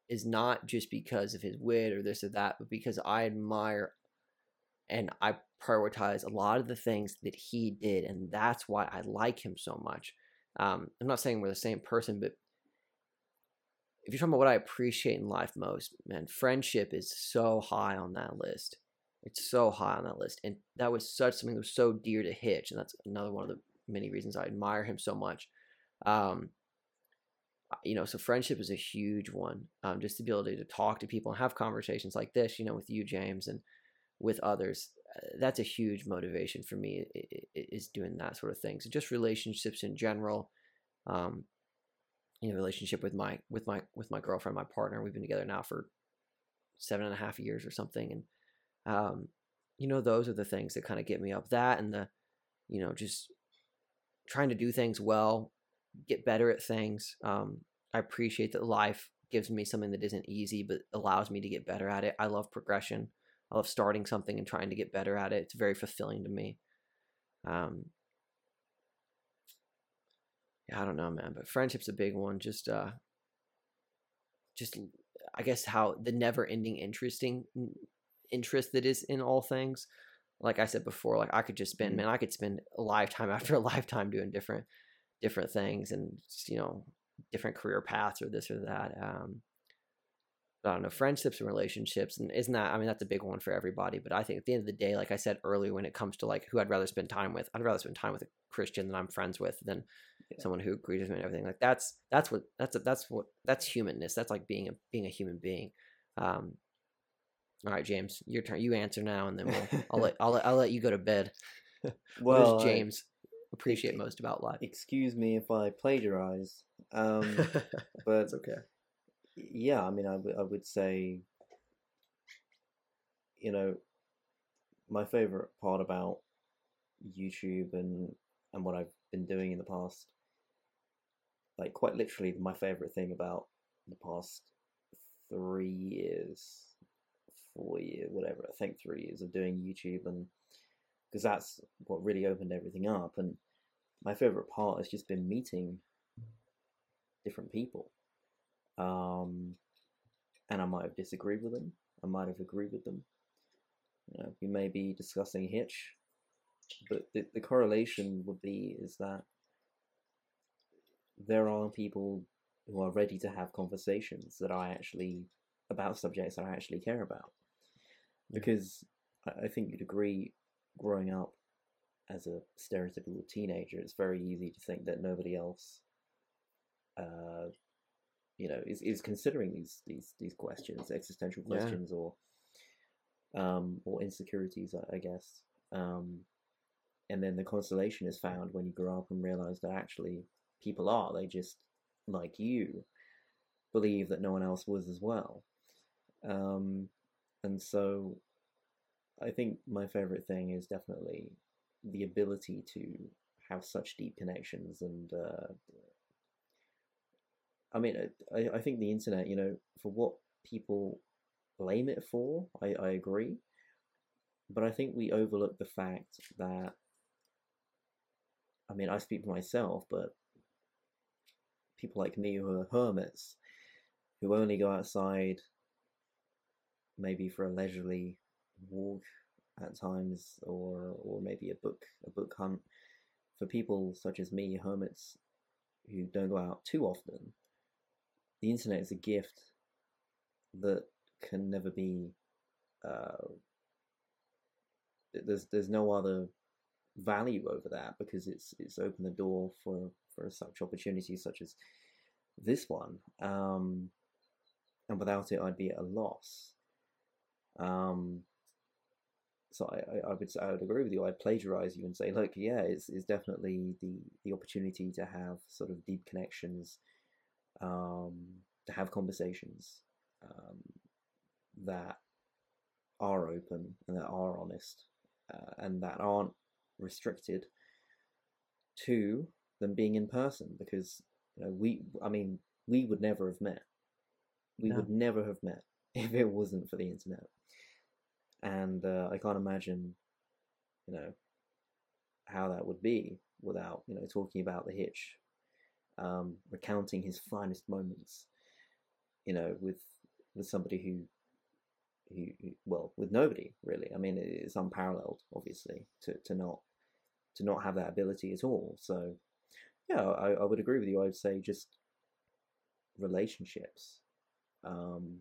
is not just because of his wit or this or that, but because I admire and I prioritize a lot of the things that he did, and that's why I like him so much. Um, I'm not saying we're the same person, but if you're talking about what I appreciate in life most, man, friendship is so high on that list. It's so high on that list, and that was such something that was so dear to Hitch, and that's another one of the many reasons I admire him so much. Um, you know, so friendship is a huge one. Um, just the ability to talk to people and have conversations like this, you know, with you, James, and with others. That's a huge motivation for me. Is doing that sort of thing. So just relationships in general. Um, you know, relationship with my with my with my girlfriend, my partner. We've been together now for seven and a half years or something, and um, you know, those are the things that kind of get me up. That and the, you know, just trying to do things well, get better at things. Um, I appreciate that life gives me something that isn't easy, but allows me to get better at it. I love progression. I love starting something and trying to get better at it. It's very fulfilling to me. Um, yeah, I don't know, man, but friendship's a big one. Just, uh, just, I guess how the never-ending interesting interest that is in all things. Like I said before, like I could just spend, Mhm. man, I could spend a lifetime after a lifetime doing different, different things, and just, you know, different career paths or this or that. Um, I don't know, friendships and relationships, and isn't that? I mean, that's a big one for everybody. But I think at the end of the day, like I said earlier, when it comes to like who I'd rather spend time with, I'd rather spend time with a Christian that I'm friends with than Yeah. someone who agrees with me and everything. Like that's that's what that's that's what that's humanness. That's like being a being a human being. Um, all right, James, your turn. You answer now, and then we'll, I'll let I'll I'll let you go to bed. what well, does I- James appreciate most about life? excuse me if I plagiarize, um, but That's okay. Yeah, I mean, I would I would say, you know, my favorite part about YouTube and and what I've been doing in the past, like quite literally, my favorite thing about the past three years, four years, whatever, I think three years of doing YouTube, and because that's what really opened everything up, and my favorite part has just been meeting different people. Um, and I might have disagreed with them. I might have agreed with them. You know, we may be discussing Hitch, but the, the correlation would be is that there are people who are ready to have conversations that I actually about subjects that I actually care about. Because I, I think you'd agree, growing up as a stereotypical teenager, it's very easy to think that nobody else uh, you know is, is considering these these these questions existential Yeah. questions or um or insecurities I, I guess um and then the consolation is found when you grow up and realize that actually people are they just like you believe that no one else was as well um and so i think my favorite thing is definitely the ability to have such deep connections and uh, I mean, I, I think the internet, you know, for what people blame it for, I, I agree. But I think we overlook the fact that I mean, I speak for myself, but people like me who are hermits, who only go outside maybe for a leisurely walk at times, or or maybe a book a book hunt. For people such as me, hermits who don't go out too often, the internet is a gift that can never be. Uh, there's there's no other value over that because it's it's opened the door for for such opportunities such as this one. Um, and without it, I'd be at a loss. Um, so I, I, would I would agree with you. I'd plagiarize you and say, look, yeah, it's, it's definitely the the opportunity to have sort of deep connections, um, to have conversations um, that are open and that are honest uh, and that aren't restricted to them being in person because you know we I mean we would never have met we no. would never have met if it wasn't for the internet and uh, I can't imagine you know how that would be without you know talking about the hitch um, recounting his finest moments you know with with somebody who who, well with nobody really. I mean it's unparalleled obviously to to not to not have that ability at all. So yeah i, I would agree with you. I'd say just relationships um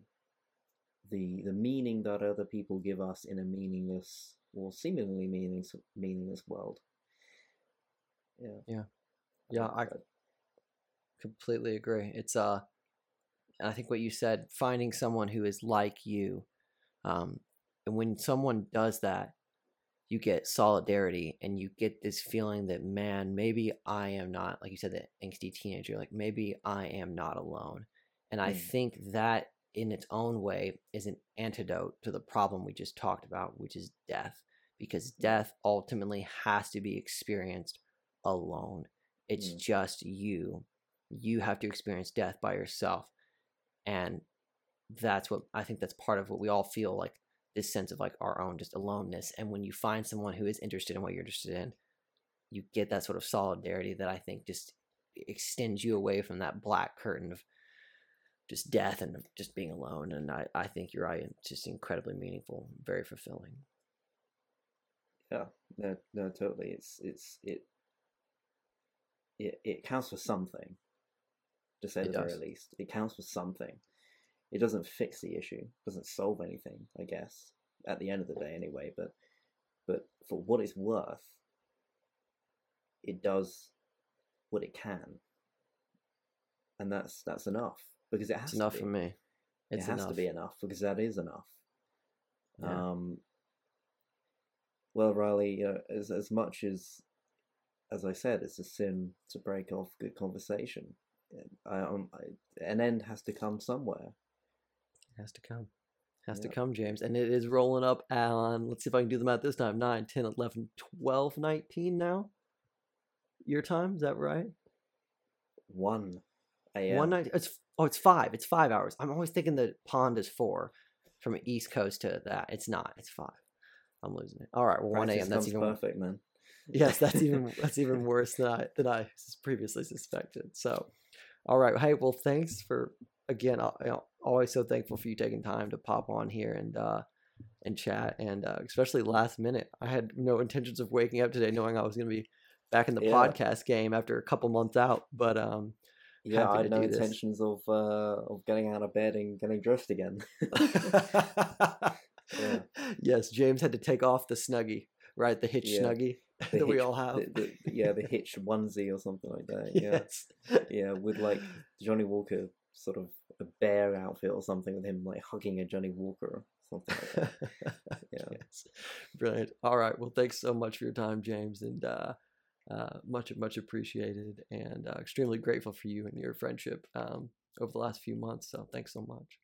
the the meaning that other people give us in a meaningless or seemingly meaningless meaningless world. Yeah. Yeah. Yeah i completely agree it's uh I think what you said, finding someone who is like you um, and when someone does that, you get solidarity and you get this feeling that, man, maybe I am not, like you said, the angsty teenager, like maybe I am not alone. And mm. I think that in its own way is an antidote to the problem we just talked about, which is death, because death ultimately has to be experienced alone. It's mm. just you. You have to experience death by yourself. And that's what I think that's part of what we all feel like this sense of like our own just aloneness. And when you find someone who is interested in what you're interested in, you get that sort of solidarity that I think just extends you away from that black curtain of just death and just being alone. And I, I think you're right. It's just incredibly meaningful, very fulfilling. Yeah, no, no, totally. It's, it's, it, it, it counts for something, to say it the very least. It counts for something it doesn't fix the issue, doesn't solve anything, I guess, at the end of the day anyway, but but for what it's worth, it does what it can. And that's that's enough. Because it has it's enough be. for me. It's it has enough. to be enough because that is enough. Yeah. Um well, Riley, uh, as as much as as I said, it's a sin to break off good conversation. I, um, I, an end has to come somewhere It has to come. Has to come, James. And it is rolling up on, let's see if I can do the math this time 9, 10, 11, 12, 19 now. Your time, is that right? 1 a.m. 1 night. It's, oh, it's 5. It's 5 hours. I'm always thinking the pond is 4 from East Coast to that. It's not. It's 5. I'm losing it. All right, well, 1 a.m. That's even perfect, man. yes, that's even that's even worse than I than I previously suspected. So, all right, hey, well, thanks for again, I, am always so thankful for you taking time to pop on here and uh, and chat, and uh, especially last minute. I had no intentions of waking up today, knowing I was going to be back in the yeah. podcast game after a couple months out. But um, yeah, I had no intentions of uh, of getting out of bed and getting dressed again. yeah. Yes, James had to take off the snuggie, right? The hitch yeah. snuggie that hitch, we all have. The, the, yeah, the hitch onesie or something like that. Yeah, yes. yeah, with like Johnnie Walker sort of a bear outfit or something with him like hugging a Johnnie Walker or something like that. yeah. Yes. Brilliant. All right. Well, thanks so much for your time, James, and uh, uh, much much appreciated, and uh, extremely grateful for you and your friendship um, over the last few months. So thanks so much.